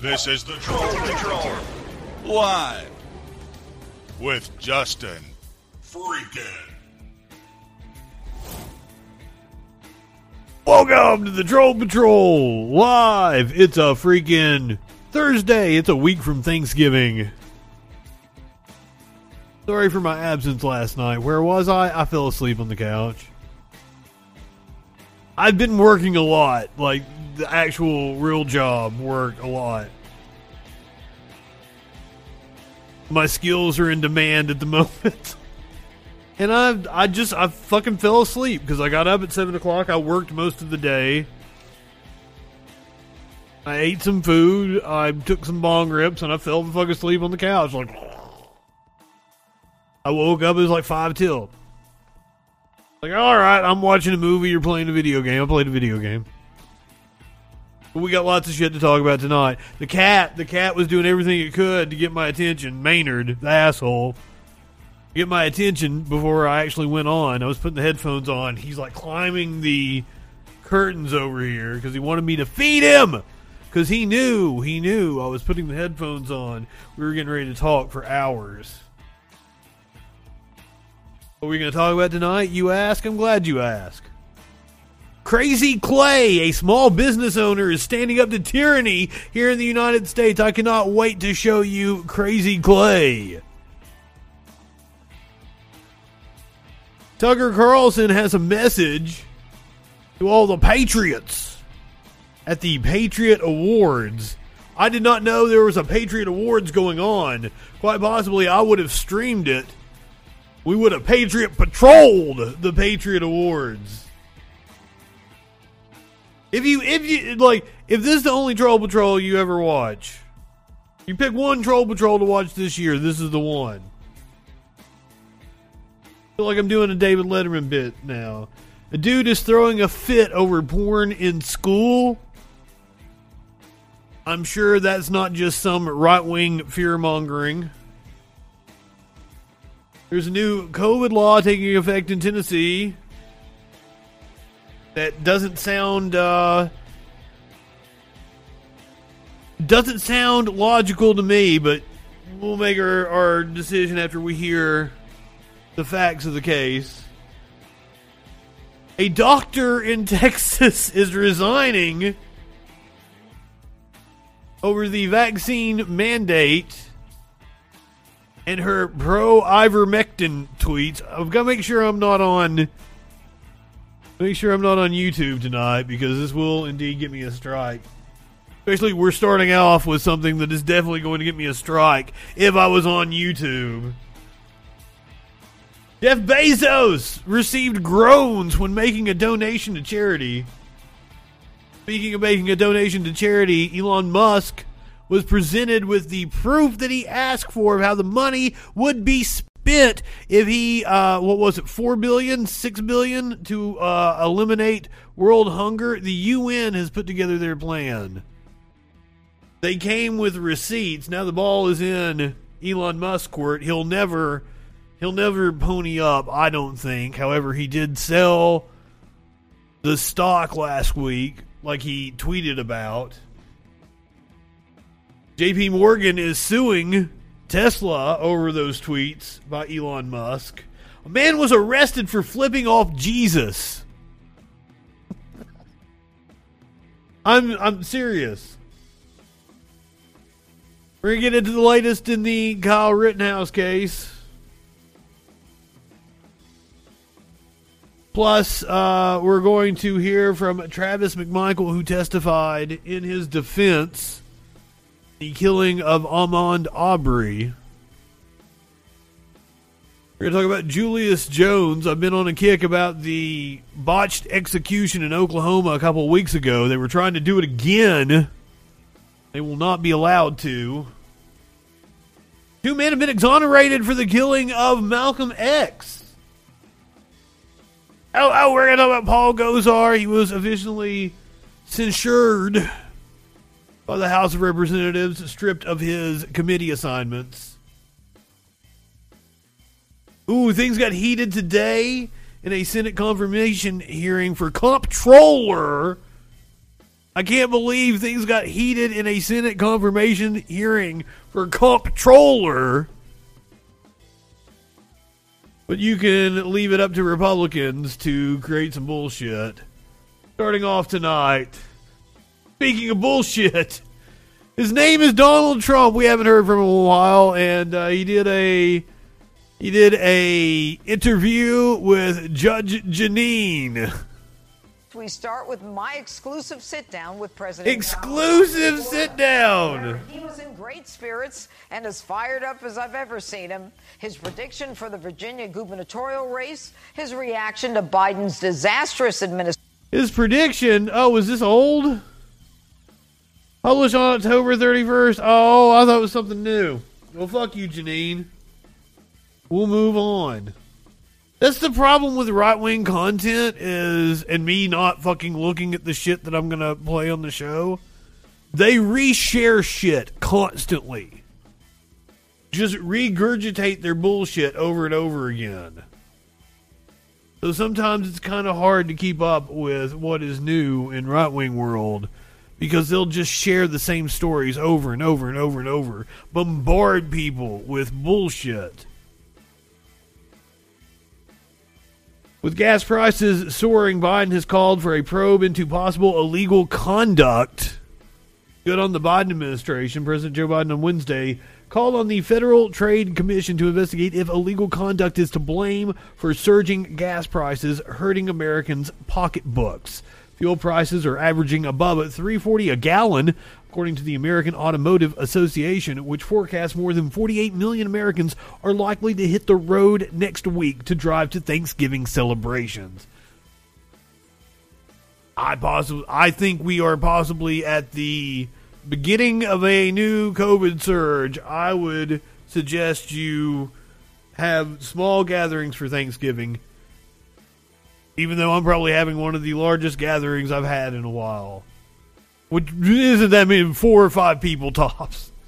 This is the Troll Patrol. Live. With Justin. Freaking. Welcome to the Troll Patrol live. It's a freaking Thursday. It's a week from Thanksgiving. Sorry for my absence last night. Where was I? I fell asleep on the couch. I've been working a lot, like the actual real job work a lot. My skills are in demand at the moment. And I, I just, I fucking fell asleep because I got up at seven o'clock. I worked most of the day. I ate some food. I took some bong rips, and I fell the fuck asleep on the couch. Like, I woke up. It was like five till. Like, all right, I'm watching a movie. You're playing a video game. I played a video game. But we got lots of shit to talk about tonight. The cat, the cat was doing everything it could to get my attention. Maynard, the asshole get my attention before I actually went on. I was putting the headphones on. He's like climbing the curtains over here because he wanted me to feed him. Because he knew, he knew I was putting the headphones on. We were getting ready to talk for hours. What are we going to talk about tonight? You ask? I'm glad you ask. Crazy Clay, a small business owner, is standing up to tyranny here in the United States. I cannot wait to show you Crazy Clay. Tucker Carlson has a message to all the Patriots at the Patriot Awards. I did not know there was a Patriot Awards going on. Quite possibly, I would have streamed it. We would have Patriot patrolled the Patriot Awards. If you, if you, like, if this is the only Troll Patrol you ever watch, you pick one Troll Patrol to watch this year, this is the one I feel like I'm doing a David Letterman bit now. A dude is throwing a fit over porn in school. I'm sure that's not just some right wing fear mongering. There's a new COVID law taking effect in Tennessee that doesn't sound uh, doesn't sound logical to me, but we'll make our, our decision after we hear the facts of the case. A doctor in Texas is resigning over the vaccine mandate and her pro ivermectin tweets. I've got to make sure I'm not on. Make sure I'm not on YouTube tonight because this will indeed get me a strike. Especially, we're starting off with something that is definitely going to get me a strike if I was on YouTube. Jeff Bezos received groans when making a donation to charity. Speaking of making a donation to charity, Elon Musk was presented with the proof that he asked for of how the money would be spent if he, uh, what was it, four billion, six billion to uh, eliminate world hunger. The UN has put together their plan. They came with receipts. Now the ball is in Elon Musk court. He'll never He'll never pony up, I don't think. However, he did sell the stock last week, like he tweeted about. JP Morgan is suing Tesla over those tweets by Elon Musk. A man was arrested for flipping off Jesus. I'm I'm serious. We're gonna get into the latest in the Kyle Rittenhouse case. Plus, uh, we're going to hear from Travis McMichael, who testified in his defense the killing of Ahmaud Arbery. We're going to talk about Julius Jones. I've been on a kick about the botched execution in Oklahoma a couple of weeks ago. They were trying to do it again. They will not be allowed to. Two men have been exonerated for the killing of Malcolm X. Oh, oh, we're going to talk about Paul Gosar. He was officially censured by the House of Representatives, stripped of his committee assignments. Ooh, things got heated today in a Senate confirmation hearing for comptroller I can't believe things got heated in a Senate confirmation hearing for comptroller. But you can leave it up to Republicans to create some bullshit. Starting off tonight. Speaking of bullshit, his name is Donald Trump. We haven't heard from him in a while, and uh, he did a he did a interview with Judge Janine. We start with my exclusive sit down with President. Exclusive sit down. He was in great spirits and as fired up as I've ever seen him. His prediction for the Virginia gubernatorial race, his reaction to Biden's disastrous administration. His prediction. Oh, is this old? Published on October 31st. Oh, I thought it was something new. Well, fuck you, Janine. We'll move on. That's the problem with right wing content is, and me not fucking looking at the shit that I'm gonna play on the show. They reshare shit constantly. Just regurgitate their bullshit over and over again. So sometimes it's kind of hard to keep up with what is new in right wing world because they'll just share the same stories over and over and over and over, bombard people with bullshit. With gas prices soaring, Biden has called for a probe into possible illegal conduct. Good on the Biden administration. President Joe Biden on Wednesday called on the Federal Trade Commission to investigate if illegal conduct is to blame for surging gas prices hurting Americans' pocketbooks. Fuel prices are averaging above 340 a gallon according to the American Automotive Association, which forecasts more than 48 million Americans are likely to hit the road next week to drive to Thanksgiving celebrations. I possibly, I think we are possibly at the beginning of a new COVID surge. I would suggest you have small gatherings for Thanksgiving. Even though I'm probably having one of the largest gatherings I've had in a while. Which isn't that many, four or five people tops.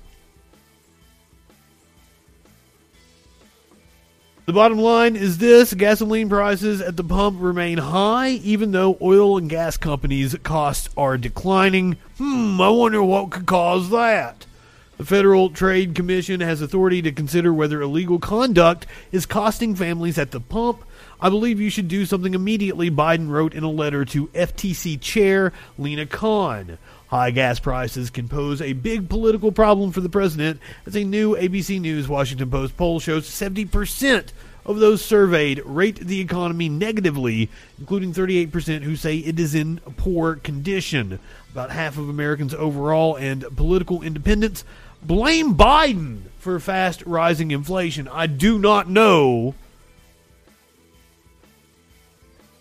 The bottom line is this gasoline prices at the pump remain high, even though oil and gas companies' costs are declining. Hmm, I wonder what could cause that. The Federal Trade Commission has authority to consider whether illegal conduct is costing families at the pump. I believe you should do something immediately, Biden wrote in a letter to FTC Chair Lina Khan. High gas prices can pose a big political problem for the president, as a new ABC News Washington Post poll shows 70% of those surveyed rate the economy negatively, including 38% who say it is in poor condition. About half of Americans overall and political independents blame Biden for fast rising inflation. I do not know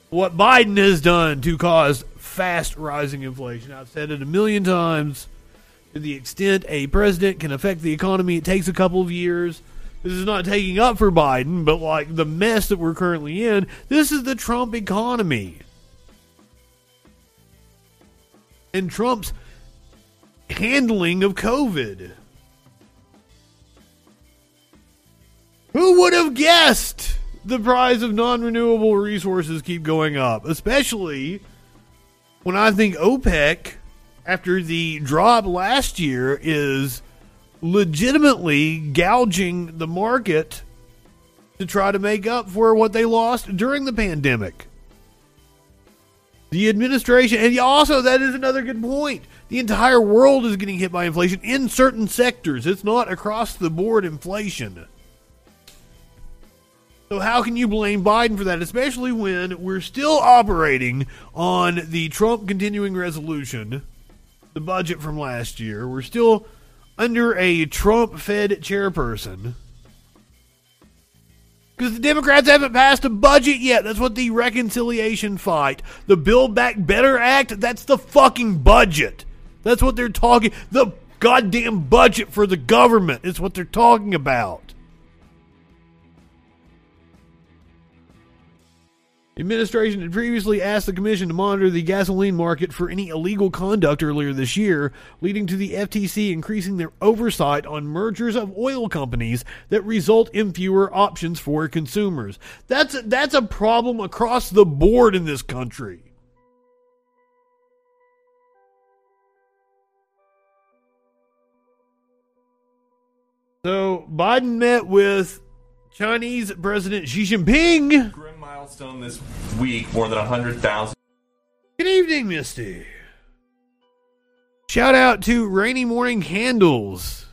what Biden has done to cause fast rising inflation. I've said it a million times. To the extent a president can affect the economy, it takes a couple of years. This is not taking up for Biden, but like the mess that we're currently in, this is the Trump economy. And Trump's handling of COVID. Who would have guessed the price of non renewable resources keep going up? Especially when I think OPEC, after the drop last year, is legitimately gouging the market to try to make up for what they lost during the pandemic. The administration, and also that is another good point. The entire world is getting hit by inflation in certain sectors. It's not across the board inflation. So how can you blame Biden for that, especially when we're still operating on the Trump continuing resolution, the budget from last year? We're still under a Trump-fed chairperson. Because the Democrats haven't passed a budget yet. That's what the reconciliation fight. The Build Back Better Act, that's the fucking budget. That's what they're talking. The goddamn budget for the government is what they're talking about. Administration had previously asked the commission to monitor the gasoline market for any illegal conduct earlier this year, leading to the FTC increasing their oversight on mergers of oil companies that result in fewer options for consumers. That's that's a problem across the board in this country. So Biden met with Chinese President Xi Jinping. Grim milestone this week. More than 100,000. Good evening, Misty. Shout out to Rainy Morning Candles.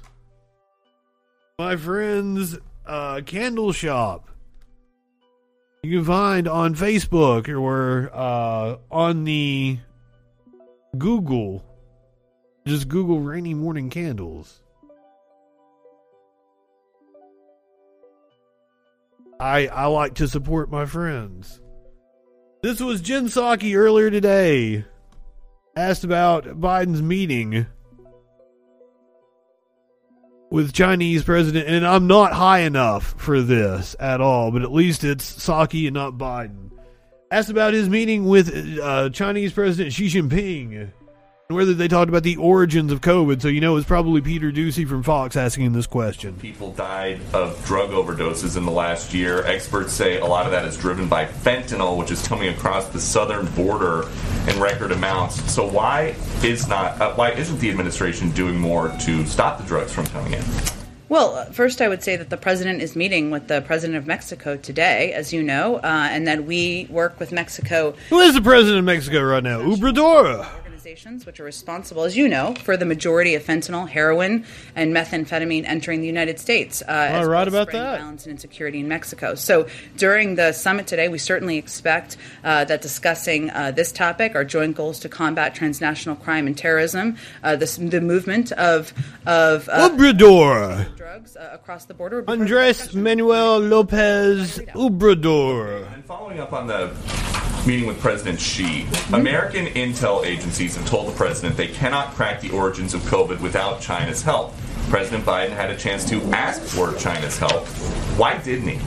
My friend's uh, candle shop. You can find on Facebook or uh, on the Google. Just Google Rainy Morning Candles. I I like to support my friends. This was Jen Psaki earlier today. Asked about Biden's meeting with Chinese president, and I'm not high enough for this at all, but at least it's Psaki and not Biden. Asked about his meeting with uh, Chinese President Xi Jinping and whether they talked about the origins of COVID. So you know it's probably Peter Doocy from Fox asking this question. People died of drug overdoses in the last year. Experts say a lot of that is driven by fentanyl, which is coming across the southern border in record amounts. So why is not uh, why isn't the administration doing more to stop the drugs from coming in? Well, uh, first, I would say that the president is meeting with the president of Mexico today, as you know, uh, and that we work with Mexico. Who is the president of Mexico right now? Obrador organizations which are responsible, as you know, for the majority of fentanyl, heroin, and methamphetamine entering the United States. Uh, as right about that. Violence and insecurity in Mexico. So during the summit today, we certainly expect uh, that discussing uh, this topic, our joint goals to combat transnational crime and terrorism, uh, this, the movement of of uh, Obrador drugs uh, across the border. Andres Manuel Lopez Obrador. And following up on the meeting with President Xi. American intel agencies have told the president they cannot crack the origins of COVID without China's help. President Biden had a chance to ask for China's help. Why didn't he?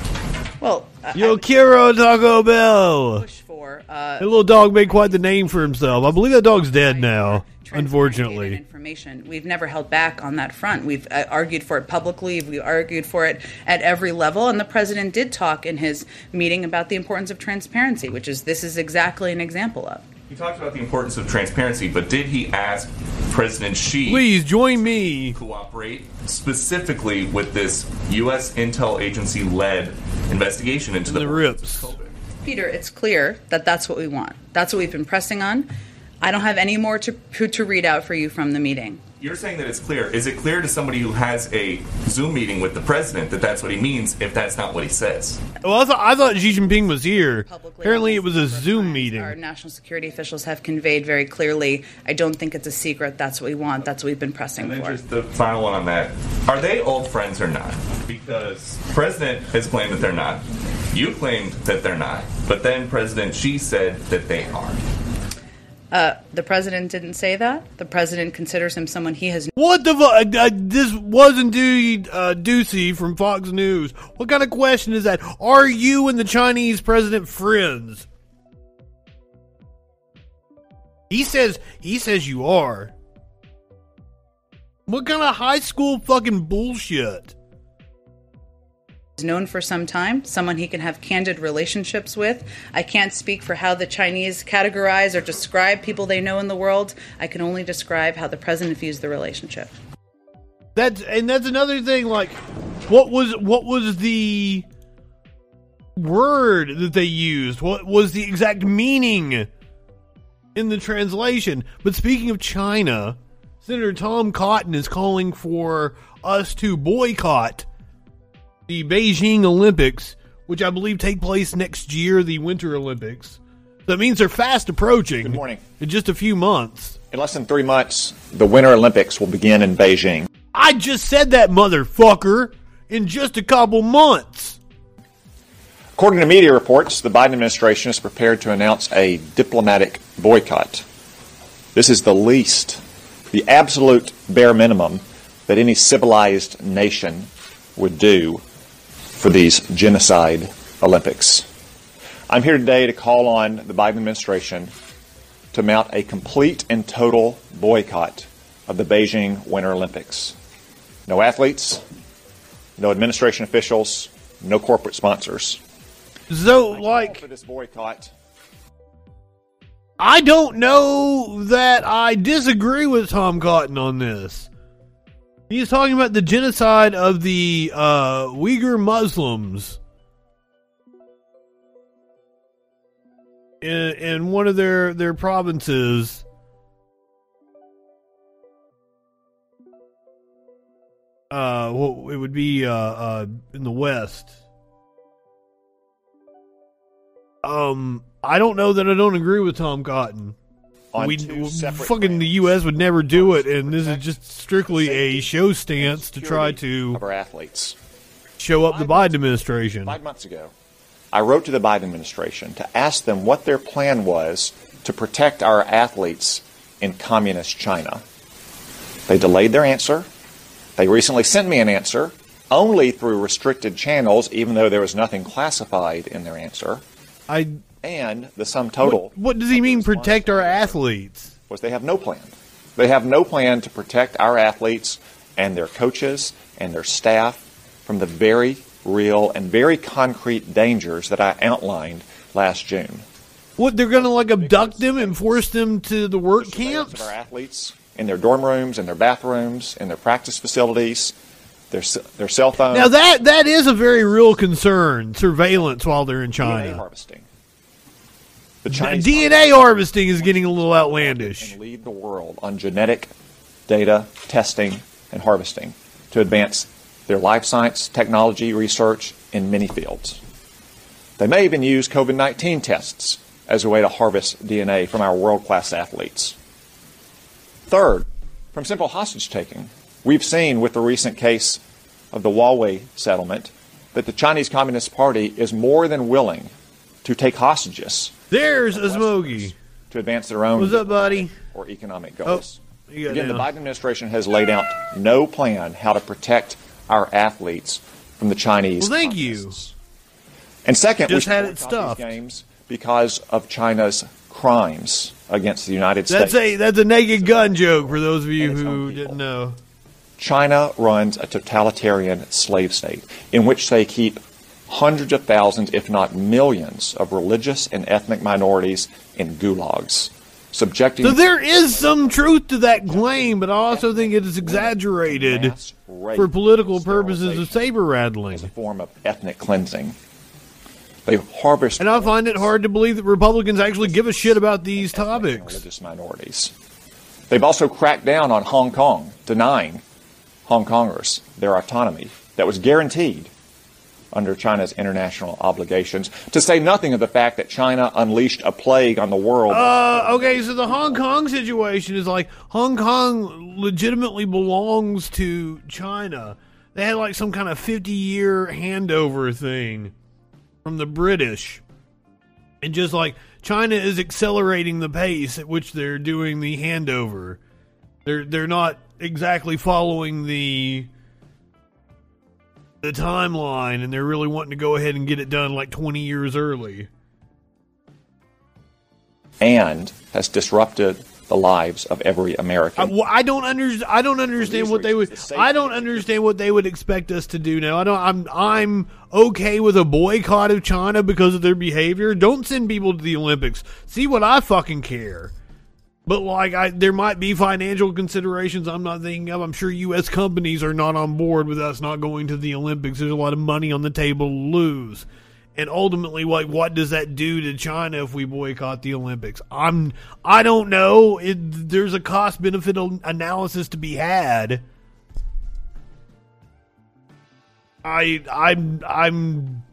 Well, uh, Yo quiero Taco Bell. Push for uh, little dog made quite the name for himself. I believe that dog's dead now. Unfortunately, information. We've never held back on that front. We've uh, argued for it publicly. We argued for it at every level, and the president did talk in his meeting about the importance of transparency, which is this is exactly an example of. He talked about the importance of transparency, but did he ask President Xi? Please join me. Cooperate specifically with this U.S. intel agency-led investigation into the, the rips. Peter, it's clear that that's what we want. That's what we've been pressing on. I don't have any more to, to read out for you from the meeting. You're saying that it's clear. Is it clear to somebody who has a Zoom meeting with the president that that's what he means if that's not what he says? Well, I thought, I thought Xi Jinping was here. Publicly Apparently, it was a Zoom meeting. Our national security officials have conveyed very clearly. I don't think it's a secret. That's what we want. That's what we've been pressing and then for. Just the final one on that: Are they old friends or not? Because president has claimed that they're not. You claimed that they're not, but then President Xi said that they are. Uh, the president didn't say that. The president considers him someone he has. What the fuck? Uh, this wasn't uh, Doocy from Fox News. What kind of question is that? Are you and the Chinese president friends? He says he says you are. What kind of high school fucking bullshit? Known for some time, someone he can have candid relationships with. I can't speak for how the Chinese categorize or describe people they know in the world. I can only describe how the president views the relationship. That's and that's another thing. Like, what was what was the word that they used? What was the exact meaning in the translation? But speaking of China, Senator Tom Cotton is calling for us to boycott the Beijing Olympics, which I believe take place next year, the Winter Olympics. That means they're fast approaching. Good morning. In just a few months. In less than three months, the Winter Olympics will begin in Beijing. I just said that, motherfucker, in just a couple months. According to media reports, the Biden administration is prepared to announce a diplomatic boycott. This is the least, the absolute bare minimum that any civilized nation would do for these genocide Olympics. I'm here today to call on the Biden administration to mount a complete and total boycott of the Beijing Winter Olympics. No athletes, no administration officials, no corporate sponsors. So, like, for this boycott. I don't know that I disagree with Tom Cotton on this. He's talking about the genocide of the uh, Uyghur Muslims in, in one of their, their provinces. Uh, well, it would be uh, uh, in the West. Um, I don't know that I don't agree with Tom Cotton. We fucking the. U.S. would never do it, and this is just strictly a show stance to try to our athletes. show up the Biden administration. Five months ago, I wrote to the Biden administration to ask them what their plan was to protect our athletes in communist China. They delayed their answer. They recently sent me an answer, only through restricted channels, even though there was nothing classified in their answer. I And the sum total what, what does he mean protect our athletes? was they have no plan. They have no plan to protect our athletes and their coaches and their staff from the very real and very concrete dangers that I outlined last June. What they're gonna like abduct them and force them to the work Surveillance camps? of our athletes in their dorm rooms, in their bathrooms, in their practice facilities, their their cell phones. Now that that is a very real concern. Surveillance while they're in DNA China. harvesting. The Chinese DNA harvesting is getting a little outlandish. lead the world on genetic data testing and harvesting to advance their life science technology research in many fields. They may even use COVID 19 tests as a way to harvest DNA from our world class athletes. Third, from simple hostage taking, we've seen with the recent case of the Huawei settlement that the Chinese Communist Party is more than willing to take hostages There's a smoky. to advance their own What's up, buddy? or economic goals. Oh, got Again, the. Biden administration has laid out no plan how to protect our athletes from the Chinese. Well, thank you. And second, Just we had it stuffed. games because of China's crimes against the United That's States. a that's a naked gun joke for those of you And its own who didn't know. China runs a totalitarian slave state in which they keep hundreds of thousands, if not millions, of religious and ethnic minorities in gulags, subjecting So there is some truth to that claim, but I also think it is exaggerated for political purposes of saber rattling. as a form of ethnic cleansing. They harvest And I find it hard to believe that Republicans actually give a shit about these topics. religious minorities. They've also cracked down on Hong Kong, denying Hong Kongers their autonomy that was guaranteed under China's international obligations, to say nothing of the fact that China unleashed a plague on the world. Uh, okay, so the Hong Kong situation is like Hong Kong legitimately belongs to China. They had like some kind of 50 year handover thing from the British. And just like China is accelerating the pace at which they're doing the handover. They're they're not exactly following the the timeline and they're really wanting to go ahead and get it done like 20 years early. and has disrupted the lives of every American. I, well, I don't under, I don't understand what they would. the I don't understand what they would expect us to do now. I don't. I'm I'm okay with a boycott of China because of their behavior. Don't send people to the Olympics. See what I fucking care. But like, I there might be financial considerations I'm not thinking of. I'm sure U.S. companies are not on board with us not going to the Olympics. There's a lot of money on the table to lose. And ultimately, like, what does that do to China if we boycott the Olympics? I'm, I don't know. It, there's a cost benefit analysis to be had. I, I'm, I'm.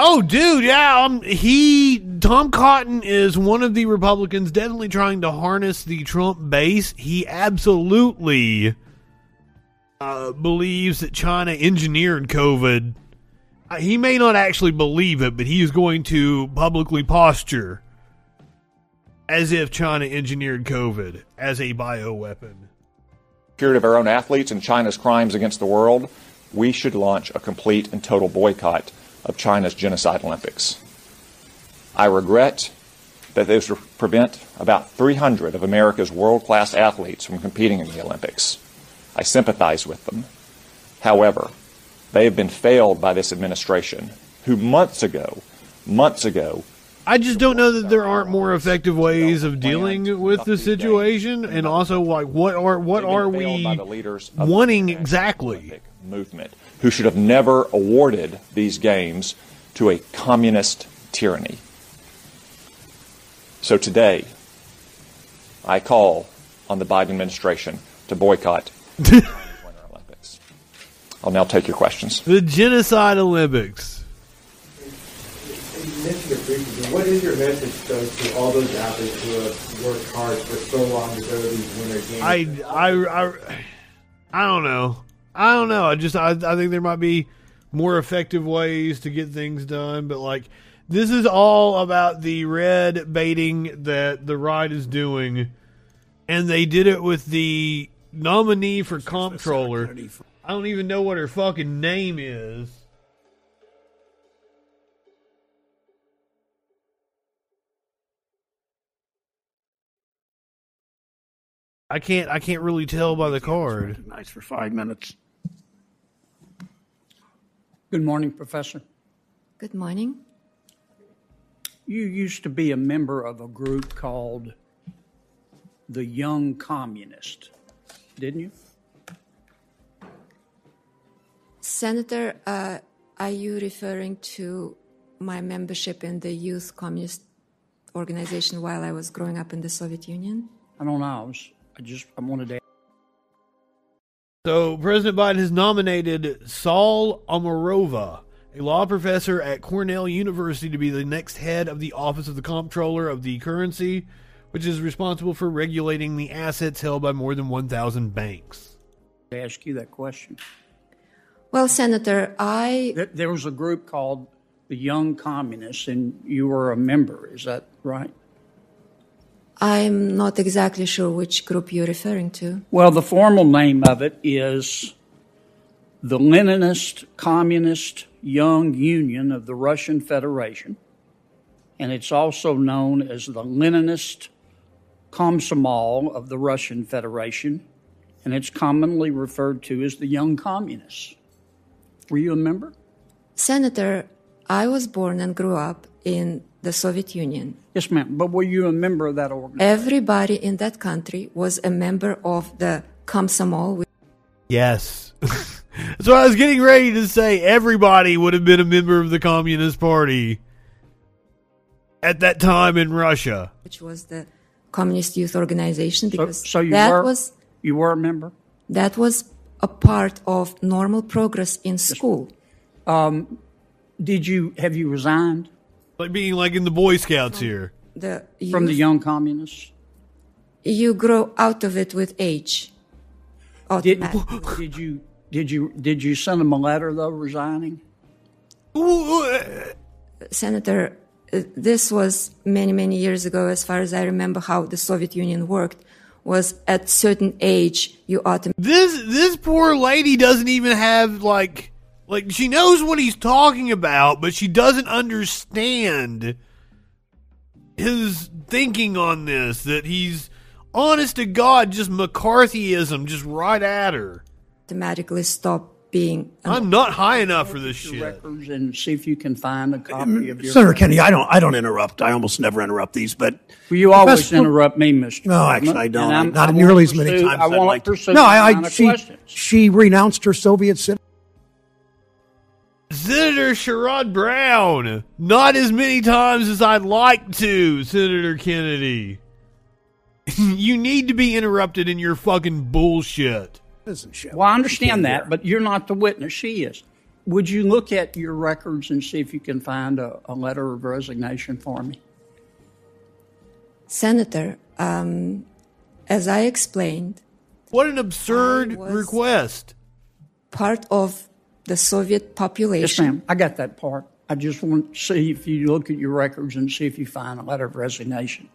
Oh, dude, yeah. Um, he, Tom Cotton is one of the Republicans definitely trying to harness the Trump base. He absolutely uh, believes that China engineered COVID. Uh, He may not actually believe it, but he is going to publicly posture as if China engineered COVID as a bioweapon. security of our own athletes and China's crimes against the world, we should launch a complete and total boycott of China's genocide Olympics. I regret that will prevent about 300 of America's world class athletes from competing in the Olympics. I sympathize with them. However, they have been failed by this administration, who months ago, months ago, I just don't know that there aren't more effective ways of dealing with the situation, and also like what are what are we by the leaders of the wanting exactly? Movement who should have never awarded these games to a communist tyranny. So today, I call on the Biden administration to boycott the Winter Olympics. I'll now take your questions. The genocide Olympics. You mentioned it briefly, but what is your message though to all those athletes who have worked hard for so long to go to these winter games? I I I, I don't know. I don't know. I just I, I think there might be more effective ways to get things done, but like this is all about the red baiting that the right is doing, and they did it with the nominee for comptroller. I don't even know what her fucking name is. I can't. I can't really tell by the card. Nice for five minutes. Good morning, Professor. Good morning. You used to be a member of a group called the Young Communist, didn't you? Senator, uh, are you referring to my membership in the Youth Communist Organization while I was growing up in the Soviet Union? I don't know. I, was, I just I wanted to. So President Biden has nominated Saule Omarova, a law professor at Cornell University, to be the next head of the Office of the Comptroller of the Currency, which is responsible for regulating the assets held by more than 1,000 banks. ask you that question. Well, Senator, I There, there was a group called the Young Communists, and you were a member. Is that right? I'm not exactly sure which group you're referring to. Well, the formal name of it is the Leninist Communist Young Union of the Russian Federation, and it's also known as the Leninist Komsomol of the Russian Federation, and it's commonly referred to as the Young Communists. Were you a member? Senator, I was born and grew up in the Soviet Union. Yes, ma'am. But were you a member of that organization? Everybody in that country was a member of the Komsomol. Yes. so I was getting ready to say. Everybody would have been a member of the Communist Party at that time in Russia. which was the Communist Youth Organization, So, because so you that were was you were a member. that was a part of normal progress in school. Um, did you have you resigned Like being like in the Boy Scouts here. The from the Young Communists? you grow out of it with age. Did, did you did you did you send them a letter though resigning? Uh, Senator, uh, this was many many years ago. As far as I remember, how the Soviet Union worked was at certain age you automatically. This this poor lady doesn't even have like like she knows what he's talking about, but she doesn't understand his thinking on this. That he's honest to God, just McCarthyism, just right at her. automatically stop being an I'm not high enough for this shit. records and see if you can find a copy of your. Senator Kennedy, I don't, I don't interrupt. I almost never interrupt these, but Well, you always Professor- interrupt me, Mr. no, actually, I don't. Not I nearly won't as many times. I as I'd won't like to. pursue No, I, I she, questions. she renounced her Soviet citizenship. Senator Sherrod Brown, not as many times as I'd like to, Senator Kennedy. you need to be interrupted in your fucking bullshit. Well, I understand that, but you're not the witness. She is. Would you look at your records and see if you can find a, a letter of resignation for me? Senator. Um, as I explained, What an absurd request. part of the Soviet population. Yes, population. ma'am. I got that part. I just want to see if you look at your records and see if you find a letter of resignation.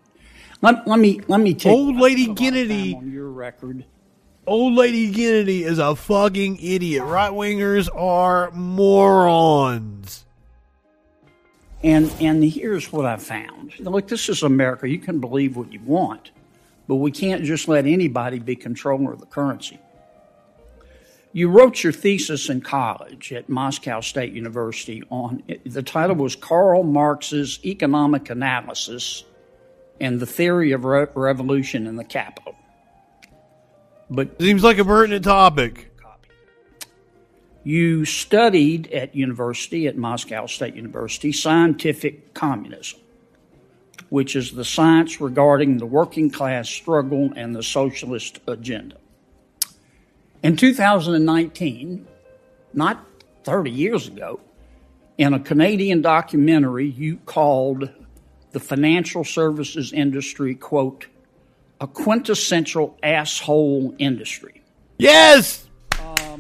Let, let me let me take Old Lady a Kennedy. on your record. Old Lady Kennedy is a fucking idiot. Right wingers are morons. And and here's what I found. Look, this is America. You can believe what you want, but we can't just let anybody be controller of the currency. You wrote your thesis in college at Moscow State University on the title was Karl Marx's Economic Analysis and the Theory of Re- Revolution in the Capital. But seems like a pertinent topic. You studied at university at Moscow State University scientific communism, which is the science regarding the working class struggle and the socialist agenda. In 2019, not 30 years ago, in a Canadian documentary, you called the financial services industry, quote, a quintessential asshole industry. Yes! Um,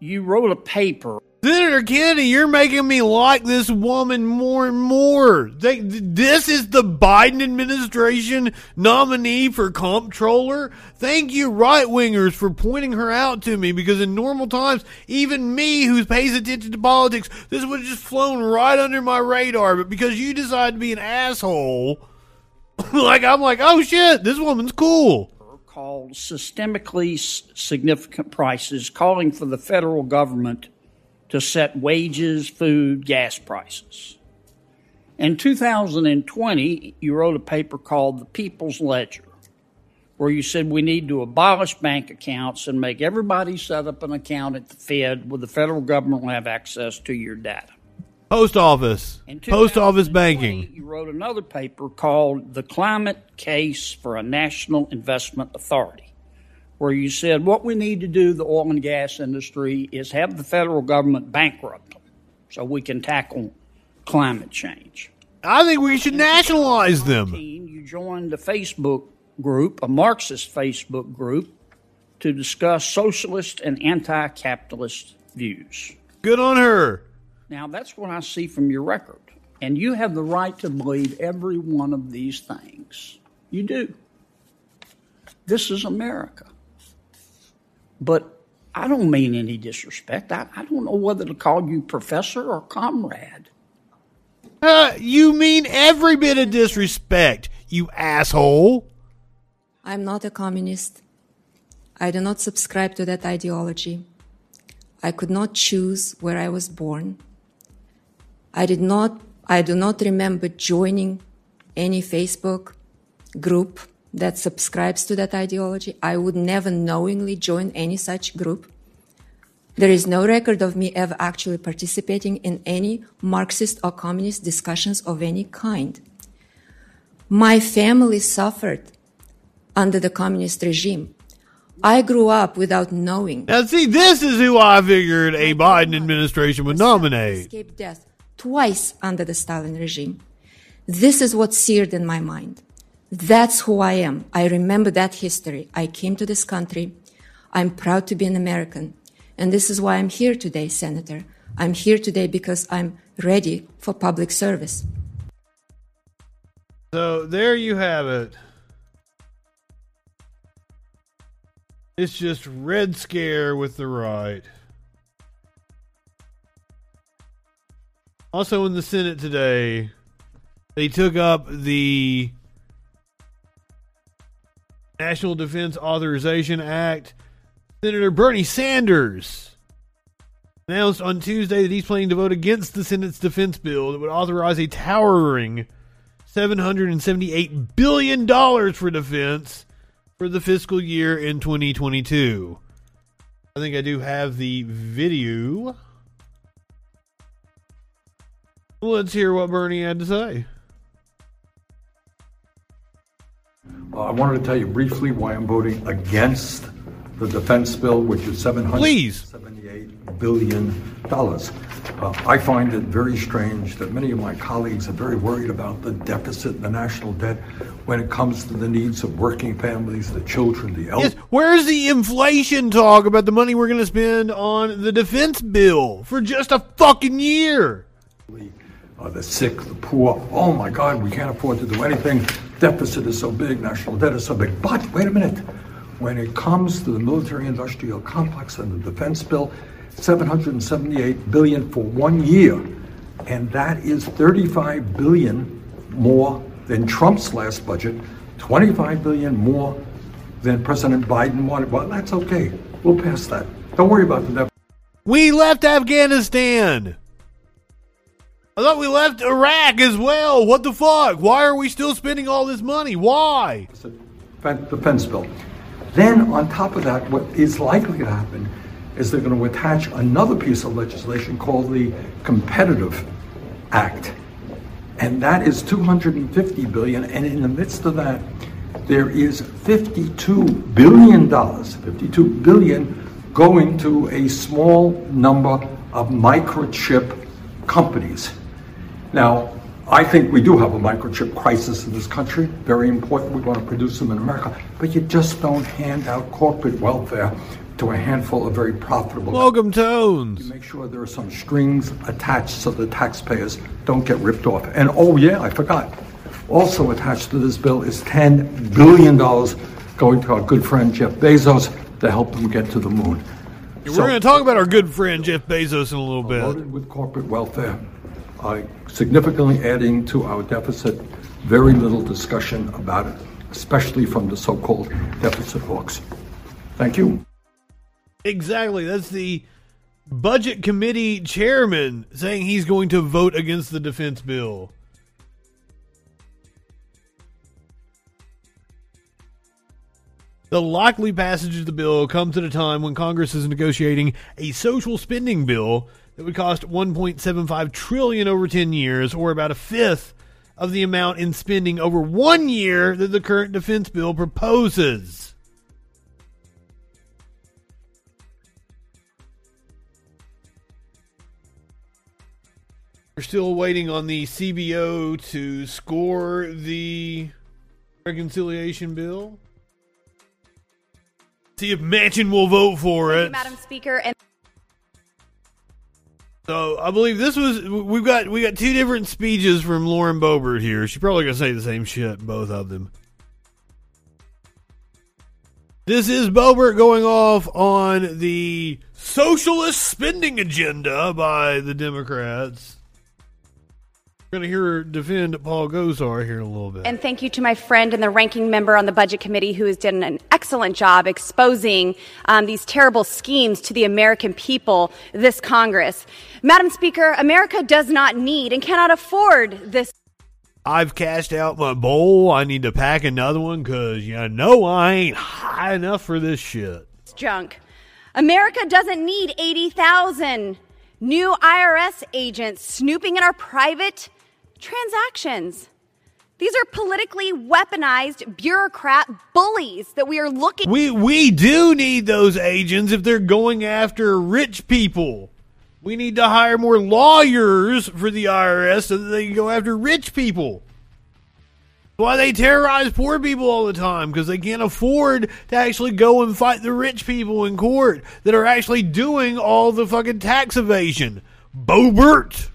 you wrote a paper Senator Kennedy, you're making me like this woman more and more. They, this is the Biden administration nominee for comptroller. Thank you, right wingers, for pointing her out to me because in normal times, even me who pays attention to politics, this would have just flown right under my radar. But because you decide to be an asshole, like I'm like, oh shit, this woman's cool. Called systemically significant prices, calling for the federal government to set wages, food, gas prices. In 2020, you wrote a paper called The People's Ledger, where you said we need to abolish bank accounts and make everybody set up an account at the Fed where the federal government will have access to your data. Post office. Post office banking. You wrote another paper called The Climate Case for a National Investment Authority where you said what we need to do, the oil and gas industry, is have the federal government bankrupt them so we can tackle climate change. I think we should nationalize them. You joined a Facebook group, a Marxist Facebook group, to discuss socialist and anti capitalist views. Good on her. Now, that's what I see from your record. And you have the right to believe every one of these things. You do. This is America. But I don't mean any disrespect. I, I don't know whether to call you professor or comrade. Uh, you mean every bit of disrespect, you asshole. I'm not a communist. I do not subscribe to that ideology. I could not choose where I was born. I did not, I do not remember joining any Facebook group that subscribes to that ideology. I would never knowingly join any such group. There is no record of me ever actually participating in any Marxist or communist discussions of any kind. My family suffered under the communist regime. I grew up without knowing. Now, see, this is who I figured a Biden administration would nominate. Escaped death twice under the Stalin regime. This is what seared in my mind. That's who I am. I remember that history. I came to this country. I'm proud to be an American. And this is why I'm here today, Senator. I'm here today because I'm ready for public service. So there you have it. It's just Red Scare with the right. Also in the Senate today, they took up the National Defense Authorization Act. Senator Bernie Sanders announced on Tuesday that he's planning to vote against the Senate's defense bill that would authorize a towering $778 billion for defense for the fiscal year in 2022. I think I do have the video. Let's hear what Bernie had to say. Uh, I wanted to tell you briefly why I'm voting against the defense bill, which is $778 billion. Uh, I find it very strange that many of my colleagues are very worried about the deficit and the national debt when it comes to the needs of working families, the children, the elderly. Yes, where's the inflation talk about the money we're going to spend on the defense bill for just a fucking year? Uh, the sick, the poor. Oh my God, we can't afford to do anything deficit is so big, national debt is so big. But wait a minute. When it comes to the military industrial complex and the defense bill, 778 billion for one year. And that is 35 billion more than Trump's last budget, 25 billion more than President Biden wanted. Well, that's okay. We'll pass that. Don't worry about the deficit. We left Afghanistan. I thought we left Iraq as well. What the fuck? Why are we still spending all this money? Why? defense bill. Then, on top of that, what is likely to happen is they're going to attach another piece of legislation called the Competitive Act. And that is 250 billion. And in the midst of that, there is 52 billion dollars, 52 billion going to a small number of microchip companies. Now, I think we do have a microchip crisis in this country. Very important. We want to produce them in America. But you just don't hand out corporate welfare to a handful of very profitable. Welcome Tones. You make sure there are some strings attached so the taxpayers don't get ripped off. And oh yeah, I forgot. Also attached to this bill is $10 billion going to our good friend Jeff Bezos to help them get to the moon. We're so, going to talk about our good friend Jeff Bezos in a little bit. Loaded with corporate welfare uh, significantly adding to our deficit. Very little discussion about it, especially from the so called deficit hawks. Thank you. Exactly. That's the budget committee chairman saying he's going to vote against the defense bill. The likely passage of the bill comes at a time when Congress is negotiating a social spending bill that would cost 1.75 trillion over 10 years or about a fifth of the amount in spending over 1 year that the current defense bill proposes. We're still waiting on the CBO to score the reconciliation bill. See if Manchin will vote for it. Madam Speaker, and so I believe this was we've got we got two different speeches from Lauren Boebert here. She's probably gonna say the same shit, both of them. This is Boebert going off on the socialist spending agenda by the Democrats. We're going to hear her defend Paul Gosar here in a little bit. And thank you to my friend and the ranking member on the Budget Committee who has done an excellent job exposing um, these terrible schemes to the American people, this Congress. Madam Speaker, America does not need and cannot afford this. I've cashed out my bowl. I need to pack another one because you know I ain't high enough for this shit. It's junk. America doesn't need 80,000 new IRS agents snooping in our private transactions. These are politically weaponized bureaucrat bullies that we are looking. We we do need those agents if they're going after rich people. We need to hire more lawyers for the IRS so that they can go after rich people. Why they terrorize poor people all the time because they can't afford to actually go and fight the rich people in court that are actually doing all the fucking tax evasion. Boebert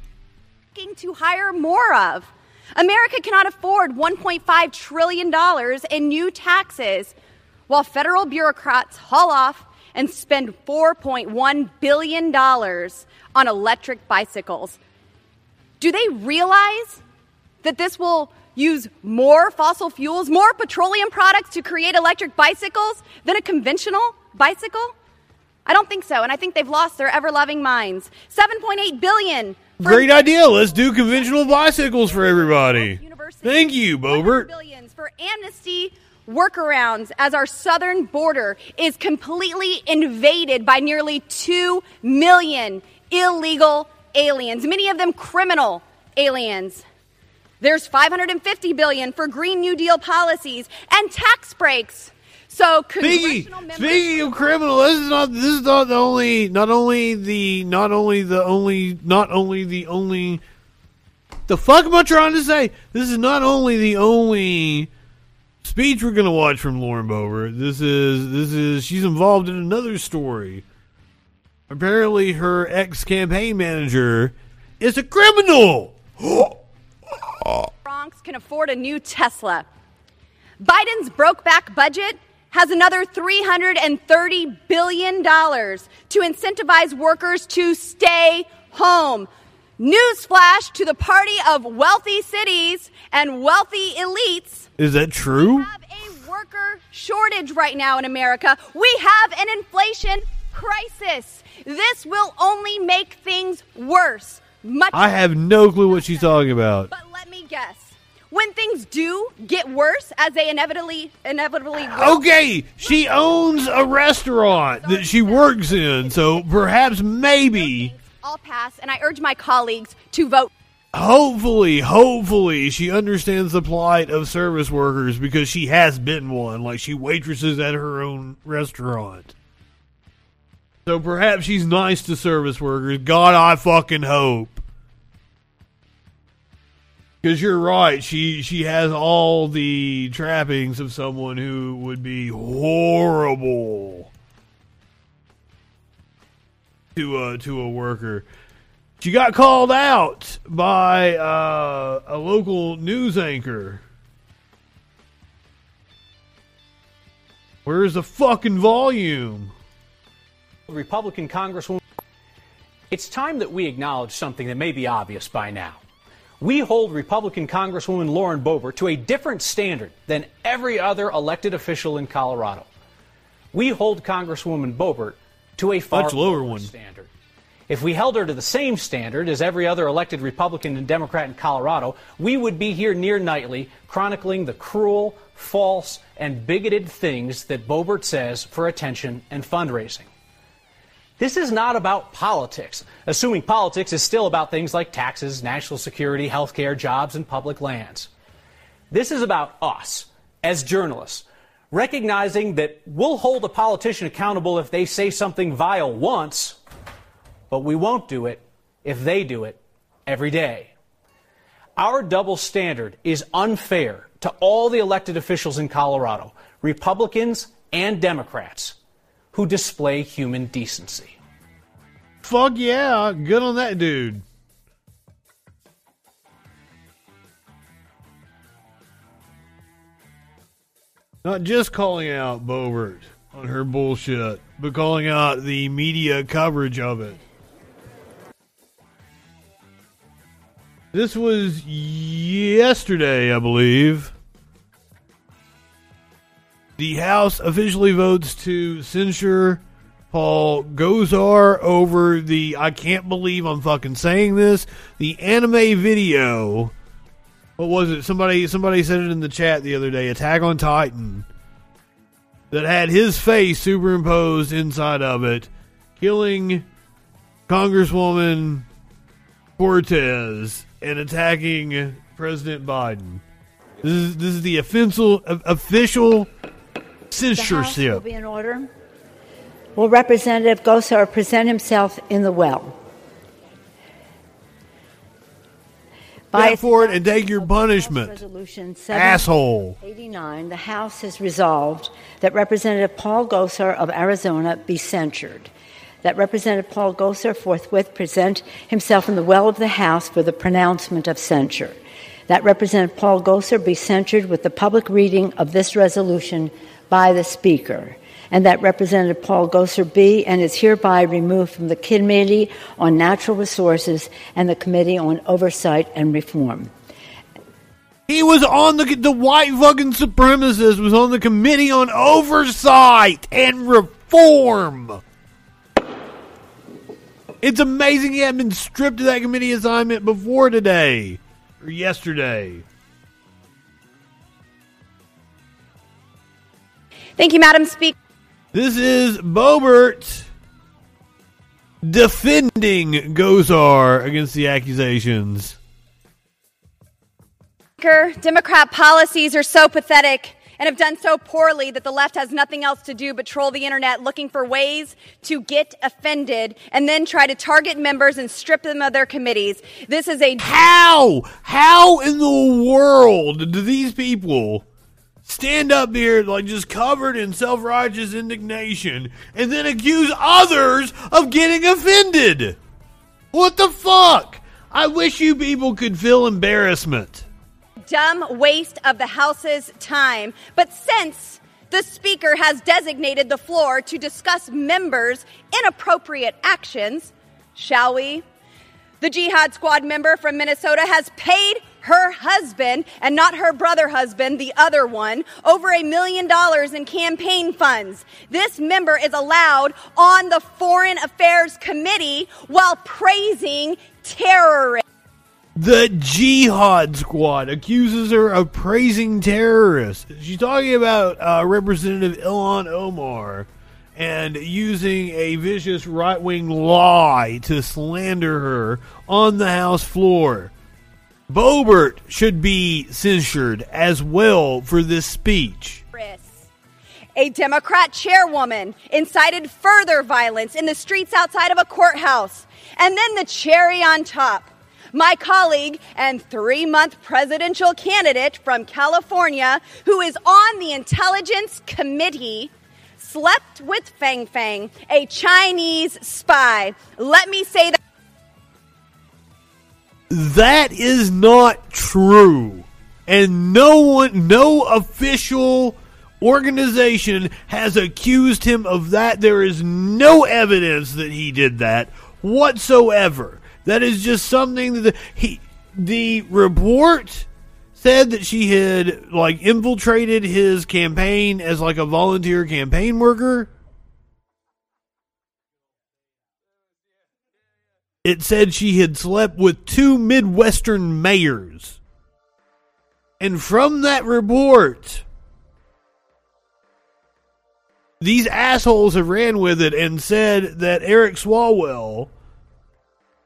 to hire more of. America cannot afford $1.5 trillion in new taxes while federal bureaucrats haul off and spend $4.1 billion on electric bicycles. Do they realize that this will use more fossil fuels, more petroleum products to create electric bicycles than a conventional bicycle? I don't think so, and I think they've lost their ever-loving minds. 7.8 billion Great idea. Let's do conventional bicycles for everybody. Thank you, Boebert. Billions for amnesty workarounds as our southern border is completely invaded by nearly 2 million illegal aliens, many of them criminal aliens. There's 550 billion for Green New Deal policies and tax breaks so speaking, speaking of criminal, this is not this is not the only not only the not only the only not only the only the fuck am I trying to say? This is not only the only speech we're gonna watch from Lauren Boebert. This is this is she's involved in another story. Apparently, her ex campaign manager is a criminal. Bronx can afford a new Tesla. Biden's broke back budget has another $330 billion to incentivize workers to stay home. Newsflash to the party of wealthy cities and wealthy elites. Is that true? We have a worker shortage right now in America. We have an inflation crisis. This will only make things worse. Much I have no clue what she's talking about. But let me guess. When things do get worse, as they inevitably inevitably will, Okay, she owns a restaurant that she works in, so perhaps maybe I'll pass, and I urge my colleagues to vote. hopefully, hopefully she understands the plight of service workers because she has been one. Like she waitresses at her own restaurant. So perhaps she's nice to service workers. God, I fucking hope. Because you're right, she she has all the trappings of someone who would be horrible to a to a worker. She got called out by uh, a local news anchor. Where's the fucking volume? Republican Congresswoman. It's time that we acknowledge something that may be obvious by now. We hold Republican Congresswoman Lauren Boebert to a different standard than every other elected official in Colorado. We hold Congresswoman Boebert to a far Much lower one. standard. If we held her to the same standard as every other elected Republican and Democrat in Colorado, we would be here near nightly chronicling the cruel, false, and bigoted things that Boebert says for attention and fundraising. This is not about politics, assuming politics is still about things like taxes, national security, healthcare, jobs, and public lands. This is about us, as journalists, recognizing that we'll hold a politician accountable if they say something vile once, but we won't do it if they do it every day. Our double standard is unfair to all the elected officials in Colorado, Republicans and Democrats, who display human decency. Fuck yeah, good on that dude. Not just calling out Boebert on her bullshit, but calling out the media coverage of it. This was yesterday, I believe. The House officially votes to censure Paul Gosar over the I can't believe I'm fucking saying this, the anime video. What was it? Somebody somebody said it in the chat the other day, Attack on Titan. That had his face superimposed inside of it, killing Congresswoman Cortez and attacking President Biden. This is this is the official official The House will be in order. Will Representative Gosar present himself in the well? Step forward and take your punishment, Resolution asshole. 89, the House has resolved that Representative Paul Gosar of Arizona be censured. That Representative Paul Gosar forthwith present himself in the well of the House for the pronouncement of censure. That Representative Paul Gosar be censured with the public reading of this resolution by the Speaker. And that Representative Paul Gosar be and is hereby removed from the Committee on Natural Resources and the Committee on Oversight and Reform. He was on the the white fucking supremacist was on the committee on oversight and reform. It's amazing he hadn't been stripped of that committee assignment before today or yesterday. Thank you, Madam Speaker. This is Boebert defending Gosar against the accusations. Democrat policies are so pathetic and have done so poorly that the left has nothing else to do but troll the internet looking for ways to get offended and then try to target members and strip them of their committees. This is a How? How in the world do these people stand up here like just covered in self-righteous indignation and then accuse others of getting offended? What the fuck? I wish you people could feel embarrassment. dumb waste of the House's time. But since the Speaker has designated the floor to discuss members' inappropriate actions, shall we? The Jihad Squad member from Minnesota has paid her husband, and not her brother husband, the other one, over a million dollars in campaign funds. This member is allowed on the Foreign Affairs Committee while praising terrorists. The Jihad Squad accuses her of praising terrorists. She's talking about uh, Representative Ilhan Omar and using a vicious right wing lie to slander her on the House floor. Boebert should be censured as well for this speech. A Democrat chairwoman incited further violence in the streets outside of a courthouse. And then the cherry on top. My colleague and three month presidential candidate from California, who is on the Intelligence Committee, slept with Fang Fang, a Chinese spy. Let me say that. That is not true. And no one, no official organization has accused him of that. There is no evidence that he did that whatsoever. That is just something that the, he, the report said that she had like infiltrated his campaign as like a volunteer campaign worker. It said she had slept with two Midwestern mayors. And from that report, these assholes have ran with it and said that Eric Swalwell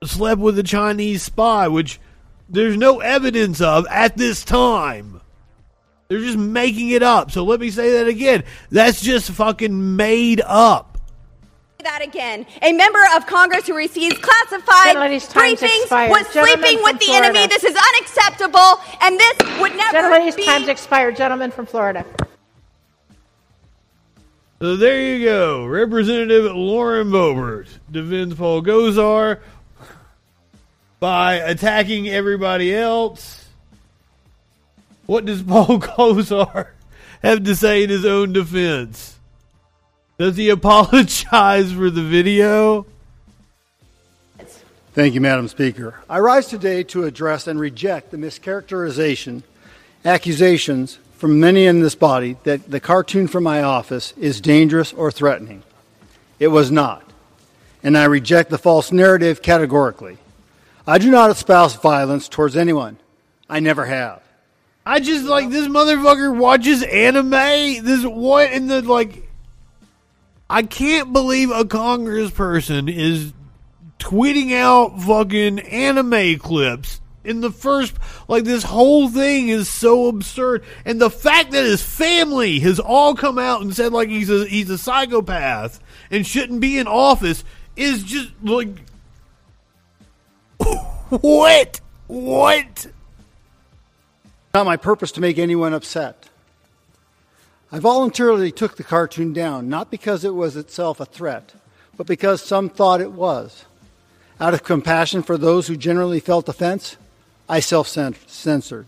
slept with a Chinese spy, which there's no evidence of at this time. They're just making it up. So let me say that again. That's just fucking made up. That again. A member of Congress who receives classified briefings expired. was Gentleman sleeping with the Florida. enemy. This is unacceptable, and this would never Gentlemen, his be. time's expired. Gentleman from Florida. So there you go. Representative Lauren Boebert defends Paul Gosar by attacking everybody else. What does Paul Gosar have to say in his own defense? Does he apologize for the video? Thank you, Madam Speaker. I rise today to address and reject the mischaracterization, accusations from many in this body that the cartoon from my office is dangerous or threatening. It was not. And I reject the false narrative categorically. I do not espouse violence towards anyone. I never have. I just like this motherfucker watches anime. This what in the like I can't believe a congressperson is tweeting out fucking anime clips in the first like this whole thing is so absurd. And the fact that his family has all come out and said like he's a he's a psychopath and shouldn't be in office is just like what? What? Not my purpose to make anyone upset. I voluntarily took the cartoon down, not because it was itself a threat, but because some thought it was. Out of compassion for those who generally felt offense, I self censored.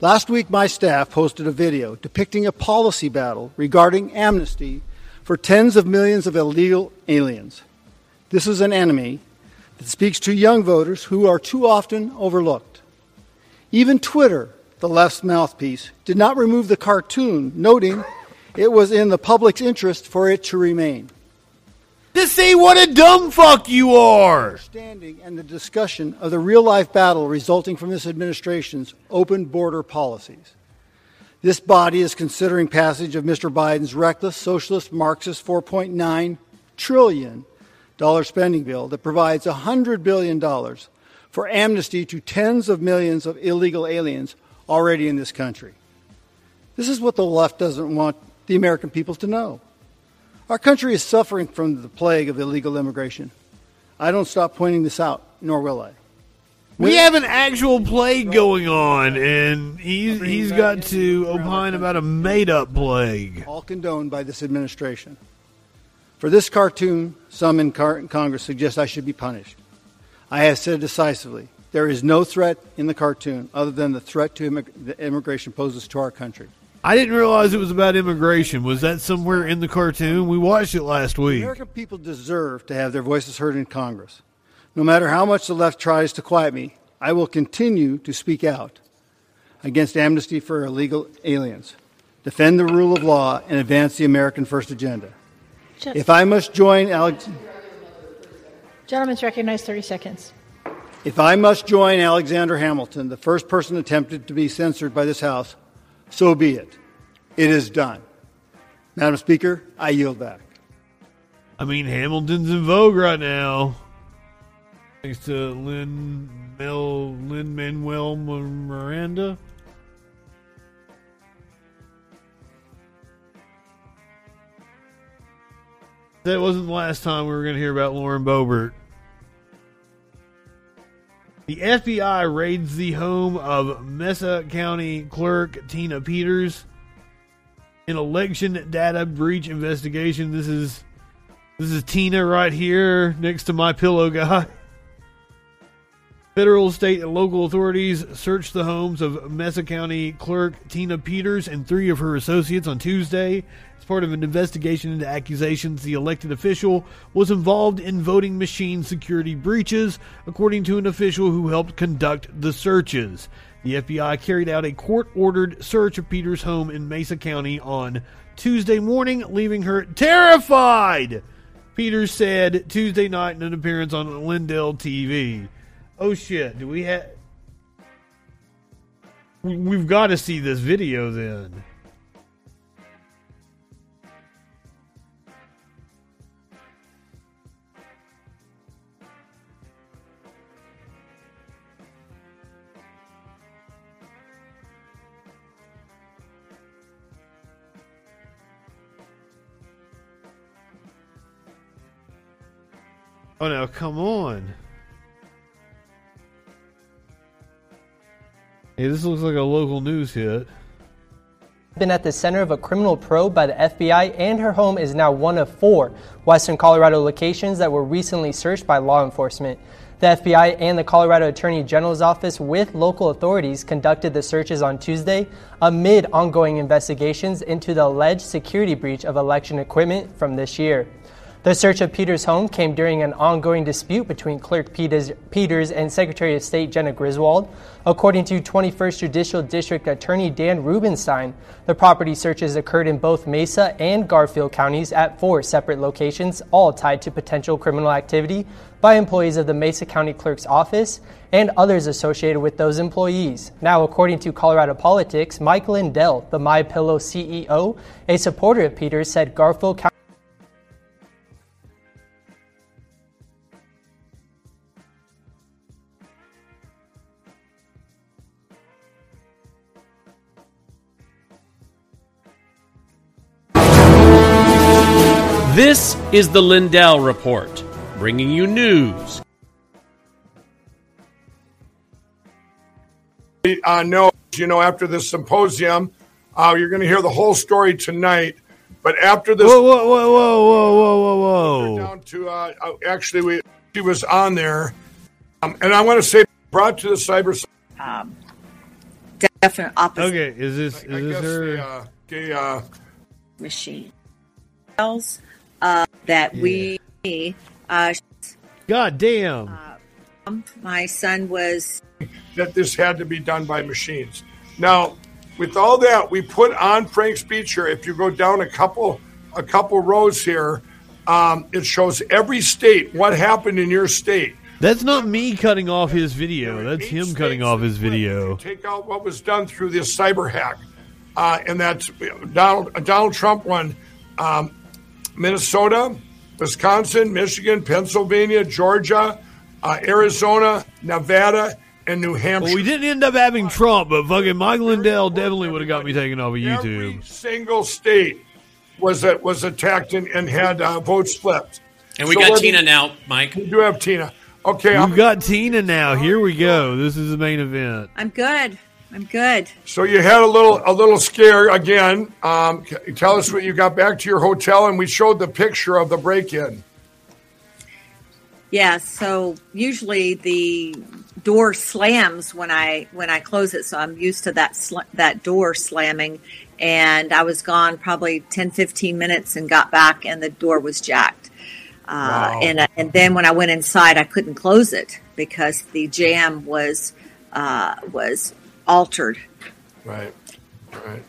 Last week, my staff posted a video depicting a policy battle regarding amnesty for tens of millions of illegal aliens. This is an enemy that speaks to young voters who are too often overlooked. Even Twitter, the left's mouthpiece, did not remove the cartoon, noting it was in the public's interest for it to remain. To see what a dumb fuck you are. Understanding and the discussion of the real life battle resulting from this administration's open border policies. This body is considering passage of Mr. Biden's reckless socialist Marxist 4.9 trillion dollar spending bill that provides $100 billion for amnesty to tens of millions of illegal aliens already in this country. This is what the left doesn't want the American people to know. Our country is suffering from the plague of illegal immigration. I don't stop pointing this out, nor will I. We have an actual plague going on, and he's he's got to opine about a made up plague. all condoned by this administration. For this cartoon, some in Congress suggest I should be punished. I have said decisively there is no threat in the cartoon other than the threat to immig- the immigration poses to our country. I didn't realize it was about immigration. Was that somewhere in the cartoon? We watched it last The week. American people deserve to have their voices heard in Congress. No matter how much the left tries to quiet me, I will continue to speak out against amnesty for illegal aliens, defend the rule of law, and advance the American First agenda. Just- If I must join Alex. Gentleman's recognized 30 seconds. If I must join Alexander Hamilton, the first person attempted to be censored by this House, so be it. It is done. Madam Speaker, I yield back. I mean, Hamilton's in vogue right now. Thanks to Lynn Mel Lin-Manuel Miranda. That wasn't the last time we were going to hear about Lauren Boebert. The FBI raids the home of Mesa County Clerk Tina Peters. An election data breach investigation. This is this is Tina right here next to my pillow guy. Federal, state, and local authorities searched the homes of Mesa County Clerk Tina Peters and three of her associates on Tuesday as part of an investigation into accusations the elected official was involved in voting machine security breaches, according to an official who helped conduct the searches. The FBI carried out a court ordered search of Peters' home in Mesa County on Tuesday morning, leaving her terrified. Peters said Tuesday night in an appearance on Lindell TV. Oh shit, do we have. We've got to see this video then. Oh no, come on. Hey, this looks like a local news hit. Been at the center of a criminal probe by the FBI, and her home is now one of four Western Colorado locations that were recently searched by law enforcement. The FBI and the Colorado Attorney General's office, with local authorities, conducted the searches on Tuesday amid ongoing investigations into the alleged security breach of election equipment from this year. The search of Peters' home came during an ongoing dispute between Clerk Peters, Peters, and Secretary of State Jena Griswold. According to 21st Judicial District Attorney Dan Rubinstein, the property searches occurred in both Mesa and Garfield counties at four separate locations, all tied to potential criminal activity by employees of the Mesa County Clerk's office and others associated with those employees. Now, according to Colorado Politics, Mike Lindell, the My Pillow CEO, a supporter of Peters, said Garfield County This is the Lindell Report, bringing you news. Uh, no, you know, after this symposium, uh, you're going to hear the whole story tonight. But after this, Whoa, whoa, whoa, whoa, whoa, whoa, whoa, whoa. down to uh, uh, actually, we she was on there, um, and I want to say brought to the cyber. Um, definite opposite Okay, is this is I this guess her? the, uh, the, uh, machine. Else, uh, that we, uh, God damn. my son was that this had to be done by machines. Now, with all that, we put on Frank's speech here. If you go down a couple a couple rows here, um, it shows every state what happened in your state. That's not me cutting off his video. That's him cutting off his video. Take out what was done through this cyber hack, uh, and that's Donald Donald Trump won um, Minnesota, Wisconsin, Michigan, Pennsylvania, Georgia, uh, Arizona, Nevada, and New Hampshire. Well, we didn't end up having Trump, but fucking Mike Lindell definitely would have got me taken off of YouTube. Every single state was that was attacked and, and had uh, votes flipped. And we So got what- Tina now, Mike. We do have Tina. Okay, I'm, We've got Tina now. Here we go. This is the main event. I'm good. I'm good. so you had a little a little scare again. Um, tell us what you got back to your hotel, and we showed the picture of the break-in. Yeah, so usually the door slams when I when I close it, so I'm used to that sl- that door slamming. And I was gone probably 10, 15 minutes and got back, and the door was jacked. Uh, Wow. and and then when I went inside, I couldn't close it because the jam was uh, was altered. Right, right.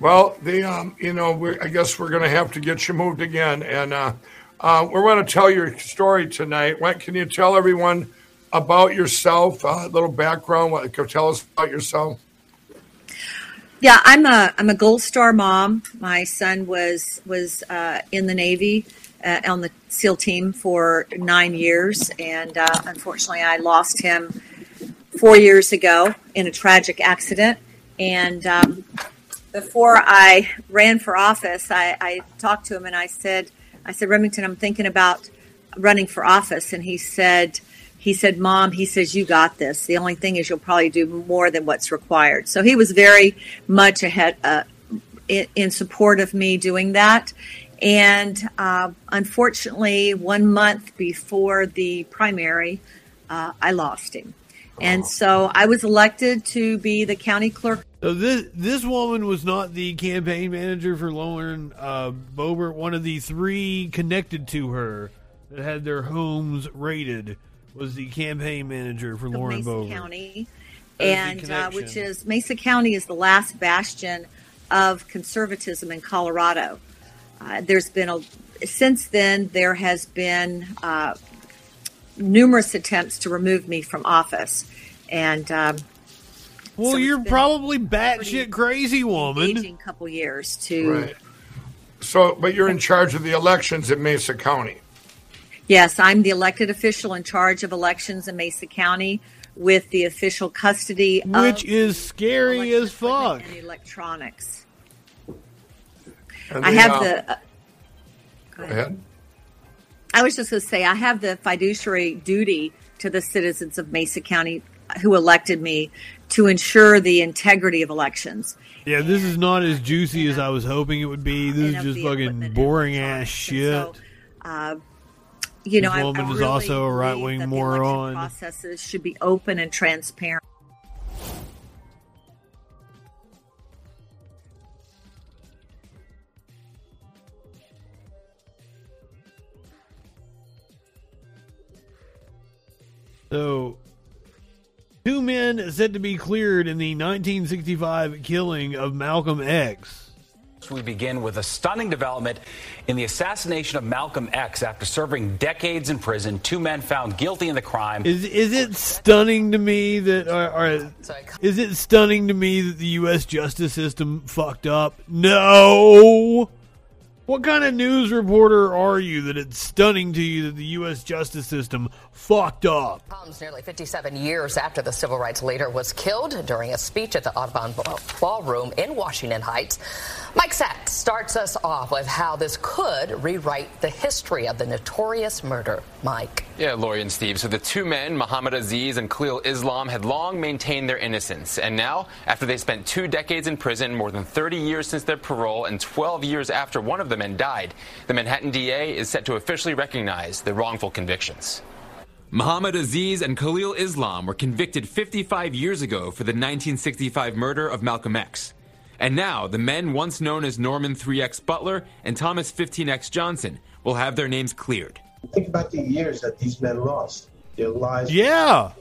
Well, the um, you know, we I guess we're going to have to get you moved again, and uh, uh, we want to tell your story tonight. What can you tell everyone about yourself? A little background. What can you tell us about yourself? Yeah, I'm a I'm a Gold Star mom. My son was was uh, in the Navy uh, on the SEAL team for nine years, and uh, unfortunately, I lost him four years ago in a tragic accident. And um, before I ran for office, I, I talked to him and I said, I said, Remington, I'm thinking about running for office, and he said. He said, Mom, he says, you got this. The only thing is you'll probably do more than what's required. So he was very much ahead, uh, in, in support of me doing that. And uh, unfortunately, one month before the primary, uh, I lost him. And so I was elected to be the county clerk. So this this woman was not the campaign manager for Lauren uh, Boebert. One of the three connected to her that had their homes raided was the campaign manager for Lauren Mesa Boebert. County, That was the and uh, which is Mesa County is the last bastion of conservatism in Colorado. Uh, there's been a since then there has been uh, numerous attempts to remove me from office, and um, Well, so you're been probably batshit crazy, woman. engaging couple years to Right. So, but you're in charge of the elections in Mesa County. Yes, I'm the elected official in charge of elections in Mesa County with the official custody Which of is scary as fuck. and electronics. And I the, have uh, the. Uh, Go ahead. I was just going to say I have the fiduciary duty to the citizens of Mesa County who elected me to ensure the integrity of elections. Yeah, this is not as juicy as I was hoping it would be. This is just fucking boring ass shit. Uh, you know, This I, I woman is really also a the election moron. Processes should be open and transparent. So, two men said to be cleared in the 1965 killing of Malcolm X. We begin with a stunning development in the assassination of Malcolm X. After serving decades in prison, two men found guilty in the crime. Is is it stunning to me that or, or is it stunning to me that the U.S. justice system fucked up? No. What kind of news reporter are you that it's stunning to you that the U.S. justice system fucked up? Comes nearly 57 years after the civil rights leader was killed during a speech at the Audubon Ballroom in Washington Heights. Mike Sachs starts us off with how this could rewrite the history of the notorious murder. Mike. Yeah, Lori and Steve. So the two men, Muhammad Aziz and Khalil Islam, had long maintained their innocence. And now, after they spent two decades in prison, more than 30 years since their parole, and 12 years after one of the men died, the Manhattan DA is set to officially recognize the wrongful convictions. Muhammad Aziz and Khalil Islam were convicted 55 years ago for the 1965 murder of Malcolm X. And now, the men once known as Norman 3X Butler and Thomas 15X Johnson will have their names cleared. Think about the years that these men lost. Their lives. Yeah.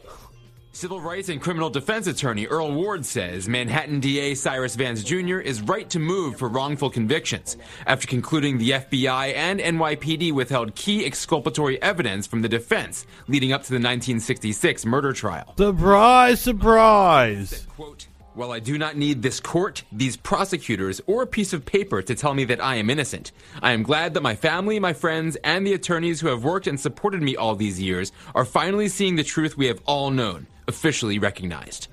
Civil rights and criminal defense attorney Earl Ward says Manhattan DA Cyrus Vance Jr. is right to move for wrongful convictions after concluding the FBI and NYPD withheld key exculpatory evidence from the defense leading up to the 1966 murder trial. Surprise, surprise. Quote, While I do not need this court, these prosecutors, or a piece of paper to tell me that I am innocent, I am glad that my family, my friends, and the attorneys who have worked and supported me all these years are finally seeing the truth we have all known, officially recognized.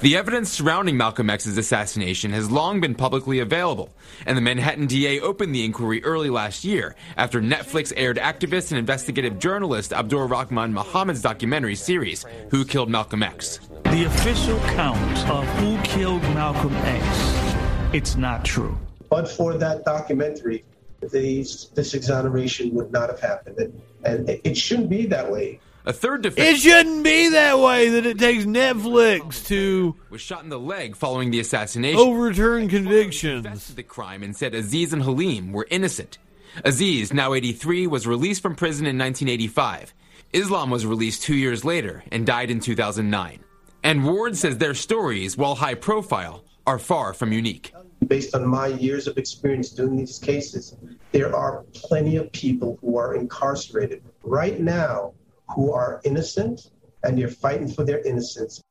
The evidence surrounding Malcolm X's assassination has long been publicly available, and the Manhattan DA opened the inquiry early last year after Netflix aired activist and investigative journalist Abdur Rahman Muhammad's documentary series, Who Killed Malcolm X. The official count of who killed Malcolm X, it's not true. But for that documentary, these, this exoneration would not have happened. And, and it- it shouldn't be that way. A third defense. It shouldn't be that way that it takes Netflix oh, to was shot in the leg following the assassination. overturn convictions. the crime and said Aziz and Halim were innocent. Aziz, now 83, was released from prison in 1985. Islam was released two years later and died in 2009. And Ward says their stories, while high profile, are far from unique. Based on my years of experience doing these cases, there are plenty of people who are incarcerated right now who are innocent and you're fighting for their innocence.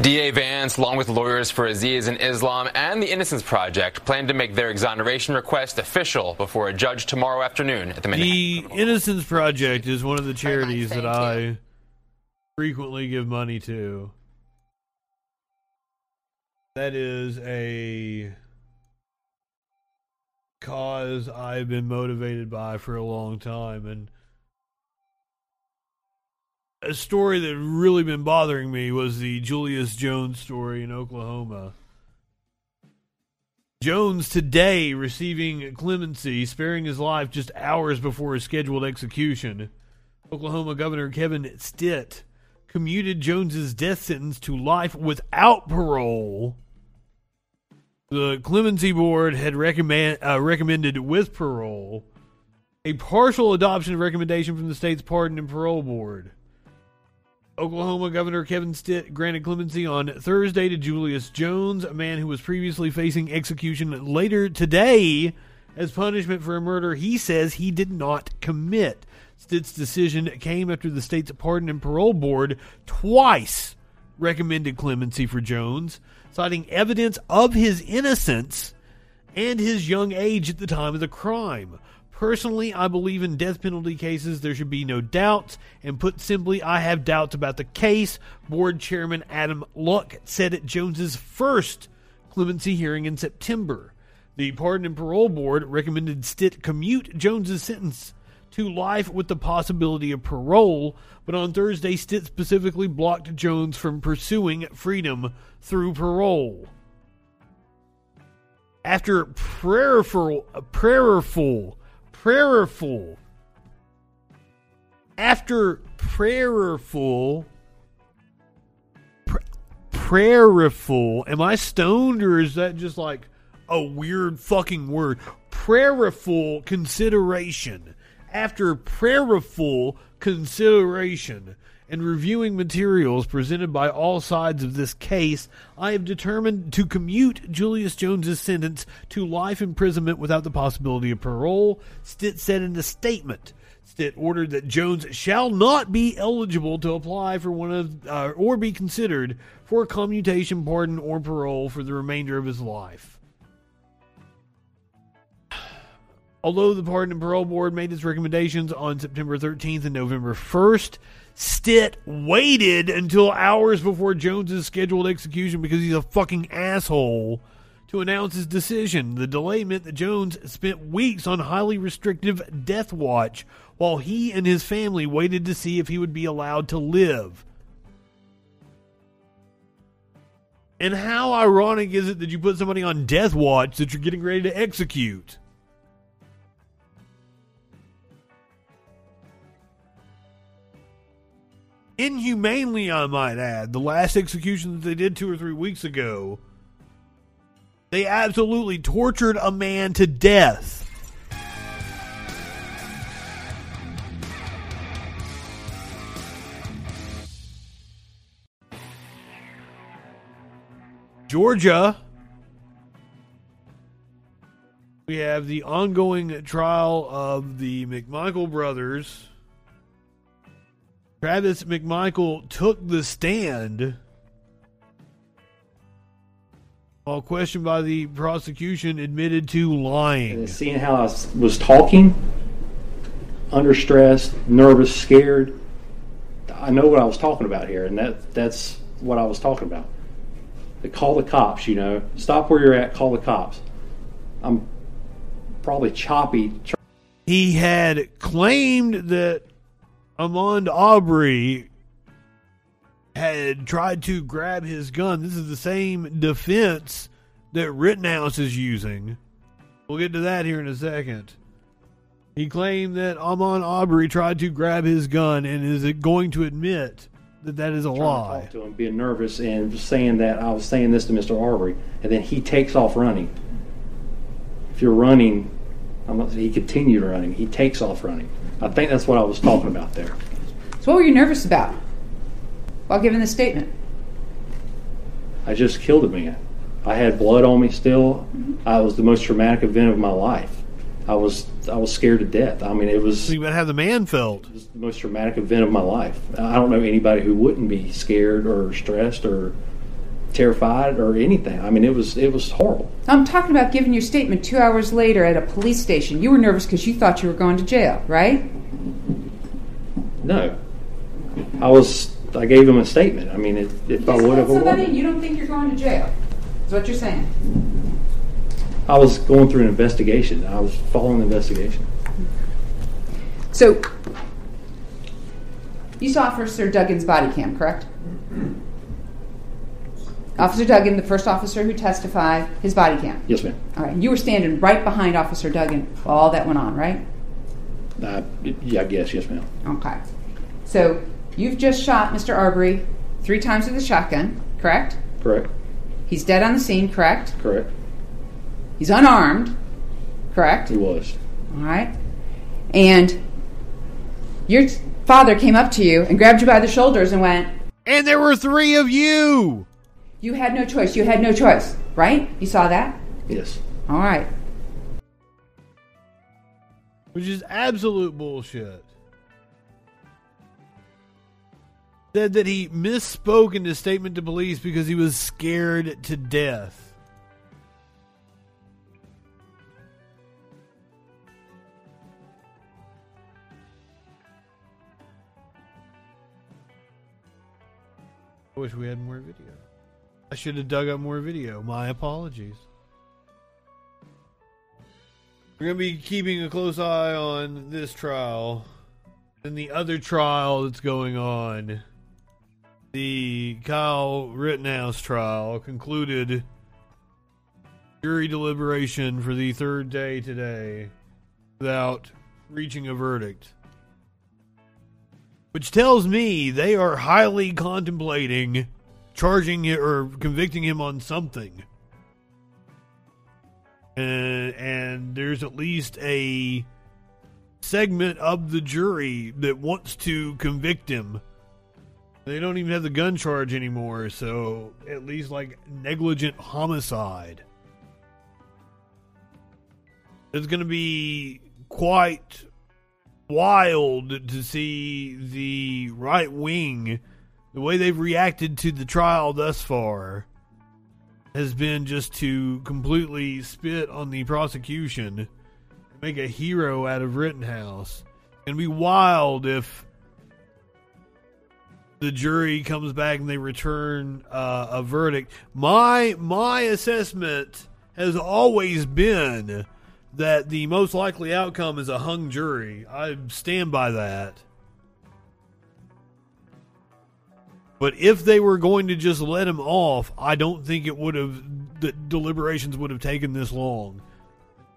DA Vance, along with lawyers for Aziz and Islam and the Innocence Project, plan to make their exoneration request official before a judge tomorrow afternoon at the Manhattan. The Innocence Project is one of the charities that I frequently give money to. That is a cause I've been motivated by for a long time and a story that really been bothering me was the Julius Jones story in Oklahoma. Jones today receiving clemency, sparing his life just hours before his scheduled execution. Oklahoma Governor Kevin Stitt commuted Jones's death sentence to life without parole. The clemency board had recommend, uh, recommended with parole. A partial adoption of recommendation from the state's pardon and parole board. Oklahoma Governor Kevin Stitt granted clemency on Thursday to Julius Jones, a man who was previously facing execution later today as punishment for a murder he says he did not commit. Stitt's decision came after the state's pardon and parole board twice recommended clemency for Jones, citing evidence of his innocence and his young age at the time of the crime. Personally, I believe in death penalty cases there should be no doubts, and put simply, I have doubts about the case. Board Chairman Adam Luck said at Jones's first clemency hearing in September. The Pardon and Parole Board recommended Stitt commute Jones's sentence to life with the possibility of parole, but on Thursday, Stitt specifically blocked Jones from pursuing freedom through parole. After prayerful, prayerful prayerful. After prayerful, pr- prayerful. Am I stoned or is that just like a weird fucking word? Prayerful consideration. After prayerful consideration and reviewing materials presented by all sides of this case, I have determined to commute Julius Jones's sentence to life imprisonment without the possibility of parole, Stitt said in a statement. Stitt ordered that Jones shall not be eligible to apply for one of uh, or be considered for a commutation, pardon, or parole for the remainder of his life. Although the Pardon and Parole Board made its recommendations on September 13th and November 1st, Stitt waited until hours before Jones's scheduled execution because he's a fucking asshole to announce his decision. The delay meant that Jones spent weeks on highly restrictive death watch while he and his family waited to see if he would be allowed to live. And how ironic is it that you put somebody on death watch that you're getting ready to execute? Inhumanely, I might add. The last execution that they did two or three weeks ago, they absolutely tortured a man to death. Georgia, we have the ongoing trial of the McMichael brothers Travis McMichael took the stand while questioned by the prosecution, admitted to lying. And seeing how I was talking, under stress, nervous, scared, I know what I was talking about here, and that that's what I was talking about. They call the cops, you know. Stop where you're at, call the cops. I'm probably choppy. He had claimed that Ahmaud Arbery had tried to grab his gun. This is the same defense that Rittenhouse is using. We'll get to that here in a second. He claimed that Ahmaud Arbery tried to grab his gun and is going to admit that that is a lie. To to him, being nervous and saying that I was saying this to Mr. Arbery, and then he takes off running. If you're running, I'm not, he continued running. He takes off running. I think that's what I was talking about there. So, what were you nervous about while giving this statement? I just killed a man. I had blood on me still. Mm-hmm. I was the most traumatic event of my life. I was I was scared to death. I mean, it was You have the man felt. It was the most traumatic event of my life. I don't know anybody who wouldn't be scared or stressed or terrified or anything. I mean, it was it was horrible. I'm talking about giving your statement two hours later at a police station. You were nervous because you thought you were going to jail, right? No, I was. I gave him a statement. I mean, if, if I would have, Somebody, you don't think you're going to jail. Is what you're saying. I was going through an investigation. I was following the investigation. So, you saw Officer Duggan's body cam, correct? Officer Duggan, the first officer who testified, his body cam. Yes, ma'am. All right. You were standing right behind Officer Duggan while all that went on, right? Uh, yeah, I guess yes, ma'am. Okay. So you've just shot Mr. Arbery three times with a shotgun, correct? Correct. He's dead on the scene, correct? Correct. He's unarmed, correct? He was. All right. And your father came up to you and grabbed you by the shoulders and went, And there were three of you! You had no choice. You had no choice, right? You saw that? Yes. All right. Which is absolute bullshit. Said that he misspoke in his statement to police because he was scared to death. I wish we had more video. I should have dug up more video. My apologies. We're going to be keeping a close eye on this trial and the other trial that's going on. The Kyle Rittenhouse trial concluded jury deliberation for the third day today without reaching a verdict. Which tells me they are highly contemplating charging him or convicting him on something. And, and there's at least a segment of the jury that wants to convict him. They don't even have the gun charge anymore, so at least like negligent homicide. It's going to be quite wild to see the right wing, the way they've reacted to the trial thus far, has been just to completely spit on the prosecution, make a hero out of Rittenhouse. To be wild if the jury comes back and they return uh, a verdict. My my assessment has always been that the most likely outcome is a hung jury. I stand by that. But if they were going to just let him off, I don't think it would have the deliberations would have taken this long.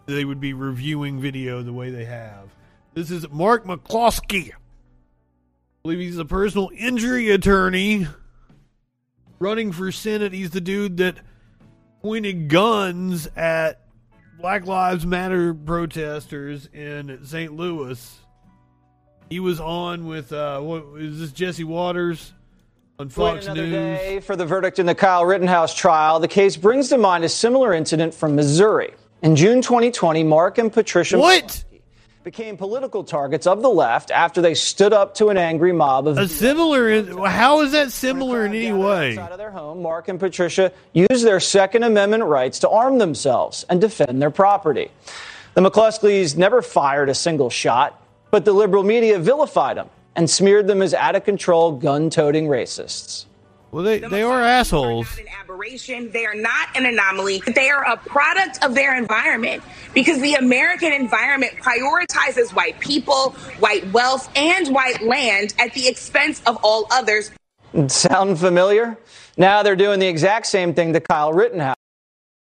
They would be reviewing video the way they have. This is Mark McCloskey. I believe he's a personal injury attorney running for Senate. He's the dude that pointed guns at Black Lives Matter protesters in St. Louis. He was on with uh, what is this Jesse Watters on Fox another News. day for the verdict in the Kyle Rittenhouse trial. The case brings to mind a similar incident from Missouri. In June 2020, Mark and Patricia what? became political targets of the left after they stood up to an angry mob of A similar? How is that similar in any way? Outside of their home, Mark and Patricia used their Second Amendment rights to arm themselves and defend their property. The McCloskeys never fired a single shot, but the liberal media vilified them and smeared them as out of control, gun toting racists. Well, they, they are assholes. aberration. They are not an anomaly. They are a product of their environment because the American environment prioritizes white people, white wealth, and white land at the expense of all others. Sound familiar? Now they're doing the exact same thing to Kyle Rittenhouse.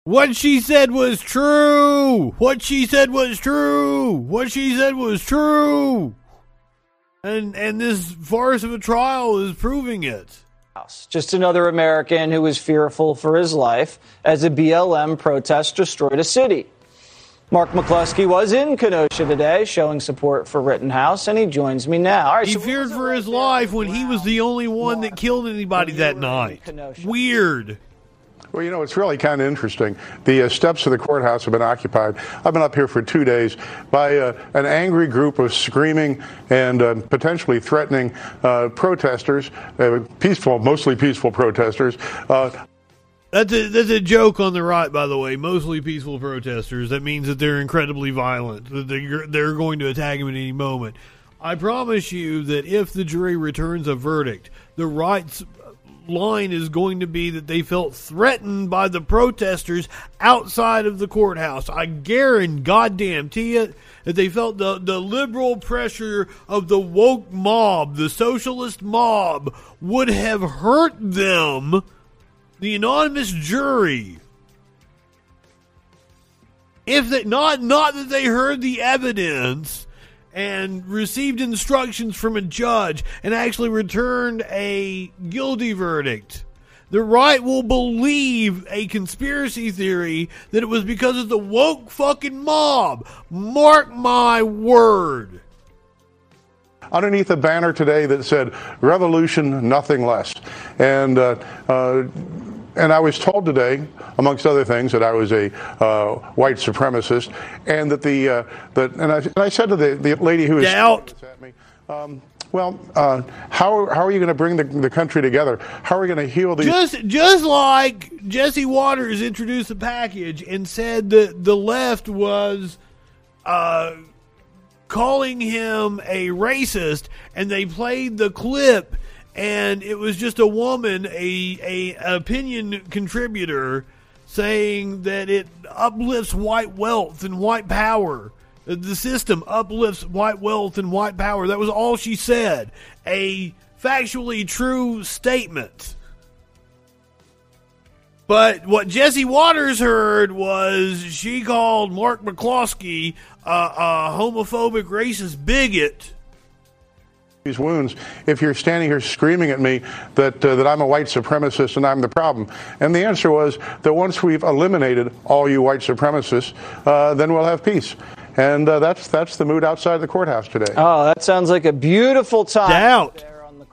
What she said was true. What she said was true. What she said was true. And and this farce of a trial is proving it. Just another American who was fearful for his life as a BLM protest destroyed a city. Mark McCloskey was in Kenosha today showing support for Rittenhouse, and he joins me now. Right, He so feared for his life when he was the only one that killed anybody that night. Weird. Well, you know, it's really kind of interesting. The uh, steps of the courthouse have been occupied. I've been up here for two days by uh, an angry group of screaming and uh, potentially threatening uh, protesters, uh, peaceful, mostly peaceful protesters. Uh, That's a that's a joke on the right, by the way. Mostly peaceful protesters. That means that they're incredibly violent. That they're they're going to attack him at any moment. I promise you that if the jury returns a verdict, the right's line is going to be that they felt threatened by the protesters outside of the courthouse. I guarantee, goddamn to you, that they felt the, the liberal pressure of the woke mob, the socialist mob, would have hurt them the anonymous jury if they not not that they heard the evidence and received instructions from a judge and actually returned a guilty verdict. The right will believe a conspiracy theory that it was because of the woke fucking mob. Mark my word. Underneath a banner today that said "Revolution, nothing less," and uh, uh, and I was told today, amongst other things, that I was a uh, white supremacist, and that the uh, that and I, and I said to the, the lady who was Doubt. at me, um, well, uh, how how are you going to bring the, the country together? How are we going to heal these? Just just like Jesse Watters introduced the package and said that the left was uh, calling him a racist, and they played the clip, and it was just a woman, a a opinion contributor, saying that it uplifts white wealth and white power. The- system uplifts white wealth and white power. That was all she said. A factually true statement. But what Jesse Watters heard was she called Mark McCloskey a homophobic, racist bigot. These wounds if you're standing here screaming at me that uh, that I'm a white supremacist and I'm the problem? And the answer was that once we've eliminated all you white supremacists, uh, then we'll have peace. And uh, that's that's the mood outside the courthouse today. Oh, that sounds like a beautiful time Doubt.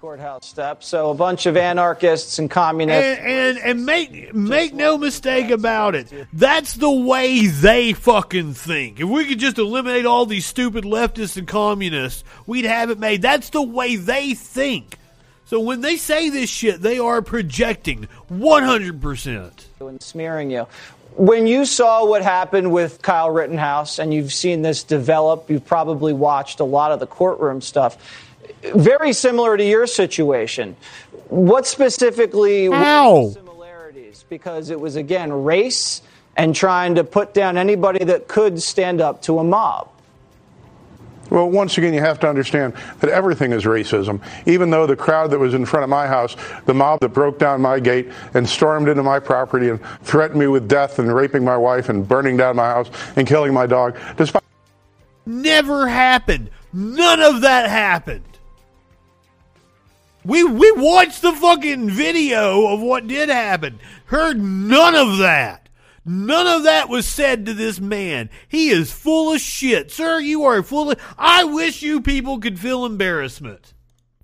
There on the courthouse steps. So a bunch of anarchists and communists. And, and and make make no mistake about it. That's the way they fucking think. If we could just eliminate all these stupid leftists and communists, we'd have it made. That's the way they think. So when they say this shit, they are projecting 100%. and smearing you. When you saw what happened with Kyle Rittenhouse, and you've seen this develop, you've probably watched a lot of the courtroom stuff. Very similar to your situation. What specifically were How? the similarities? Because it was again race and trying to put down anybody that could stand up to a mob. Well, once again, you have to understand that everything is racism. Even though the crowd that was in front of my house, the mob that broke down my gate and stormed into my property and threatened me with death and raping my wife and burning down my house and killing my dog, despite Never happened. None of that happened. We we watched the fucking video of what did happen. Heard none of that. None of that was said to this man. He is full of shit. Sir, you are full of I wish you people could feel embarrassment.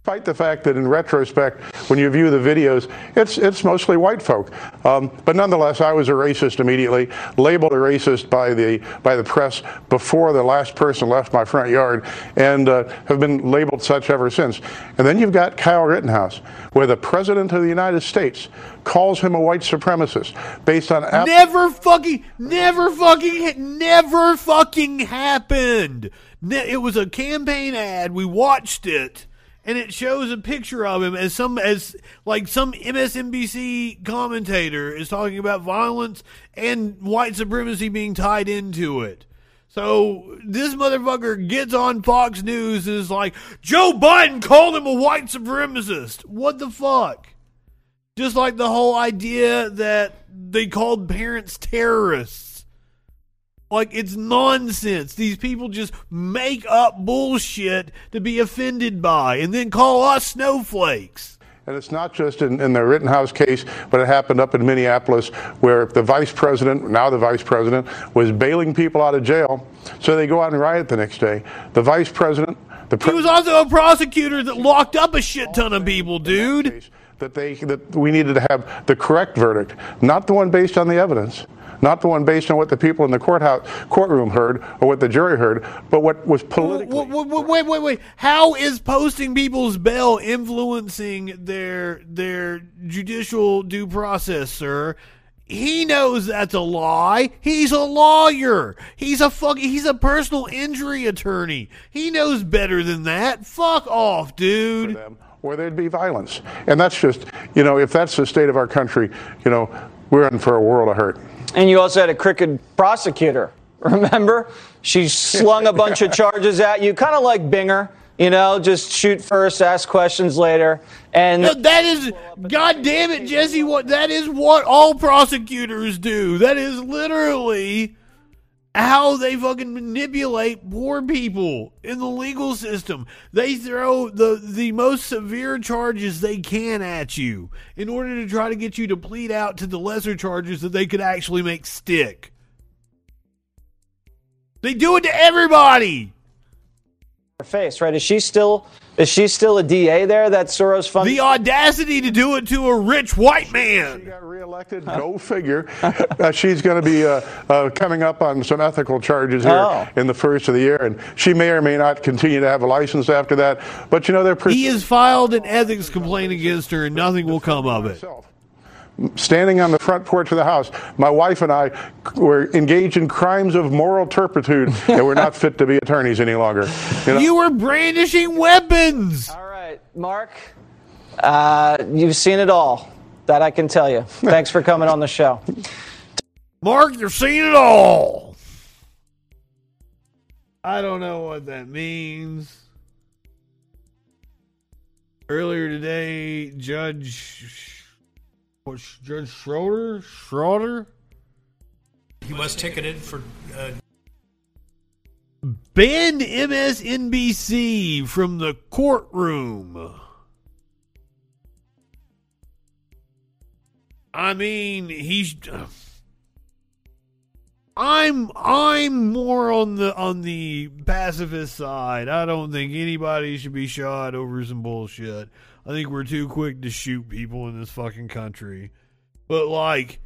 Despite the fact that in retrospect, when you view the videos, it's it's mostly white folk. Um, but nonetheless, I was a racist immediately, labeled a racist by the by the press before the last person left my front yard, and uh, have been labeled such ever since. And then you've got Kyle Rittenhouse, where the president of the United States calls him a white supremacist based on Never fucking, never fucking, never fucking happened. It was a campaign ad. We watched it, and it shows a picture of him as some as like some MSNBC commentator is talking about violence and white supremacy being tied into it. So this motherfucker gets on Fox News and is like, Joe Biden called him a white supremacist. What the fuck? Just like the whole idea that they called parents terrorists. Like, it's nonsense. These people just make up bullshit to be offended by and then call us snowflakes. And it's not just in, in the Rittenhouse case, but it happened up in Minneapolis where the vice president, now the vice president, was bailing people out of jail. So they go out and riot the next day. The vice president, the He was also a prosecutor that locked up a shit ton of people, dude. that they that we needed to have the correct verdict, not the one based on the evidence, not the one based on what the people in the courthouse courtroom heard or what the jury heard, but what was politically. Wait, wait, wait, wait, wait. How is posting people's bail influencing their their judicial due process, sir? He knows that's a lie. He's a lawyer. He's a fuck. He's a personal injury attorney. He knows better than that. Fuck off, dude. Or there'd be violence, and that's just you know if that's the state of our country, you know we're in for a world of hurt. And you also had a crooked prosecutor. Remember? She slung a bunch of charges at you, kind of like Binger. You know, just shoot first, ask questions later. And No, that is, God damn it, Jesse. What that is what all prosecutors do. That is literally how they fucking manipulate poor people in the legal system. They throw the the most severe charges they can at you in order to try to get you to plead out to the lesser charges that they could actually make stick. They do it to everybody. her face, right? Is she still is she still a DA there? That Soros fund. The audacity to do it to a rich white man. She got reelected. Go figure. uh, she's going to be uh, uh, coming up on some ethical charges here Oh. in the first of the year, and she may or may not continue to have a license after that. But you know they're He has filed an ethics complaint against her, and nothing will come of it. Standing on the front porch of the house. My wife and I were engaged in crimes of moral turpitude, and we're not fit to be attorneys any longer. You know? You were brandishing weapons. All right, Mark. Uh, you've seen it all. That I can tell you. Thanks for coming on the show. Mark, you've seen it all. I don't know what that means. Earlier today, Judge what's Judge Schroeder Schroeder He was ticketed for. Uh, banned MSNBC from the courtroom. I mean, he's. I'm I'm more on the on the pacifist side. I don't think anybody should be shot over some bullshit. I think we're too quick to shoot people in this fucking country. But like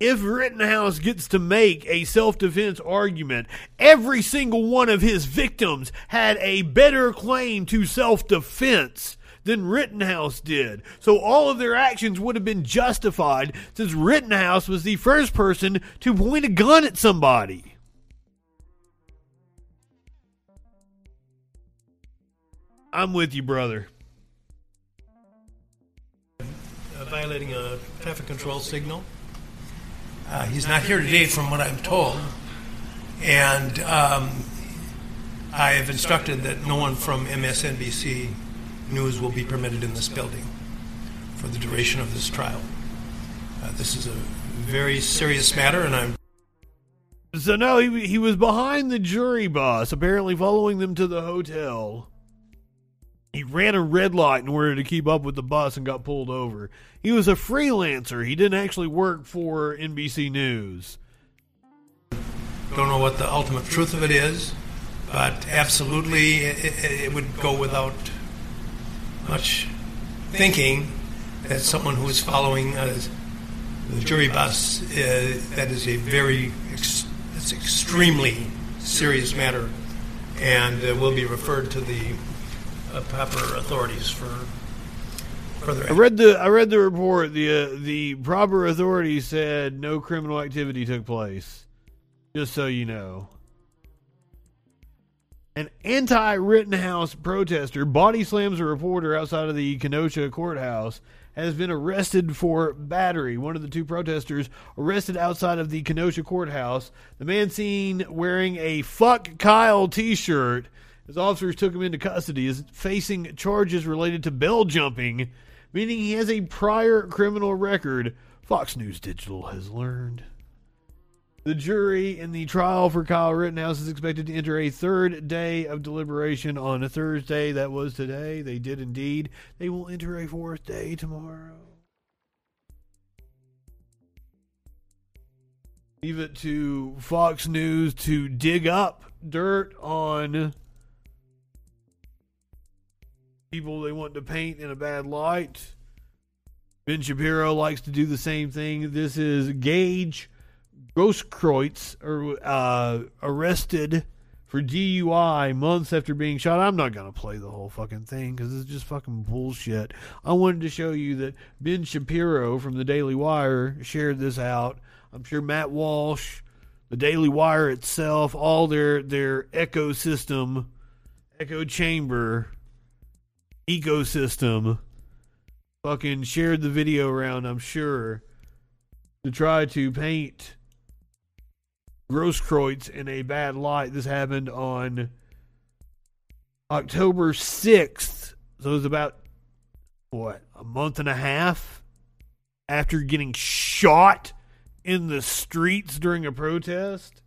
if Rittenhouse gets to make a self defense argument, every single one of his victims had a better claim to self defense than Rittenhouse did. So all of their actions would have been justified since Rittenhouse was the first person to point a gun at somebody. I'm with you, brother. Violating a traffic control signal. Uh, he's not here today, from what I'm told, and um, I have instructed that no one from MSNBC News will be permitted in this building for the duration of this trial. Uh, this is a very serious matter, and I'm So no, he he was behind the jury bus, apparently following them to the hotel. He ran a red light in order to keep up with the bus and got pulled over. He was a freelancer. He didn't actually work for NBC News. don't know what the ultimate truth of it is, but absolutely it, it, would go without much thinking that someone who is following uh, the jury bus, uh, that is a very, ex- it's extremely serious matter and uh, will be referred to the uh, proper authorities for further I read the I read the report. The uh, the proper authorities said no criminal activity took place. Just so you know. An anti Rittenhouse protester body slams a reporter outside of the Kenosha courthouse has been arrested for battery. One of the two protesters arrested outside of the Kenosha courthouse. The man seen wearing a fuck Kyle t shirt as officers took him into custody is facing charges related to bail jumping, meaning he has a prior criminal record, Fox News Digital has learned. The jury in the trial for Kyle Rittenhouse is expected to enter a third day of deliberation on a Thursday. That was today. They did indeed. They will enter a fourth day tomorrow. Leave it to Fox News to dig up dirt on people they want to paint in a bad light. Ben Shapiro likes to do the same thing. This is Gage Grosskreutz uh, arrested for DUI months after being shot. I'm not going to play the whole fucking thing because it's just fucking bullshit. I wanted to show you that Ben Shapiro from the Daily Wire shared this out. I'm sure Matt Walsh, the Daily Wire itself, all their their ecosystem, echo chamber, ecosystem, fucking shared the video around. I'm sure to try to paint Grosskreutz in a bad light. This happened on October 6th. So it was about, what, a month and a half after getting shot in the streets during a protest.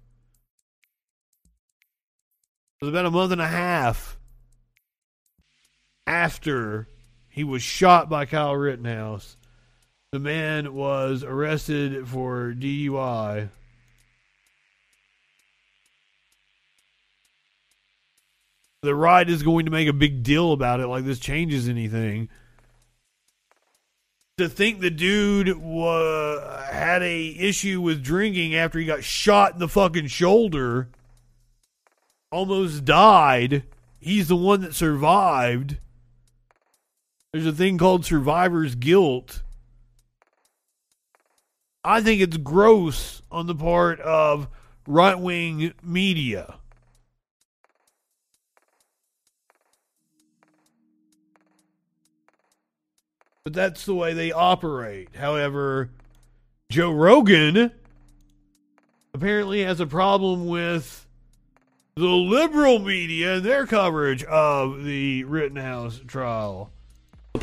It was about a month and a half after he was shot by Kyle Rittenhouse. The man was arrested for DUI. The right is going to make a big deal about it like this changes anything. To think the dude had a issue with drinking after he got shot in the fucking shoulder, almost died. He's the one that survived. There's a thing called survivor's guilt. I think it's gross on the part of right wing media. But that's the way they operate. However, Joe Rogan apparently has a problem with the liberal media and their coverage of the Rittenhouse trial.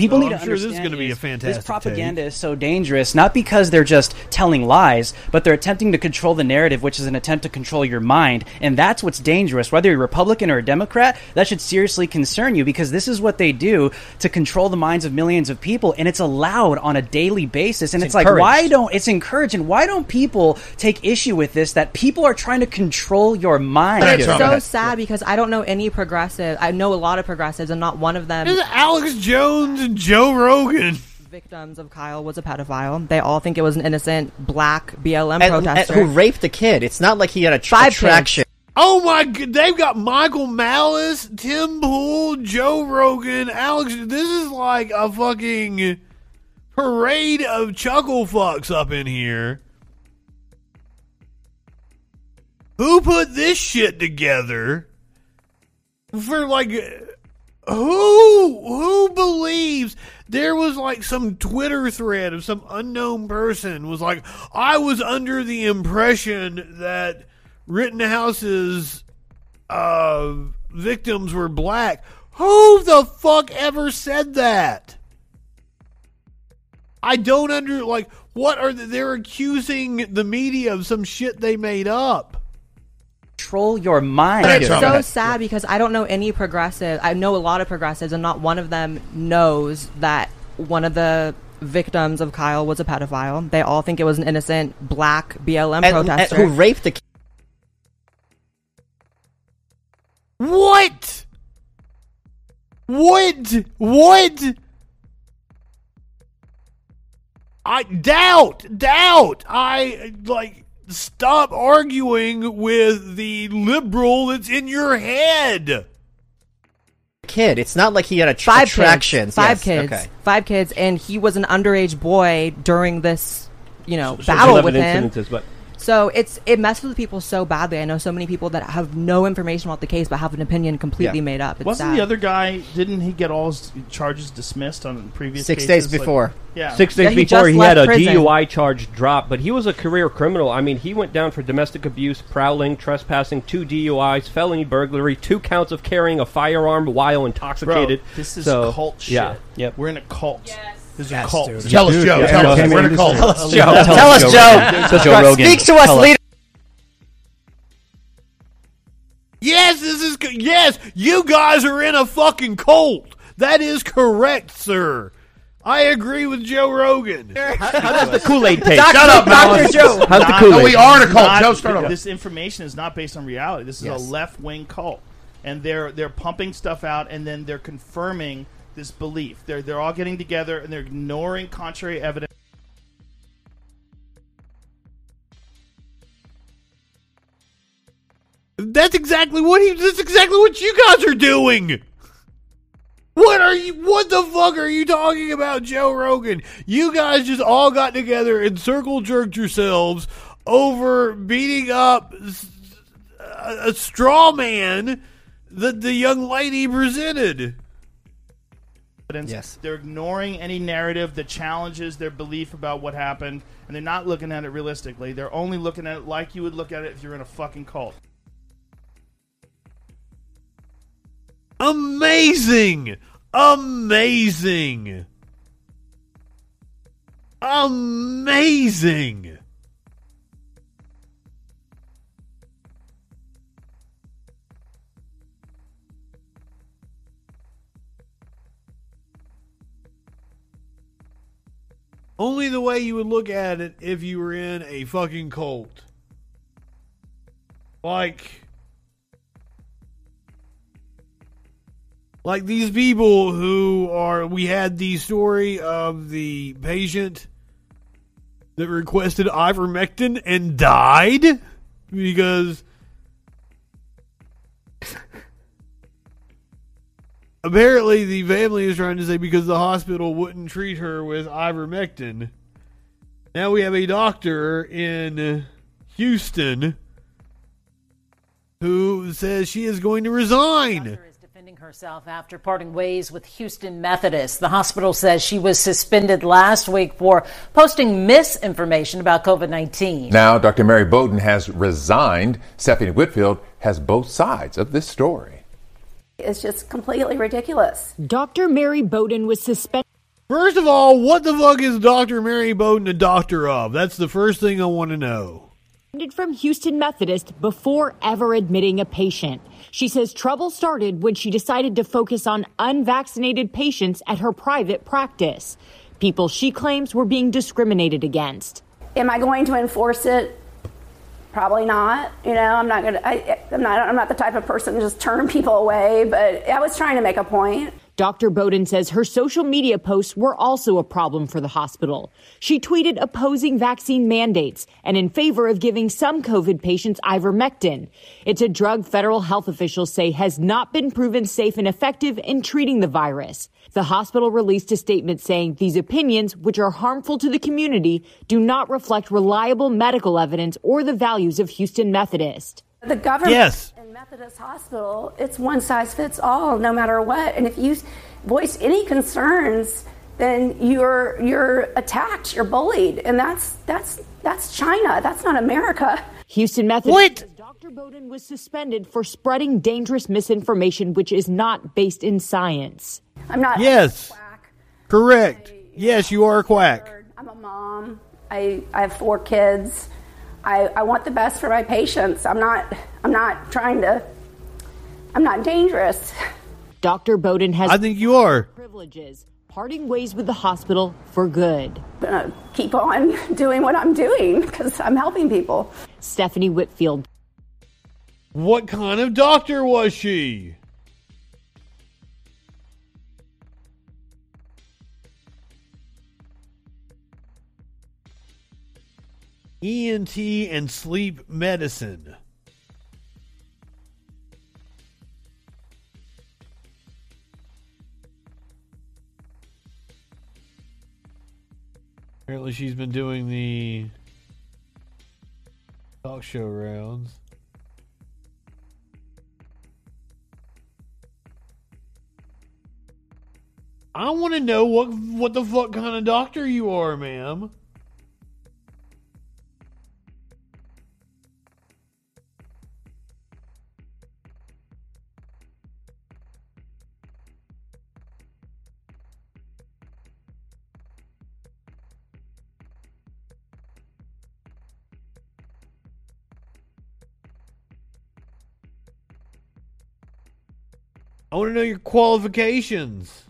People So need I'm to sure this is understand going to be a fantastic This propaganda is so dangerous, not because they're just telling lies, but they're attempting to control the narrative, which is an attempt to control your mind, and that's what's dangerous. Whether you're a Republican or a Democrat, that should seriously concern you because this is what they do to control the minds of millions of people, and it's allowed on a daily basis. And It's it's, like, why don't it's encouraged, and why don't people take issue with this? That people are trying to control your mind. But it's so sad because I don't know any progressive. I know a lot of progressives, and not one of them. There's Alex Jones and Joe Rogan. Victims of Kyle was a pedophile. They all think it was an innocent black BLM And- and protester who raped a kid. It's not like he had a tr- Five attraction. Oh my god, they've got Michael Malice, Tim Pool, Joe Rogan, Alex. This is like a fucking parade of chuckle fucks up in here. Who put this shit together? For like who who believes there was like some Twitter thread of some unknown person was like I was under the impression that Rittenhouse's uh, victims were black. Who the fuck ever said that? I don't under like what are they, they're accusing the media of some shit they made up. Control your mind. But it's so sad because I don't know any progressive. I know a lot of progressives, and not one of them knows that one of the victims of Kyle was a pedophile. They all think it was an innocent black BLM And- and protester who raped a kid. What? What? What? I doubt, doubt. I like stop arguing with the liberal that's in your head. Kid. It's not like he had a tr- five attraction. kids, five Yes, kids, Okay. five kids, and he was an underage boy during this, you know, So- so battle eleven with him. incidences, but- So it's it messes with people so badly. I know so many people that have no information about the case, but have an opinion completely made up. It's Wasn't sad. the other guy? Didn't he get all his charges dismissed on previous Six cases? days Like- before. yeah, six Yeah, days he before just he had a left prison. DUI charge dropped, but he was a career criminal. I mean, he went down for domestic abuse, prowling, trespassing, two DUIs, felony burglary, two counts of carrying a firearm while intoxicated. Bro, this is so, cult shit. Yeah, yep. We're in a cult. This is a cult. dude. Tell us, Joe. Yeah. Tell us. We're in a cult. Tell us, Joe. Tell us, Joe. Joe Rogan. Speak to us, leader. Yes, this is yes. You guys are in a fucking cult. That is correct, sir. I agree with Joe Rogan. How does the Kool-Aid taste? Shut up, Malice. How's the Kool-Aid? No, we are in a cult. Not- Joe, start over. This information is not based on reality. This is Yes. a left wing cult, and they're they're pumping stuff out, and then they're confirming this belief. They're they're all getting together and they're ignoring contrary evidence. That's exactly what he. That's exactly what you guys are doing. What are you? What the fuck are you talking about, Joe Rogan? You guys just all got together and circle jerked yourselves over beating up a straw man that the young lady presented. Evidence. Yes. They're ignoring any narrative that challenges their belief about what happened, and they're not looking at it realistically. They're only looking at it like you would look at it if you're in a fucking cult. Amazing! Amazing! Amazing! Only the way you would look at it if you were in a fucking cult. Like, like these people who are we had the story of the patient that requested ivermectin and died because apparently the family is trying to say because the hospital wouldn't treat her with ivermectin now we have a doctor in Houston who says she is going to resign defending herself after parting ways with Houston Methodist. The hospital says she was suspended last week for posting misinformation about COVID 19. Now, Dr. Mary Bowden has resigned. Stephanie Whitfield has both sides of this story. It's just completely ridiculous. Dr. Mary Bowden was suspended. First of all, what the fuck is Dr. Mary Bowden a doctor of? That's the first thing I want to know. from Houston Methodist before ever admitting a patient. She says trouble started when she decided to focus on unvaccinated patients at her private practice. People she claims were being discriminated against. Am I going to enforce it? Probably not. You know, I'm not gonna. I, I'm not. I'm not the type of person to just turn people away. But I was trying to make a point. Dr. Bowden says her social media posts were also a problem for the hospital. She tweeted opposing vaccine mandates and in favor of giving some COVID patients ivermectin. It's a drug federal health officials say has not been proven safe and effective in treating the virus. The hospital released a statement saying these opinions, which are harmful to the community, do not reflect reliable medical evidence or the values of Houston Methodist. The government Yes. and Methodist Hospital, it's one size fits all, no matter what. And if you voice any concerns, then you're you're attacked, you're bullied, and that's that's that's China. That's not America. Houston Methodist What? Dr. Bowden was suspended for spreading dangerous misinformation which is not based in science. I'm not. Yes. Correct. Yes, you are a quack. I'm a mom. I, I have four kids. I, I want the best for my patients. I'm not I'm not trying to I'm not dangerous. Dr. Bowden has I think you are. privileges, parting ways with the hospital for good. Gonna keep on doing what I'm doing because I'm helping people. Stephanie Whitfield. What kind of doctor was she? ENT and sleep medicine. Apparently, she's been doing the talk show rounds. I want to know what what the fuck kind of doctor you are, ma'am. I want to know your qualifications.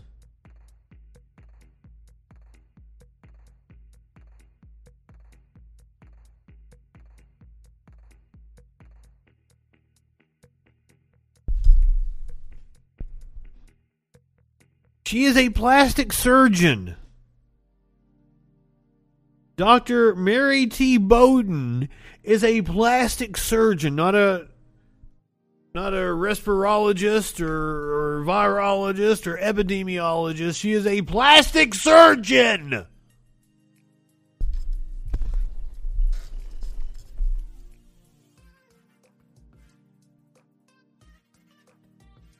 She is a plastic surgeon. Dr. Mary T. Bowden is a plastic surgeon, not a not a respirologist or, or virologist or epidemiologist. She is a plastic surgeon.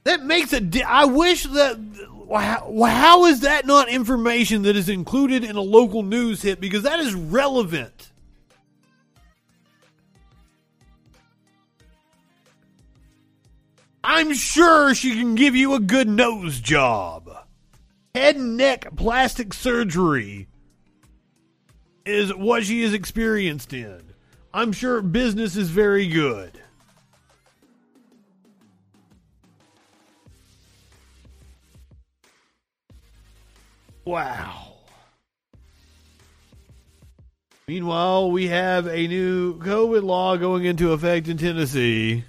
That makes a. Di- I wish that. How, how is that not information that is included in a local news hit? Because that is relevant. I'm sure she can give you a good nose job. Head and neck plastic surgery is what she is experienced in. I'm sure business is very good. Wow. Meanwhile, we have a new COVID law going into effect in Tennessee.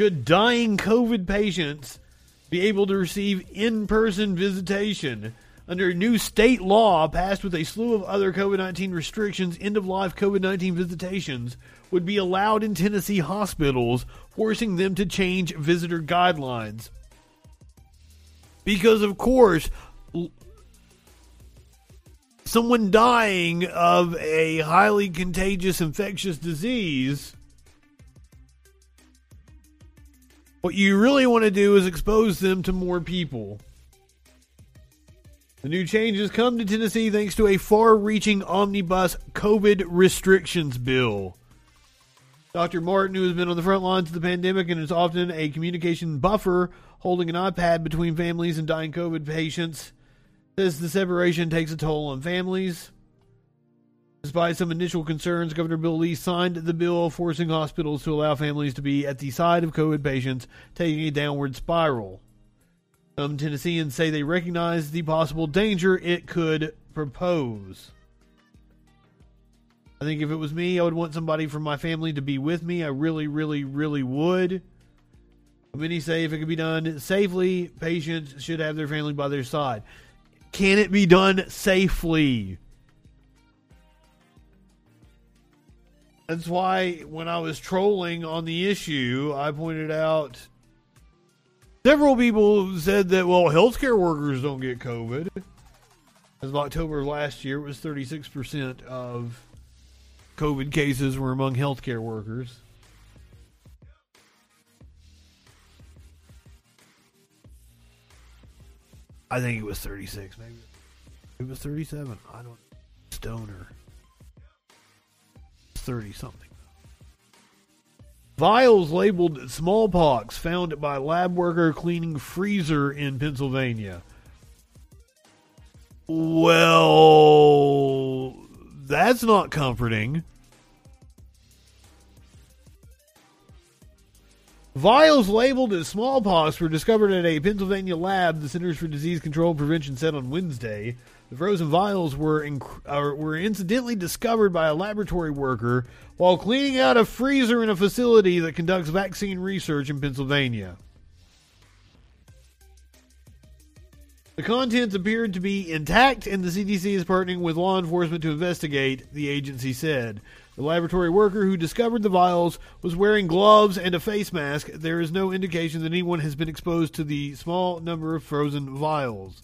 Could dying COVID patients be able to receive in person visitation? Under a new state law passed with a slew of other COVID 19 restrictions, end of life COVID 19 visitations would be allowed in Tennessee hospitals, forcing them to change visitor guidelines. Because, of course, someone dying of a highly contagious infectious disease What you really want to do is expose them to more people. The new changes come to Tennessee thanks to a far reaching omnibus COVID restrictions bill. Dr. Martin, who has been on the front lines of the pandemic and is often a communication buffer holding an iPad between families and dying COVID patients, says the separation takes a toll on families. Despite some initial concerns, Governor Bill Lee signed the bill forcing hospitals to allow families to be at the side of COVID patients taking a downward spiral. Some Tennesseans say they recognize the possible danger it could propose. I think if it was me, I would want somebody from my family to be with me. I really, really, really would. Many say if it could be done safely, patients should have their family by their side. Can it be done safely? That's why when I was trolling on the issue, I pointed out several people said that, well, healthcare workers don't get COVID. As of October of last year, it was 36% of COVID cases were among healthcare workers. I think it was 36, maybe. It was 37. I don't. Stoner. 30 something. Vials labeled smallpox found by lab worker cleaning freezer in Pennsylvania. Well, that's not comforting. Vials labeled as smallpox were discovered at a Pennsylvania lab, the Centers for Disease Control and Prevention said on Wednesday. The frozen vials were inc- uh, were incidentally discovered by a laboratory worker while cleaning out a freezer in a facility that conducts vaccine research in Pennsylvania. The contents appeared to be intact, and the CDC is partnering with law enforcement to investigate, the agency said. The laboratory worker who discovered the vials was wearing gloves and a face mask. There is no indication that anyone has been exposed to the small number of frozen vials.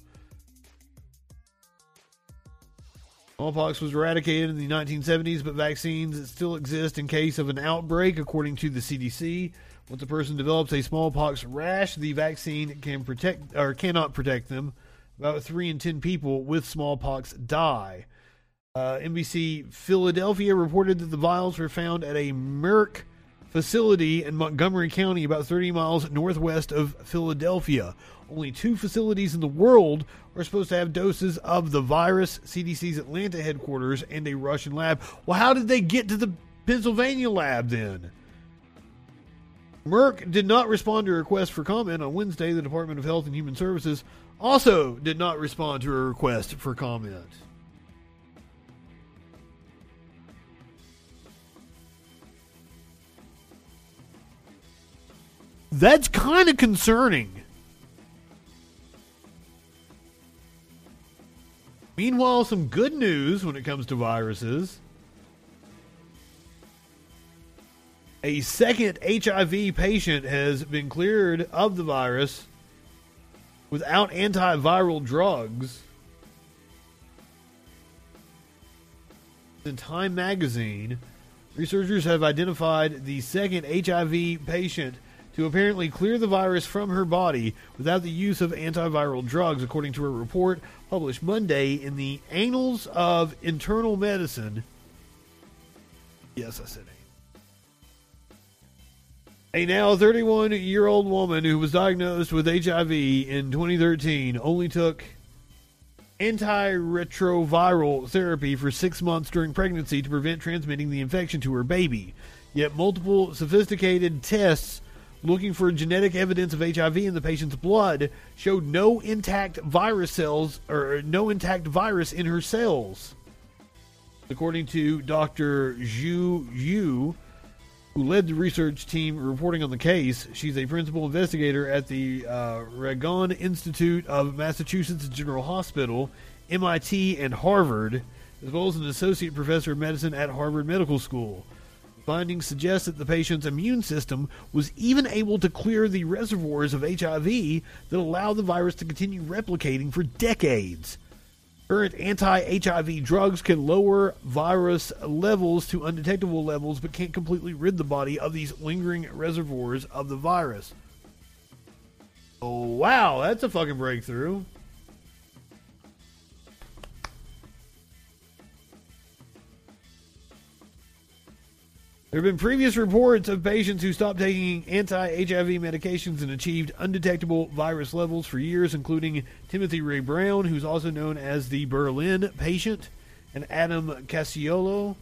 Smallpox was eradicated in the 1970s, but vaccines still exist in case of an outbreak, according to the CDC. Once a person develops a smallpox rash, the vaccine can protect or cannot protect them. About three in ten people with smallpox die. Uh, NBC Philadelphia reported that the vials were found at a Merck facility in Montgomery County, about 30 miles northwest of Philadelphia. Only two facilities in the world are supposed to have doses of the virus CDC's Atlanta headquarters and a Russian lab. Well, how did they get to the Pennsylvania lab then. Merck did not respond to a request for comment on Wednesday. The Department of Health and Human Services also did not respond to a request for comment. That's kind of concerning. Meanwhile, some good news when it comes to viruses. A second HIV patient has been cleared of the virus without antiviral drugs. In Time magazine, researchers have identified the second HIV patient to apparently clear the virus from her body without the use of antiviral drugs, according to a report published Monday in the Annals of Internal Medicine. Yes, I said a now 31 year old woman who was diagnosed with HIV in 2013 only took antiretroviral therapy for six months during pregnancy to prevent transmitting the infection to her baby. Yet multiple sophisticated tests looking for genetic evidence of HIV in the patient's blood showed no intact virus cells or no intact virus in her cells. According to Dr. Xu Yu, who led the research team reporting on the case, she's a principal investigator at the uh, Ragon Institute of Massachusetts General Hospital, MIT, and Harvard, as well as an associate professor of medicine at Harvard Medical School. Findings suggest that the patient's immune system was even able to clear the reservoirs of HIV that allow the virus to continue replicating for decades. Current anti HIV drugs can lower virus levels to undetectable levels but can't completely rid the body of these lingering reservoirs of the virus. Oh, wow, that's a fucking breakthrough. There have been previous reports of patients who stopped taking anti HIV medications and achieved undetectable virus levels for years, including Timothy Ray Brown, who's also known as the Berlin patient, and Adam Castillejo,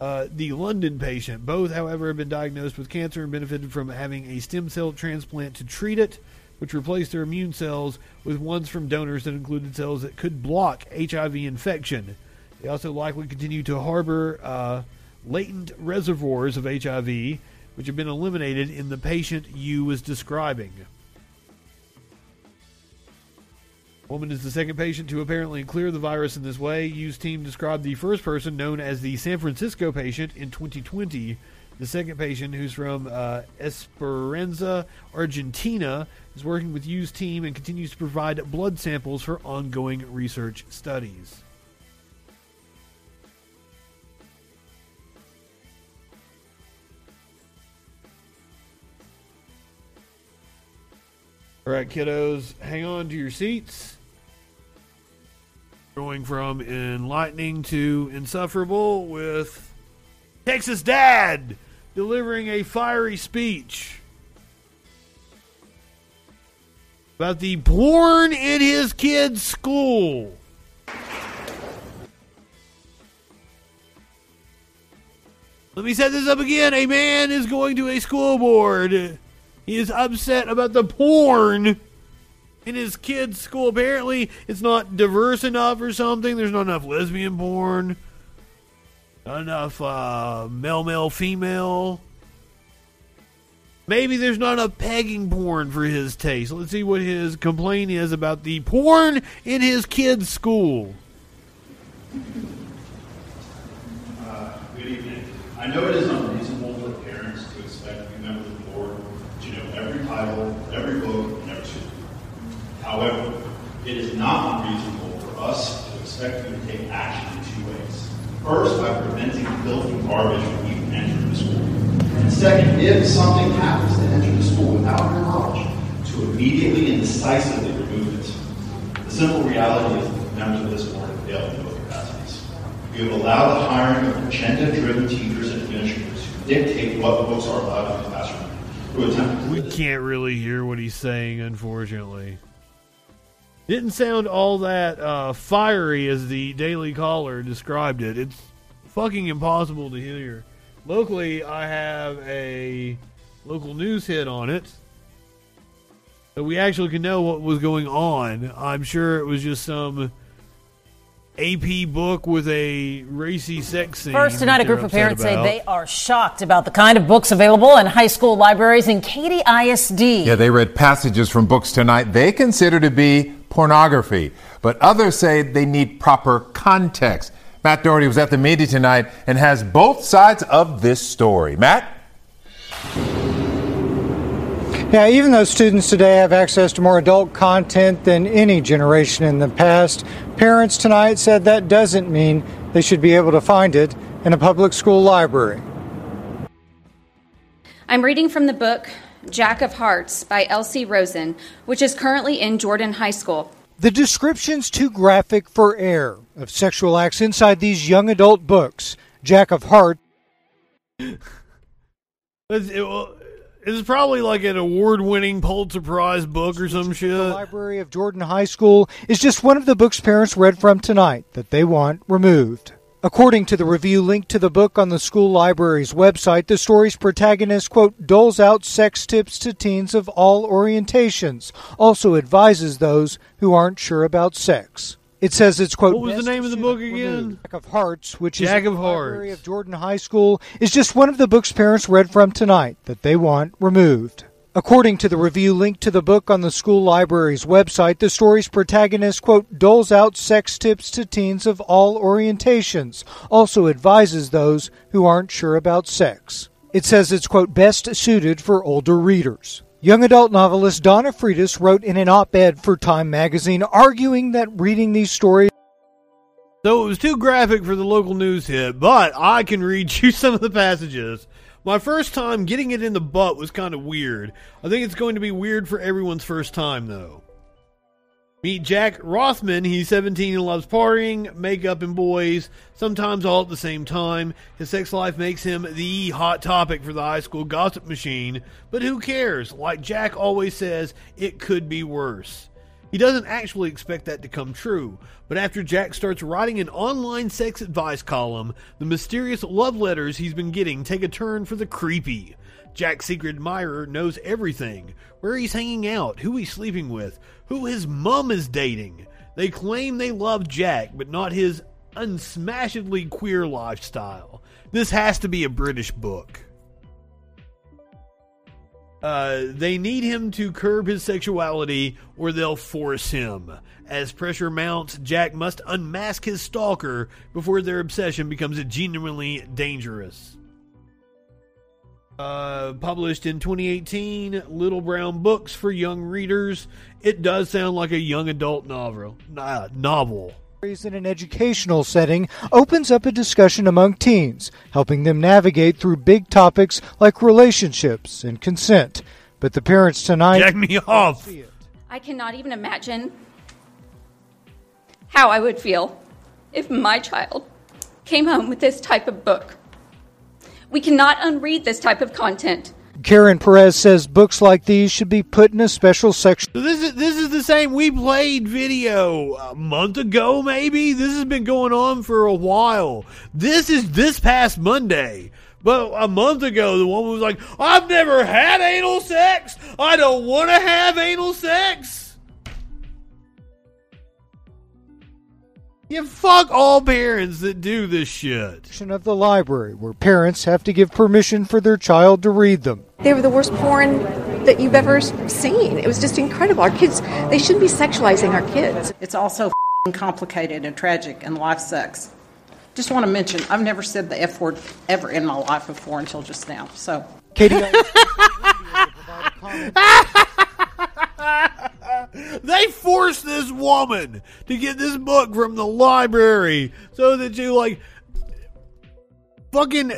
uh, the London patient. Both, however, have been diagnosed with cancer and benefited from having a stem cell transplant to treat it, which replaced their immune cells with ones from donors that included cells that could block HIV infection. They also likely continue to harbor. Uh, latent reservoirs of HIV, which have been eliminated in the patient you was describing. Woman is the second patient to apparently clear the virus in this way. Yu's team described the first person, known as the San Francisco patient, in 2020. The second patient, who's from uh, Esperanza, Argentina, is working with Yu's team and continues to provide blood samples for ongoing research studies. All right, kiddos, hang on to your seats. Going from enlightening to insufferable with Texas Dad delivering a fiery speech about the porn in his kid's school. Let me set this up again. A man is going to a school board he is upset about the porn in his kid's school. Apparently, it's not diverse enough or something. There's not enough lesbian porn, not enough uh, male, male, female. Maybe there's not enough pegging porn for his taste. Let's see what his complaint is about the porn in his kid's school. Uh, good evening. I know it is unreasonable for parents to expect new members of the board to know every title, every book, and every school. However, it is not unreasonable for us to expect you to take action in two ways. First, by preventing filthy garbage from even entering the school. And second, if something happens to enter the school without your knowledge, to immediately and decisively remove it. The simple reality is that members of this board have failed in both capacities. You have allowed the hiring of agenda-driven teachers and administrators who dictate what the books are allowed in the classroom. We can't really hear what he's saying, unfortunately. Didn't sound all that uh, fiery as the Daily Caller described it. It's fucking impossible to hear. locally, I have a local news hit on it. So we actually can know what was going on. I'm sure it was just some AP book with a racy sex scene. First tonight, a group of upset parents say they are shocked about the kind of books available in high school libraries in Katy ISD. Yeah, they read passages from books tonight they consider to be pornography, but others say they need proper context. Matt Doherty was at the meeting tonight and has both sides of this story. Matt? Yeah, even though students today have access to more adult content than any generation in the past, parents tonight said that doesn't mean they should be able to find it in a public school library. I'm reading from the book Jack of Hearts by L.C. Rosen, which is currently in Jordan High School. The description's too graphic for air of sexual acts inside these young adult books. Jack of Hearts. It's, it, well, it's probably like an award-winning Pulitzer Prize book or some shit. The Library of Jordan High School is just one of the books parents read from tonight that they want removed. According to the review linked to the book on the school library's website, the story's protagonist, quote, doles out sex tips to teens of all orientations, also advises those who aren't sure about sex. It says it's, quote, What was the name of the book again? Jack of Hearts, which Jack is of the Library of Jordan High School, is just one of the books parents read from tonight that they want removed. According to the review linked to the book on the school library's website, the story's protagonist, quote, doles out sex tips to teens of all orientations, also advises those who aren't sure about sex. It says it's, quote, best suited for older readers. Young adult novelist Donna Freitas wrote in an op ed for Time magazine arguing that reading these stories So it was too graphic for the local news hit, but I can read you some of the passages. My first time getting it in the butt was kind of weird. I think it's going to be weird for everyone's first time, though. Meet Jack Rothman. He's 17 and loves partying, makeup, and boys, sometimes all at the same time. His sex life makes him the hot topic for the high school gossip machine, but who cares? Like Jack always says, it could be worse. He doesn't actually expect that to come true, but after Jack starts writing an online sex advice column, the mysterious love letters he's been getting take a turn for the creepy. Jack's secret admirer knows everything where he's hanging out, who he's sleeping with, who his mum is dating. They claim they love Jack, but not his unsmashedly queer lifestyle. This has to be a British book. Uh, they need him to curb his sexuality or they'll force him. As pressure mounts, Jack must unmask his stalker before their obsession becomes genuinely dangerous. Uh, published in 2018, Little Brown Books for Young Readers. It does sound like a young adult novel. Uh, novel. In an educational setting opens up a discussion among teens, helping them navigate through big topics like relationships and consent. But the parents tonight Jack me off. I cannot even imagine how I would feel if my child came home with this type of book. We cannot unread this type of content. Karen Perez says books like these should be put in a special section. So this is this is the same we played video a month ago maybe. This has been going on for a while. This is this past Monday. But a month ago the woman was like, "I've never had anal sex. I don't want to have anal sex." You fuck all parents that do this shit. Of the library, where parents have to give permission for their child to read them. They were the worst porn that you've ever seen. It was just incredible. Our kids, they shouldn't be sexualizing our kids. It's also f***ing complicated and tragic and life sucks. Just want to mention, I've never said the F word ever in my life before until just now. So, Katie, they forced this woman to get this book from the library so that you like fucking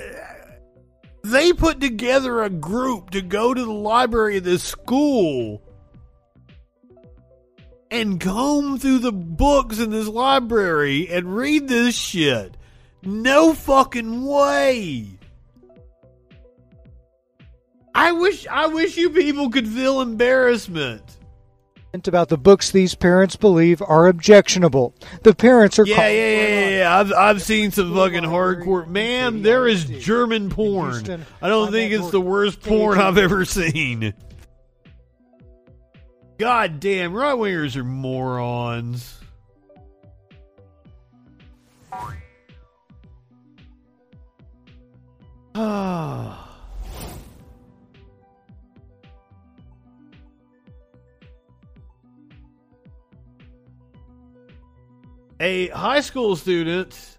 they put together a group to go to the library of this school and comb through the books in this library and read this shit. No fucking way. I wish I wish you people could feel embarrassment. about the books these parents believe are objectionable. The parents are Yeah, yeah, yeah, yeah, yeah. I've I've seen some fucking hardcore. Man, there is German porn. I don't think it's the worst porn I've ever seen. God damn, right wingers are morons. Ah. A high school student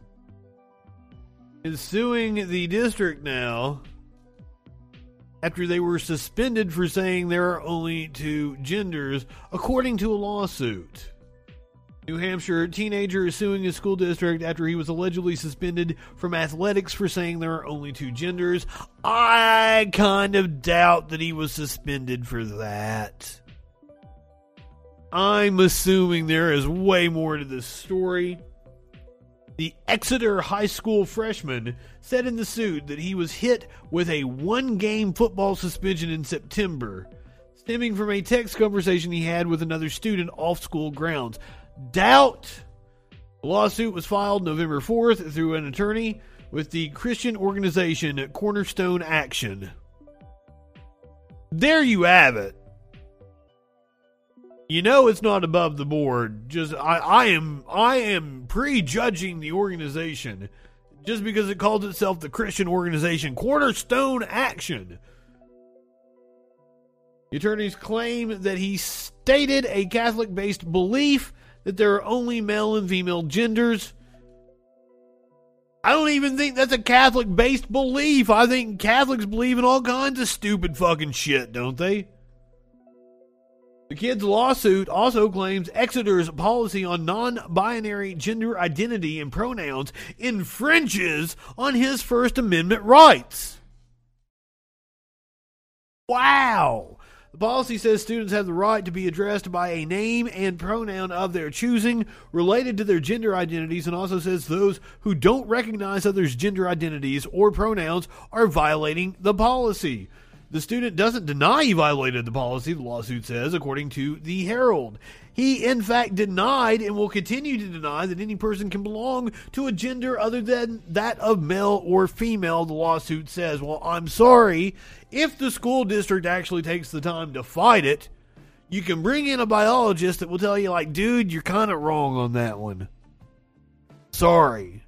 is suing the district now after they were suspended for saying there are only two genders, according to a lawsuit. New Hampshire teenager is suing his school district after he was allegedly suspended from athletics for saying there are only two genders. I kind of doubt that he was suspended for that. I'm assuming there is way more to this story. The Exeter High School freshman said in the suit that he was hit with a one game football suspension in September, stemming from a text conversation he had with another student off school grounds. Doubt. The lawsuit was filed November 4th through an attorney with the Christian organization Cornerstone Action. There you have it. You know it's not above the board. Just I, I am I am prejudging the organization just because it calls itself the Christian organization Cornerstone Action. The attorneys claim that he stated a Catholic based belief that there are only male and female genders. I don't even think that's a Catholic based belief. I think Catholics believe in all kinds of stupid fucking shit, don't they? The kid's lawsuit also claims Exeter's policy on non binary gender identity and pronouns infringes on his First Amendment rights. Wow! The policy says students have the right to be addressed by a name and pronoun of their choosing related to their gender identities, and also says those who don't recognize others' gender identities or pronouns are violating the policy. The student doesn't deny he violated the policy, the lawsuit says, according to the Herald. He, in fact, denied and will continue to deny that any person can belong to a gender other than that of male or female, the lawsuit says. Well, I'm sorry. If the school district actually takes the time to fight it, you can bring in a biologist that will tell you, like, dude, you're kind of wrong on that one. Sorry.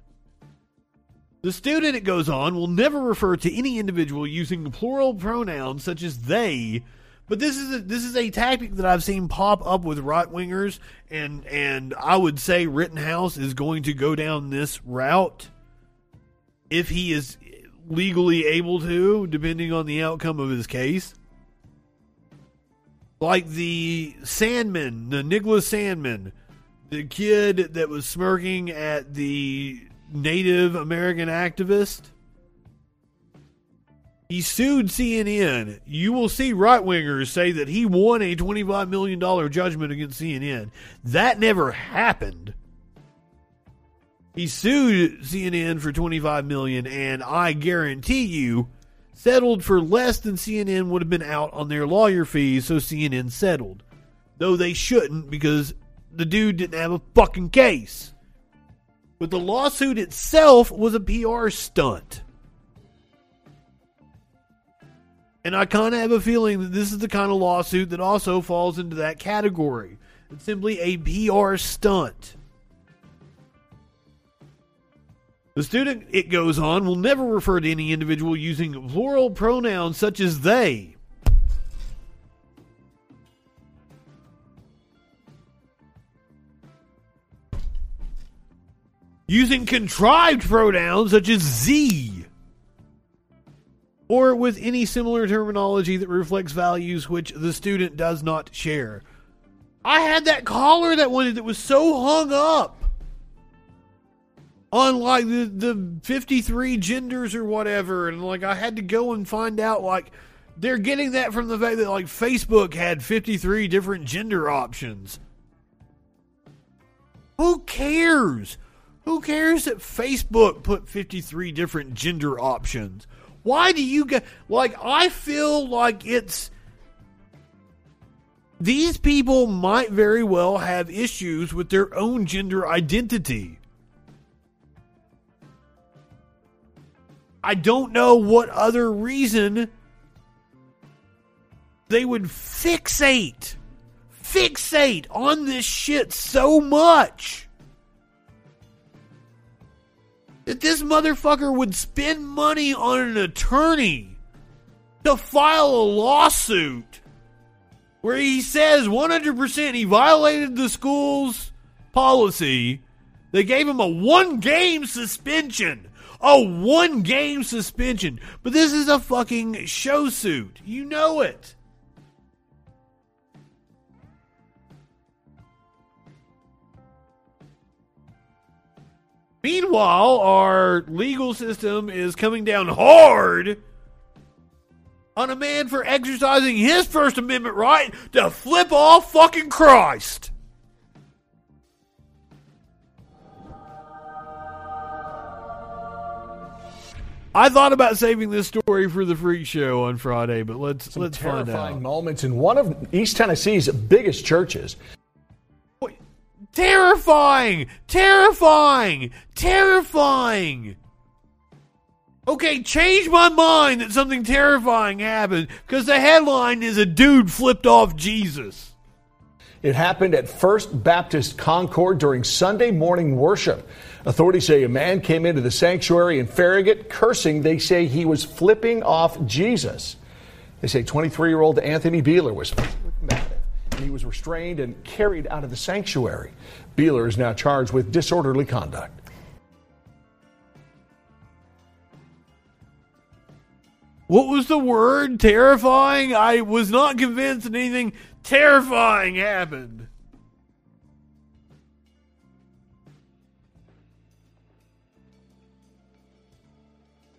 The student, it goes on, will never refer to any individual using plural pronouns such as they. But this is a, this is a tactic that I've seen pop up with right wingers, and and I would say Rittenhouse is going to go down this route if he is legally able to, depending on the outcome of his case. Like the Sandman, the Nicholas Sandmann, the kid that was smirking at the Native American activist. He sued CNN. You will see right wingers say that he won a $25 million judgment against CNN. That never happened. He sued CNN for 25 million and I guarantee you settled for less than CNN would have been out on their lawyer fees, so CNN settled. Though they shouldn't because the dude didn't have a fucking case. But the lawsuit itself was a PR stunt. And I kind of have a feeling that this is the kind of lawsuit that also falls into that category. It's simply a PR stunt. The student, it goes on, will never refer to any individual using plural pronouns such as they. Using contrived pronouns such as Z. Or with any similar terminology that reflects values which the student does not share. I had that caller that wanted that was so hung up on like the, the 53 genders or whatever and like I had to go and find out like they're getting that from the fact that like Facebook had 53 different gender options. Who cares? Who cares that Facebook put 53 different gender options? Why do you get like I feel like it's these people might very well have issues with their own gender identity. I don't know what other reason they would fixate fixate on this shit so much that this motherfucker would spend money on an attorney to file a lawsuit where he says 100% he violated the school's policy. They gave him a one game suspension. A one game suspension. But this is a fucking show suit. You know it. Meanwhile, our legal system is coming down hard on a man for exercising his First Amendment right to flip off fucking Christ. I thought about saving this story for the freak show on Friday, but let's Some let's find terrifying out. moments in one of East Tennessee's biggest churches. Terrifying! Terrifying! Terrifying! Okay, change my mind that something terrifying happened because the headline is a dude flipped off Jesus. It happened at First Baptist Concord during Sunday morning worship. Authorities say a man came into the sanctuary in Farragut cursing. They say he was flipping off Jesus. They say 23 year old Anthony Beeler was and he was restrained and carried out of the sanctuary. Beeler is now charged with disorderly conduct. What was the word? Terrifying? I was not convinced that anything terrifying happened.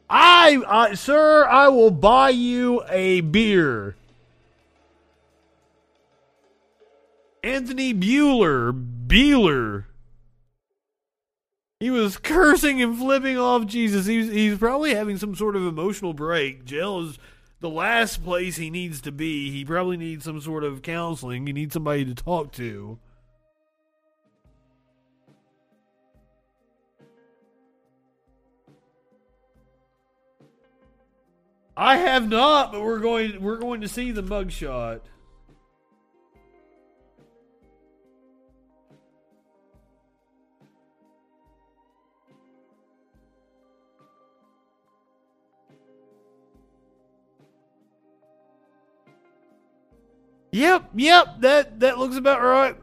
I, I, sir, I will buy you a beer. Anthony Bueller, Beeler. He was cursing and flipping off Jesus. He's he's probably having some sort of emotional break. Jail is the last place he needs to be. He probably needs some sort of counseling. He needs somebody to talk to. I have not, but we're going we're going to see the mugshot. Yep, yep, that that looks about right.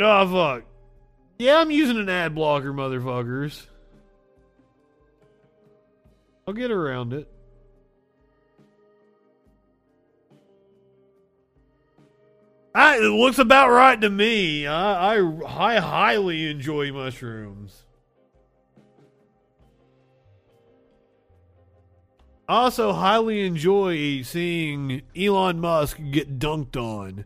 Oh fuck. Yeah, I'm using an ad blocker, motherfuckers. I'll get around it. I, it looks about right to me. I, I, I highly enjoy mushrooms. I also highly enjoy seeing Elon Musk get dunked on.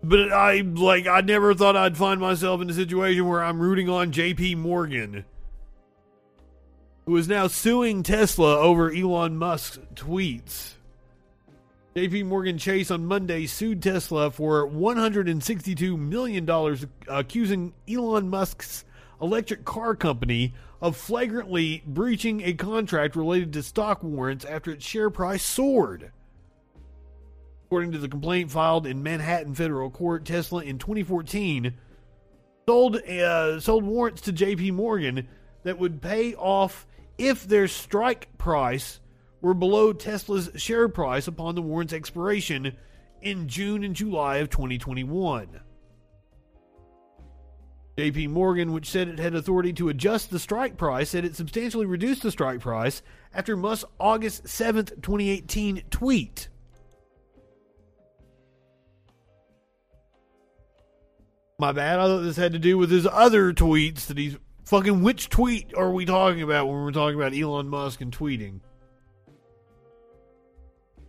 But I like I never thought I'd find myself in a situation where I'm rooting on JP Morgan. Who is now suing Tesla over Elon Musk's tweets. JP Morgan Chase on Monday sued Tesla for $162 million, accusing Elon Musk's electric car company of flagrantly breaching a contract related to stock warrants after its share price soared. According to the complaint filed in Manhattan federal court, Tesla in 2014 sold uh, sold warrants to J.P. Morgan that would pay off if their strike price were below Tesla's share price upon the warrants' expiration in June and July of 2021. JP Morgan, which said it had authority to adjust the strike price, said it substantially reduced the strike price after Musk's August 7th, 2018 tweet. My bad. I thought this had to do with his other tweets that he's fucking. Which tweet are we talking about when we're talking about Elon Musk and tweeting?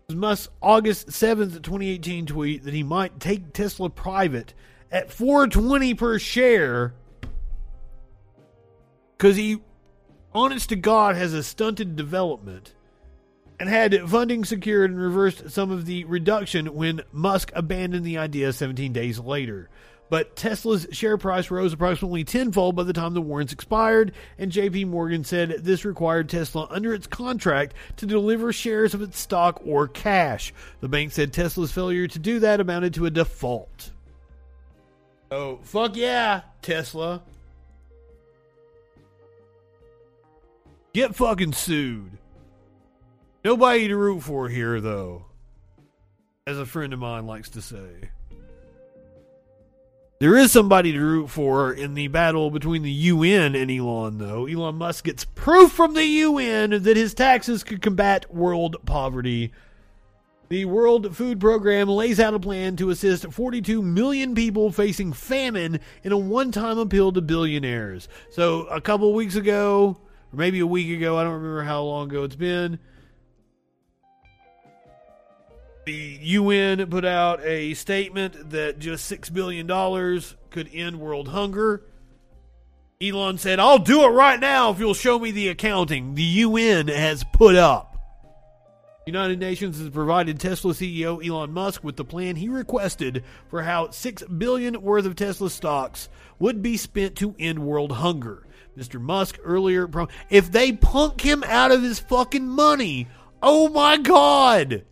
Musk's August 7th, 2018 tweet that he might take Tesla private at 420 per share because he honest to God, has a stunted development and had funding secured and reversed some of the reduction when Musk abandoned the idea 17 days later. But Tesla's share price rose approximately tenfold by the time the warrants expired, and JP Morgan said this required Tesla under its contract to deliver shares of its stock or cash. The bank said Tesla's failure to do that amounted to a default. Oh, fuck yeah, Tesla. Get fucking sued. Nobody to root for here, though, as a friend of mine likes to say. There is somebody to root for in the battle between the UN and Elon, though. Elon Musk gets proof from the UN that his taxes could combat world poverty. The World Food Program lays out a plan to assist 42 million people facing famine in a one time appeal to billionaires. So, a couple weeks ago, or maybe a week ago, I don't remember how long ago it's been, the UN put out a statement that just $6 billion could end world hunger. Elon said, I'll do it right now if you'll show me the accounting the UN has put up. United Nations has provided Tesla CEO Elon Musk with the plan he requested for how 6 billion worth of Tesla stocks would be spent to end world hunger. Mr. Musk earlier if they punk him out of his fucking money, oh my god.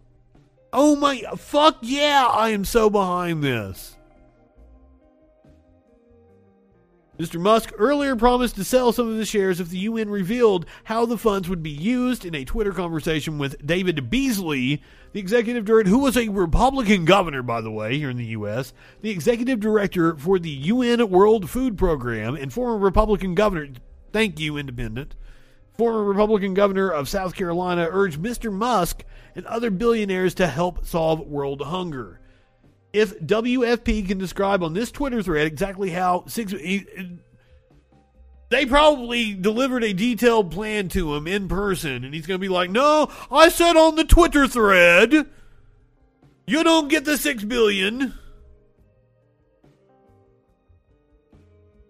Oh my fuck yeah, I am so behind this. Mr. Musk earlier promised to sell some of the shares if the UN revealed how the funds would be used in a Twitter conversation with David Beasley, the executive director, who was a Republican governor, by the way, here in the U.S., the executive director for the UN World Food Program and former Republican governor. Thank you, Independent. Former Republican governor of South Carolina urged Mr. Musk and other billionaires to help solve world hunger. If WFP can describe on this Twitter thread exactly how six, he, they probably delivered a detailed plan to him in person, and he's going to be like, "No, I said on the Twitter thread, you don't get the six billion.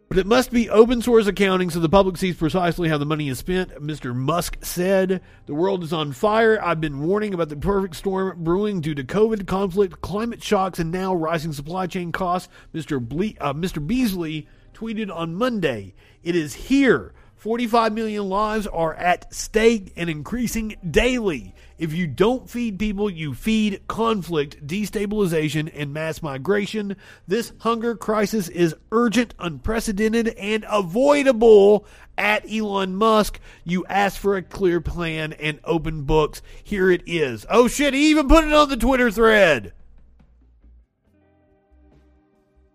But it must be open source accounting so the public sees precisely how the money is spent. Mr. Musk said, The world is on fire. I've been warning about the perfect storm brewing due to COVID, conflict, climate shocks, and now rising supply chain costs. Mr. Ble- uh, Mr. Beasley tweeted on Monday, It is here. 45 million lives are at stake and increasing daily. If you don't feed people, you feed conflict, destabilization, and mass migration. This hunger crisis is urgent, unprecedented, and avoidable. At Elon Musk, you asked for a clear plan and open books. Here it is. Oh shit, he even put it on the Twitter thread.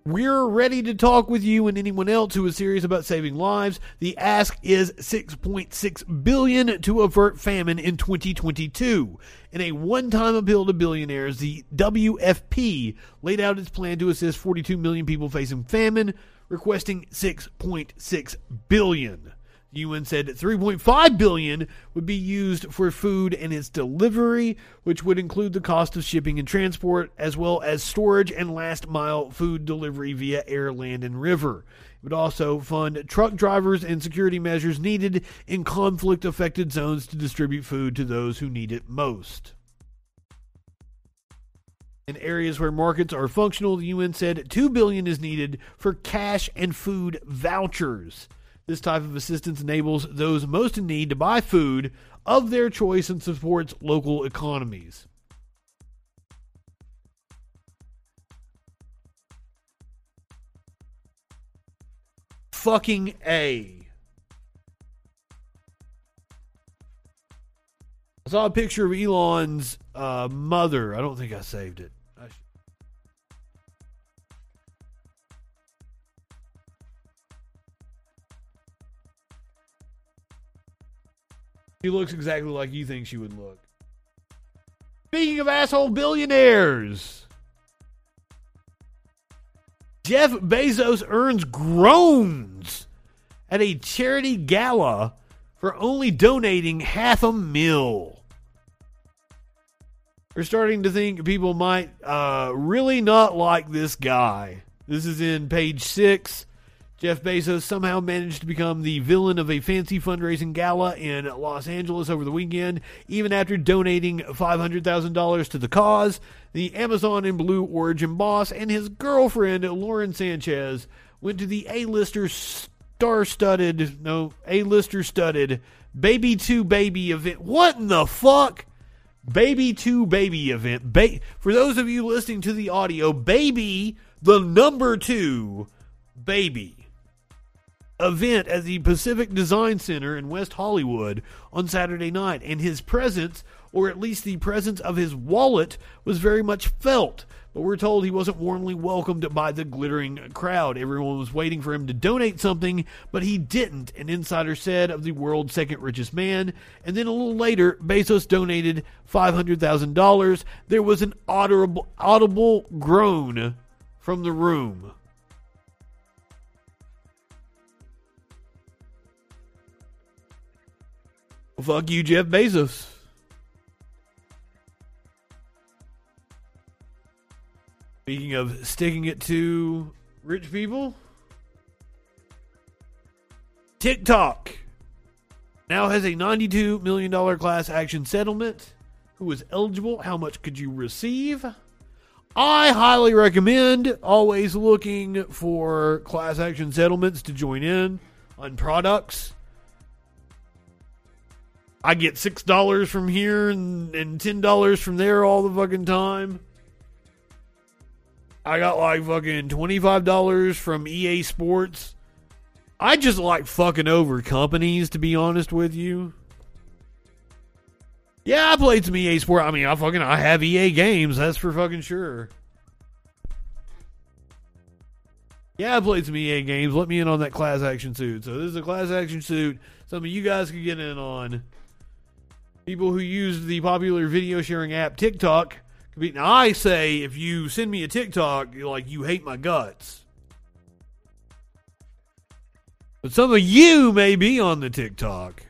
We're ready to talk with you and anyone else who is serious about saving lives. The ask is 6.6 billion to avert famine in 2022. In a one-time appeal to billionaires, the WFP laid out its plan to assist 42 million people facing famine, requesting 6.6 billion. UN said 3.5 billion would be used for food and its delivery, which would include the cost of shipping and transport, as well as storage and last mile food delivery via air, land, and river. It would also fund truck drivers and security measures needed in conflict affected zones to distribute food to those who need it most. In areas where markets are functional, the UN said 2 billion is needed for cash and food vouchers. This type of assistance enables those most in need to buy food of their choice and supports local economies. Fucking A. I saw a picture of Elon's uh, mother. I don't think I saved it. She looks exactly like you think she would look. Speaking of asshole billionaires, Jeff Bezos earns groans at a charity gala for only donating half a mil. We're starting to think people might uh, really not like this guy. This is in page six. Jeff Bezos somehow managed to become the villain of a fancy fundraising gala in Los Angeles over the weekend, even after donating $500,000 to the cause. The Amazon and Blue Origin boss and his girlfriend, Lauren Sanchez, went to the A-lister star-studded, no, A-lister studded Baby 2 Baby event. What in the fuck? Baby 2 Baby event. Ba- For those of you listening to the audio, Baby, the number 2 Baby event at the Pacific Design Center in West Hollywood on Saturday night, and his presence, or at least the presence of his wallet, was very much felt. But we're told he wasn't warmly welcomed by the glittering crowd. Everyone was waiting for him to donate something, but he didn't, an insider said of the world's second richest man. And then a little later, Bezos donated $500,000. There was an audible, audible groan from the room. Fuck you, Jeff Bezos. Speaking of sticking it to rich people, TikTok now has a $92 million class action settlement. Who is eligible? How much could you receive? I highly recommend always looking for class action settlements to join in on products. I get six dollars from here and, and ten dollars from there all the fucking time. I got like fucking twenty five dollars from EA Sports. I just like fucking over companies, to be honest with you. Yeah, I played some EA Sports. I mean, I fucking I have EA games. That's for fucking sure. Yeah, I played some EA games. Let me in on that class action suit. So this is a class action suit. Some of you guys can get in on. People who use the popular video sharing app TikTok. Now I say if you send me a TikTok, like you hate my guts. But some of you may be on the TikTok.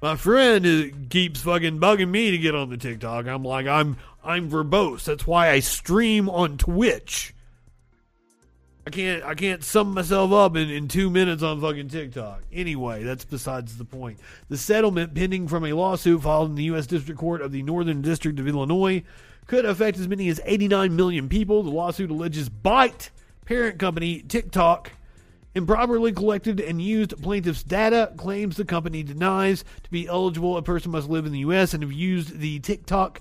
My friend keeps fucking bugging me to get on the TikTok. I'm like, I'm I'm verbose. That's why I stream on Twitch. I can't I can't sum myself up in, in two minutes on fucking TikTok. Anyway, that's besides the point. The settlement pending from a lawsuit filed in the U.S. District Court of the Northern District of Illinois could affect as many as 89 million people. The lawsuit alleges Byte parent company TikTok improperly collected and used plaintiff's data. Claims the company denies to be eligible. A person must live in the U.S. and have used the TikTok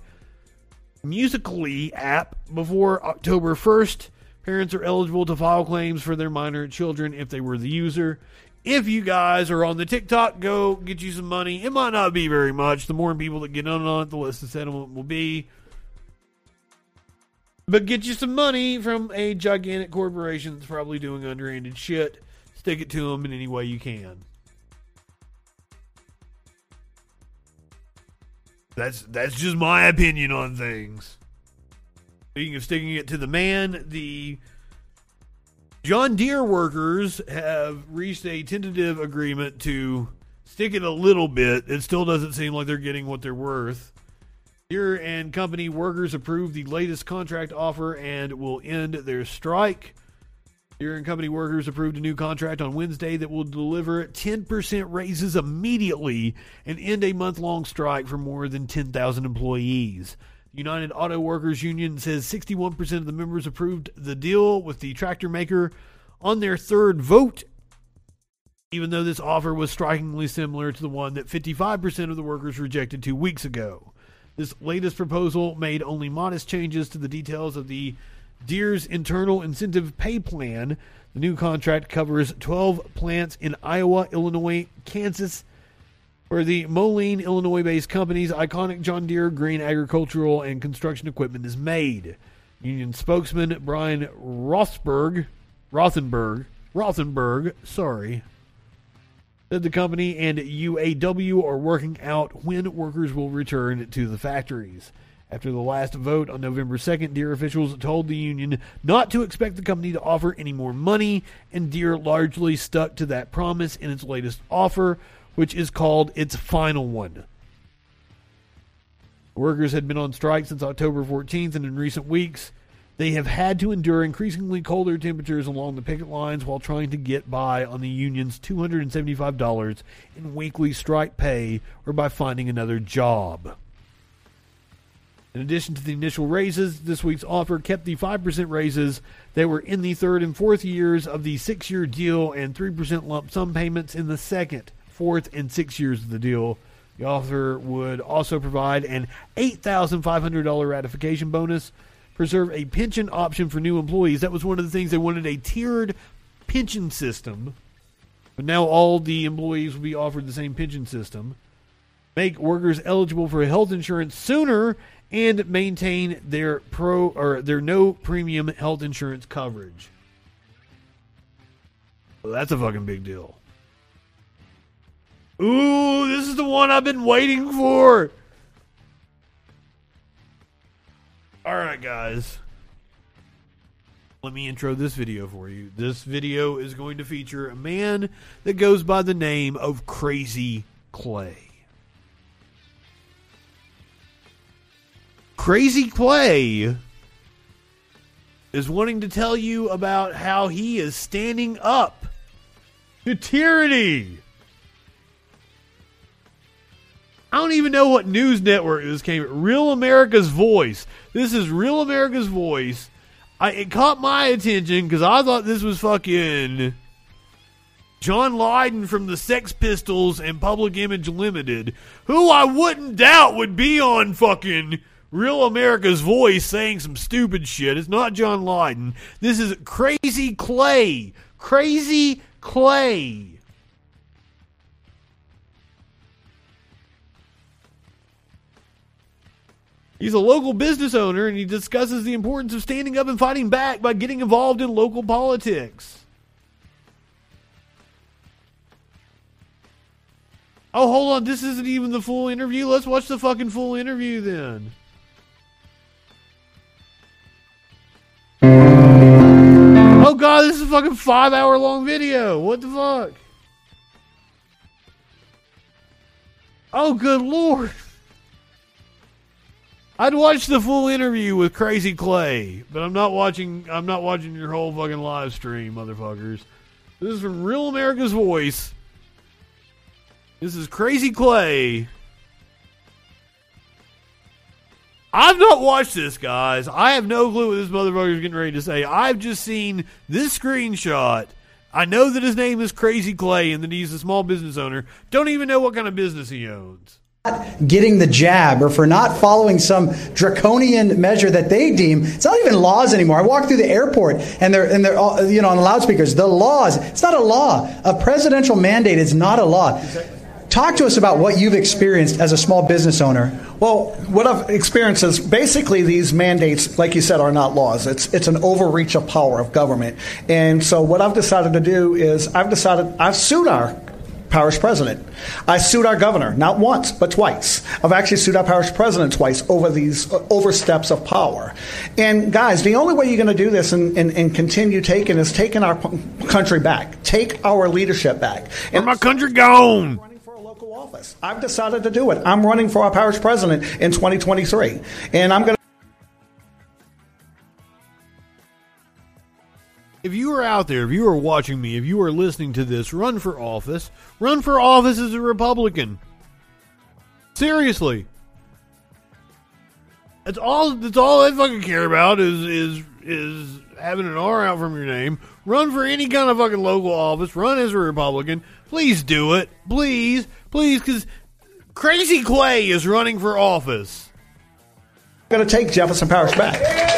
Musical.ly app before October 1st. Parents are eligible to file claims for their minor children if they were the user. If you guys are on the TikTok, go get you some money. It might not be very much. The more people that get on it, the less the settlement will be. But get you some money from a gigantic corporation that's probably doing underhanded shit. Stick it to them in any way you can. That's that's just my opinion on things. Speaking of sticking it to the man, the John Deere workers have reached a tentative agreement to stick it a little bit. It still doesn't seem like they're getting what they're worth. Deere and company workers approved the latest contract offer and will end their strike. Deere and company workers approved a new contract on Wednesday that will deliver 10% raises immediately and end a month long strike for more than 10,000 employees. United Auto Workers Union says 61% of the members approved the deal with the tractor maker on their third vote, even though this offer was strikingly similar to the one that 55% of the workers rejected two weeks ago. This latest proposal made only modest changes to the details of the Deere's internal incentive pay plan. The new contract covers 12 plants in Iowa, Illinois, Kansas, where the Moline, Illinois based company's iconic John Deere green agricultural and construction equipment is made. Union spokesman Brian Rothberg, Rothenberg, Rothenberg, sorry, said the company and UAW are working out when workers will return to the factories. After the last vote on November 2nd, Deere officials told the union not to expect the company to offer any more money, and Deere largely stuck to that promise in its latest offer, which is called its final one. Workers had been on strike since October 14th, and in recent weeks, They have had to endure increasingly colder temperatures along the picket lines while trying to get by on the union's $275 in weekly strike pay or by finding another job. In addition to the initial raises, this week's offer kept the 5% raises that were in the third and fourth years of the six year deal and 3% lump sum payments in the second, fourth, and sixth years of the deal. The offer would also provide an $8,500 ratification bonus, preserve a pension option for new employees. That was one of the things they wanted a tiered pension system. But now all the employees will be offered the same pension system. Make workers eligible for health insurance sooner and maintain their pro or their no premium health insurance coverage. Well, that's a fucking big deal. Ooh, this is the one I've been waiting for. All right, guys. Let me intro this video for you. This video is going to feature a man that goes by the name of Crazy Clay. Crazy Clay is wanting to tell you about how he is standing up to tyranny. I don't even know what news network this came. Real America's Voice. This is Real America's Voice. I, it caught my attention because I thought this was fucking John Lydon from the Sex Pistols and Public Image Limited, who I wouldn't doubt would be on fucking Real America's Voice saying some stupid shit. It's not John Lydon. This is Crazy Clay. Crazy Clay. He's a local business owner and he discusses the importance of standing up and fighting back by getting involved in local politics. Oh, hold on. This isn't even the full interview. Let's watch the fucking full interview then. Oh god, this is a fucking five hour long video. What the fuck? Oh good lord. I'd watch the full interview with Crazy Clay, but I'm not watching I'm not watching your whole fucking live stream, motherfuckers. This is from Real America's Voice. This is Crazy Clay. I've not watched this, guys. I have no clue what this motherfucker is getting ready to say. I've just seen this screenshot. I know that his name is Crazy Clay and that he's a small business owner. Don't even know what kind of business he owns. Getting the jab or for not following some draconian measure that they deem it's not even laws anymore. I walk through the airport and they're and they're all, you know on the loudspeakers. The laws. It's not a law. A presidential mandate is not a law. Talk to us about what you've experienced as a small business owner. Well, what I've experienced is basically these mandates, like you said, are not laws. It's it's an overreach of power of government. And so what I've decided to do is I've decided I've sued our parish president. I sued our governor, not once, but twice. I've actually sued our parish president twice over these uh, oversteps of power. And guys, the only way you're going to do this and, and, and continue taking is taking our country back, take our leadership back. And my country gone? Office. I've decided to do it. I'm running for our parish president in 2023, and I'm going to. If you are out there, if you are watching me, if you are listening to this, run for office. Run for office as a Republican. Seriously. That's all that's all I fucking care about is is is having an R out from your name. Run for any kind of fucking local office. Run as a Republican. Please do it. Please. Please, because Crazy Clay is running for office. Going to take Jefferson Parish back.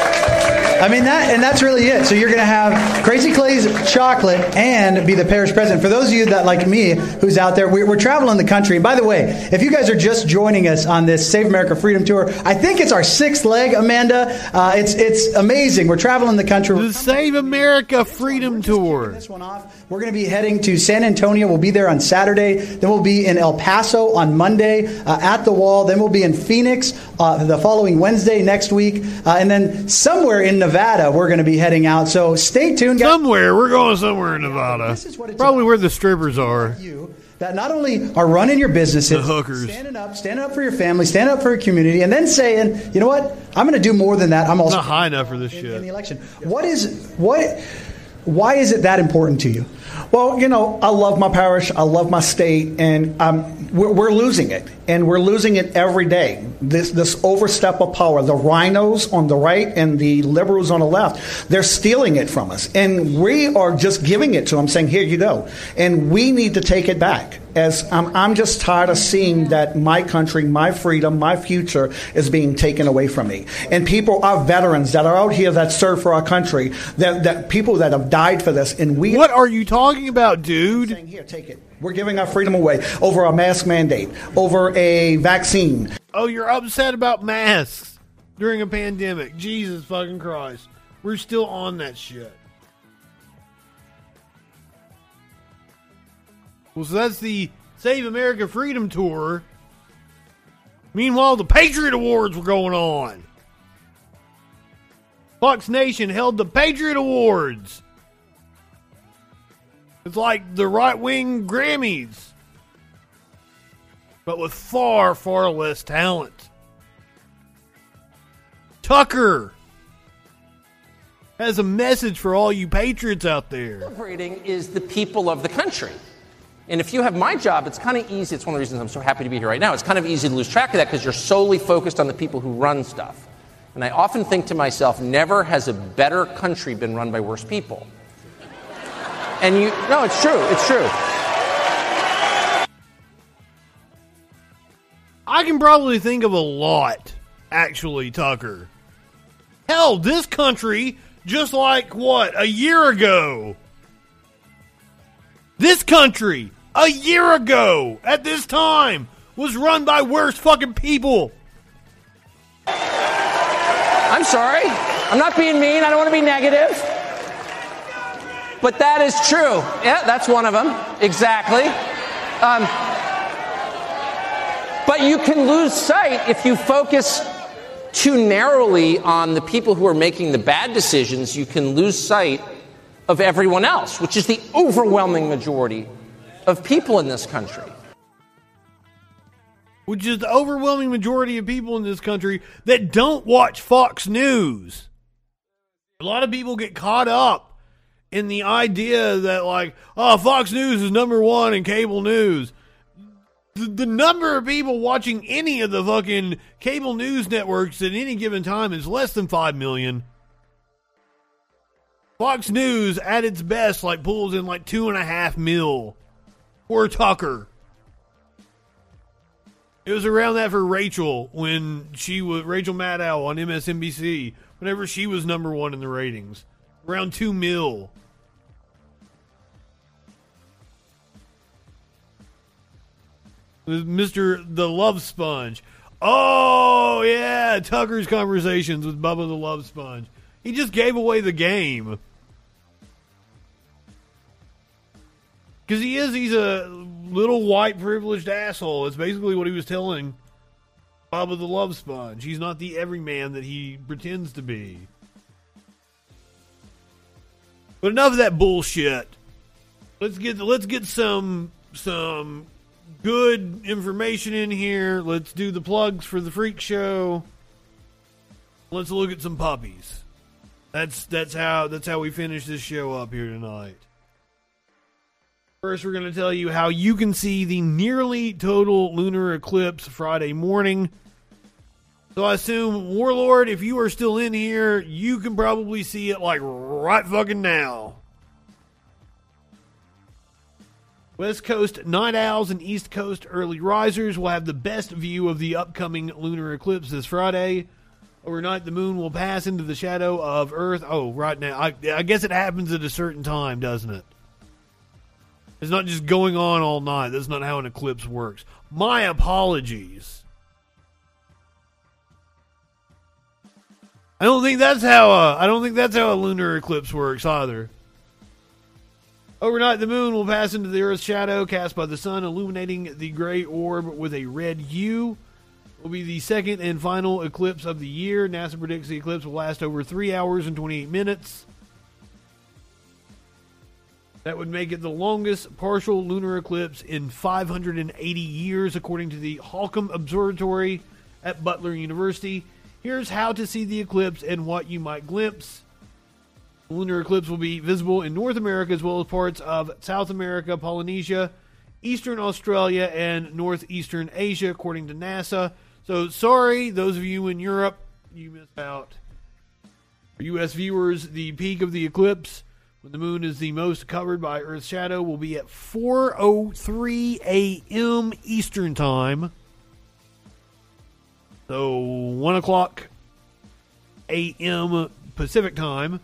I mean that, and that's really it. So you're going to have Crazy Clay's chocolate and be the parish president. For those of you that like me, who's out there, we're, we're traveling the country. And by the way, if you guys are just joining us on this Save America Freedom Tour, I think it's our sixth leg, Amanda. Uh, it's it's amazing. We're traveling the country. The Save America Freedom Tour. This one off. We're going to be heading to San Antonio. We'll be there on Saturday. Then we'll be in El Paso on Monday uh, at the wall. Then we'll be in Phoenix uh, the following Wednesday next week, uh, and then somewhere in Nevada we're going to be heading out. So stay tuned. Guys. Somewhere we're going somewhere in Nevada. This is what it's Probably where the strippers are. that not only are running your businesses, The hookers. standing up, standing up for your family, standing up for your community, and then saying, you know what, I'm going to do more than that. I'm also Not high enough for this in shit. In the election. What is what? Why is it that important to you? Well, you know, I love my parish, I love my state, and um, we're, we're losing it, and we're losing it every day. This this overstep of power, the RINOs on the right and the liberals on the left, they're stealing it from us, and we are just giving it to them, saying, "Here you go," and we need to take it back. As I'm, I'm just tired of seeing that my country, my freedom, my future is being taken away from me, and people, are veterans that are out here that serve for our country, that, that people that have died for this, and we. What are you talking about, dude? Saying, Here, take it. We're giving our freedom away over a mask mandate, over a vaccine. Oh, you're upset about masks during a pandemic. Jesus fucking Christ. We're still on that shit. Well, so that's the Save America Freedom Tour. Meanwhile, the Patriot Awards were going on. Fox Nation held the Patriot Awards. It's like the right wing Grammys, but with far, far less talent. Tucker has a message for all you patriots out there. celebrating is the people of the country. And if you have my job, it's kind of easy. It's one of the reasons I'm so happy to be here right now. It's kind of easy to lose track of that because you're solely focused on the people who run stuff. And I often think to myself, never has a better country been run by worse people. And you, no, it's true. It's true. I can probably think of a lot, actually, Tucker. Hell, this country, just like what, a year ago. This country, a year ago, at this time, was run by worse fucking people. I'm sorry. I'm not being mean. I don't want to be negative. But that is true. Yeah, that's one of them. Exactly. Um, but you can lose sight if you focus too narrowly on the people who are making the bad decisions. You can lose sight of everyone else, which is the overwhelming majority of people in this country. which is the overwhelming majority of people in this country that don't watch Fox News. A lot of people get caught up in the idea that, like, oh, Fox News is number one in cable news. The, the number of people watching any of the fucking cable news networks at any given time is less than 5 million. Fox News, at its best, like, pulls in like two and a half mil. Or Tucker. It was around that for Rachel when she was Rachel Maddow on MSNBC. Whenever she was number one in the ratings, around two mil. Mr. the Love Sponge. Oh yeah, Tucker's conversations with Bubba the Love Sponge. He just gave away the game. Because he is, he's a little white privileged asshole. It's basically what he was telling Bubba the Love Sponge. He's not the everyman that he pretends to be. But enough of that bullshit. Let's get let's get some some good information in here. Let's do the plugs for the freak show. Let's look at some puppies. That's that's how that's how we finish this show up here tonight. First, we're going to tell you how you can see the nearly total lunar eclipse Friday morning. So I assume, Warlord, if you are still in here, you can probably see it like right fucking now. West Coast night owls and East Coast early risers will have the best view of the upcoming lunar eclipse this Friday. Overnight, the moon will pass into the shadow of Earth. Oh, right now. I, I guess it happens at a certain time, doesn't it? It's not just going on all night. That's not how an eclipse works. My apologies. I don't think that's how a, I don't think that's how a lunar eclipse works either. Overnight, the moon will pass into the Earth's shadow cast by the sun, illuminating the gray orb with a red hue. It will be the second and final eclipse of the year. NASA predicts the eclipse will last over three hours and 28 minutes. That would make it the longest partial lunar eclipse in 580 years, according to the Holcomb Observatory at Butler University. Here's how to see the eclipse and what you might glimpse. The lunar eclipse will be visible in North America as well as parts of South America, Polynesia, Eastern Australia, and Northeastern Asia, according to NASA. So, sorry, those of you in Europe, you missed out. For U.S. viewers, the peak of the eclipse, when the moon is the most covered by Earth's shadow, will be at 4:03 a.m. Eastern Time. So, one o'clock a.m. Pacific Time.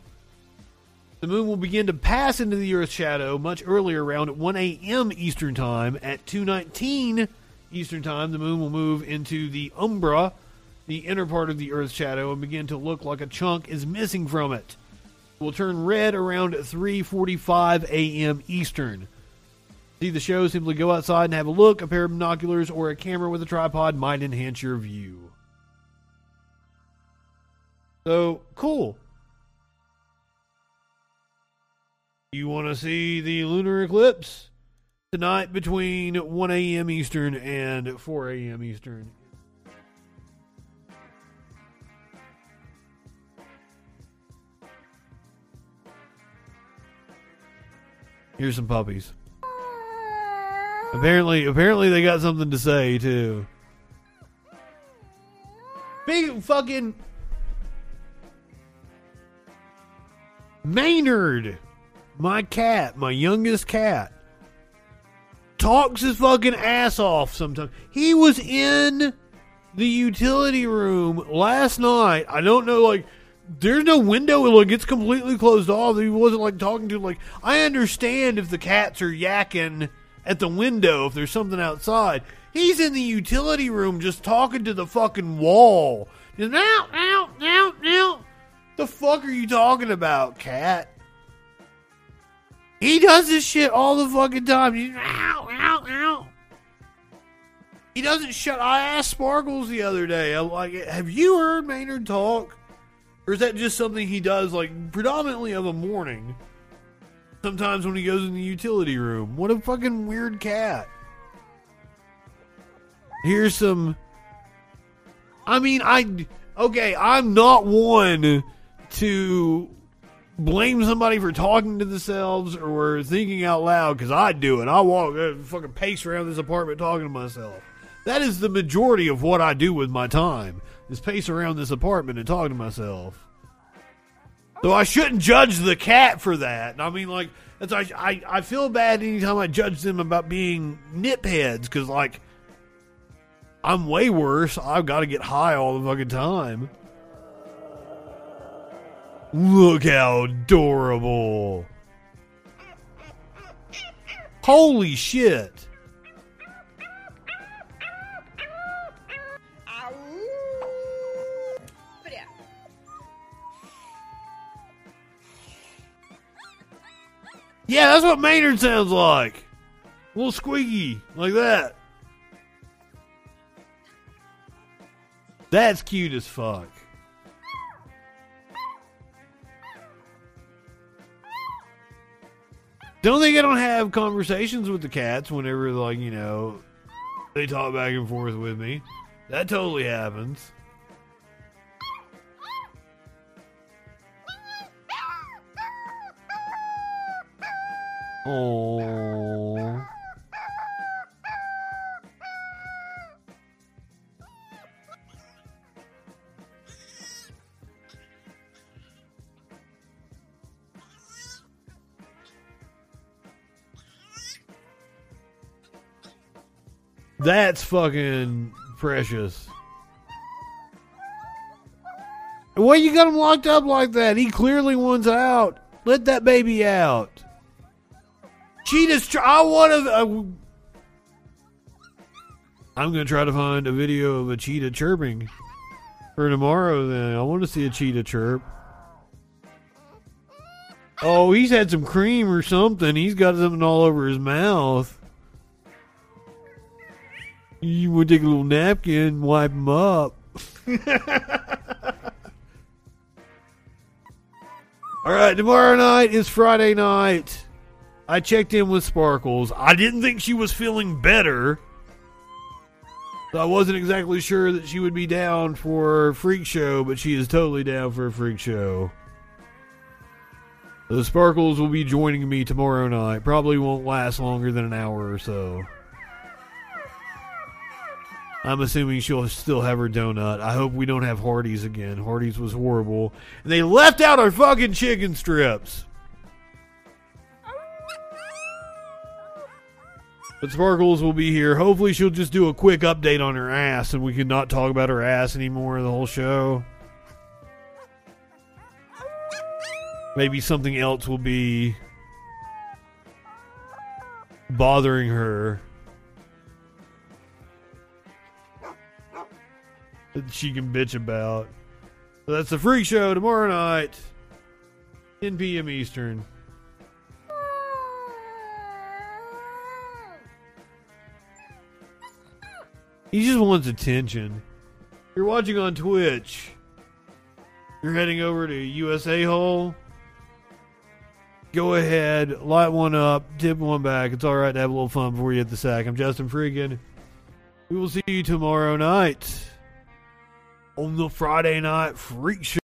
The moon will begin to pass into the Earth's shadow much earlier, around 1 a.m. Eastern Time. At 2:19 Eastern Time, the moon will move into the umbra, the inner part of the Earth's shadow, and begin to look like a chunk is missing from it. It will turn red around 3:45 a.m. Eastern. See the show? Simply go outside and have a look. A pair of binoculars or a camera with a tripod might enhance your view. So cool. You want to see the lunar eclipse tonight between 1 a.m. Eastern and 4 a.m. Eastern. Here's some puppies. Apparently, apparently they got something to say too. Big fucking Maynard, my cat, my youngest cat, talks his fucking ass off sometimes. He was in the utility room last night. I don't know, like, there's no window. Like, it's completely closed off. He wasn't, like, talking to, like, I understand if the cats are yakking at the window, if there's something outside. He's in the utility room just talking to the fucking wall. Now, now, now, now. The fuck are you talking about, cat? He does this shit all the fucking time. Ow, ow, ow. He doesn't shut. I asked Sparkles the other day. I'm like, have you heard Maynard talk? Or is that just something he does, like, predominantly of a morning? Sometimes when he goes in the utility room. What a fucking weird cat. Here's some. I mean, I. Okay, I'm not one to blame somebody for talking to themselves or thinking out loud because I do it. I walk, uh, fucking pace around this apartment talking to myself. That is the majority of what I do with my time. Is pace around this apartment and talk to myself. So I shouldn't judge the cat for that. I mean, like, that's I I, I feel bad anytime I judge them about being nipheads because like I'm way worse. I've got to get high all the fucking time. Look how adorable. Holy shit. Yeah, that's what Maynard sounds like. A little squeaky, like that. That's cute as fuck. Don't think I don't have conversations with the cats whenever, like, you know, they talk back and forth with me. That totally happens. Oh. That's fucking precious. Why you got him locked up like that? He clearly wants out. Let that baby out. Cheetah's. Tr- I want to. Uh, I'm gonna try to find a video of a cheetah chirping for tomorrow. Then I want to see a cheetah chirp. Oh, he's had some cream or something. He's got something all over his mouth. You would take a little napkin, wipe him up. All right, tomorrow night is Friday night. I checked in with Sparkles. I didn't think she was feeling better. So I wasn't exactly sure that she would be down for a freak show, but she is totally down for a freak show. The Sparkles will be joining me tomorrow night. Probably won't last longer than an hour or so. I'm assuming she'll still have her donut. I hope we don't have Hardee's again. Hardee's was horrible. And they left out our fucking chicken strips. But Sparkles will be here. Hopefully, she'll just do a quick update on her ass and we can not talk about her ass anymore the whole show. Maybe something else will be bothering her. That she can bitch about. So that's the freak show tomorrow night, 10 p.m. Eastern. He just wants attention. You're watching on Twitch. You're heading over to USA Hole. Go ahead, light one up, tip one back. It's all right to have a little fun before you hit the sack. I'm Justin Freakin. We will see you tomorrow night on the Friday night freak show.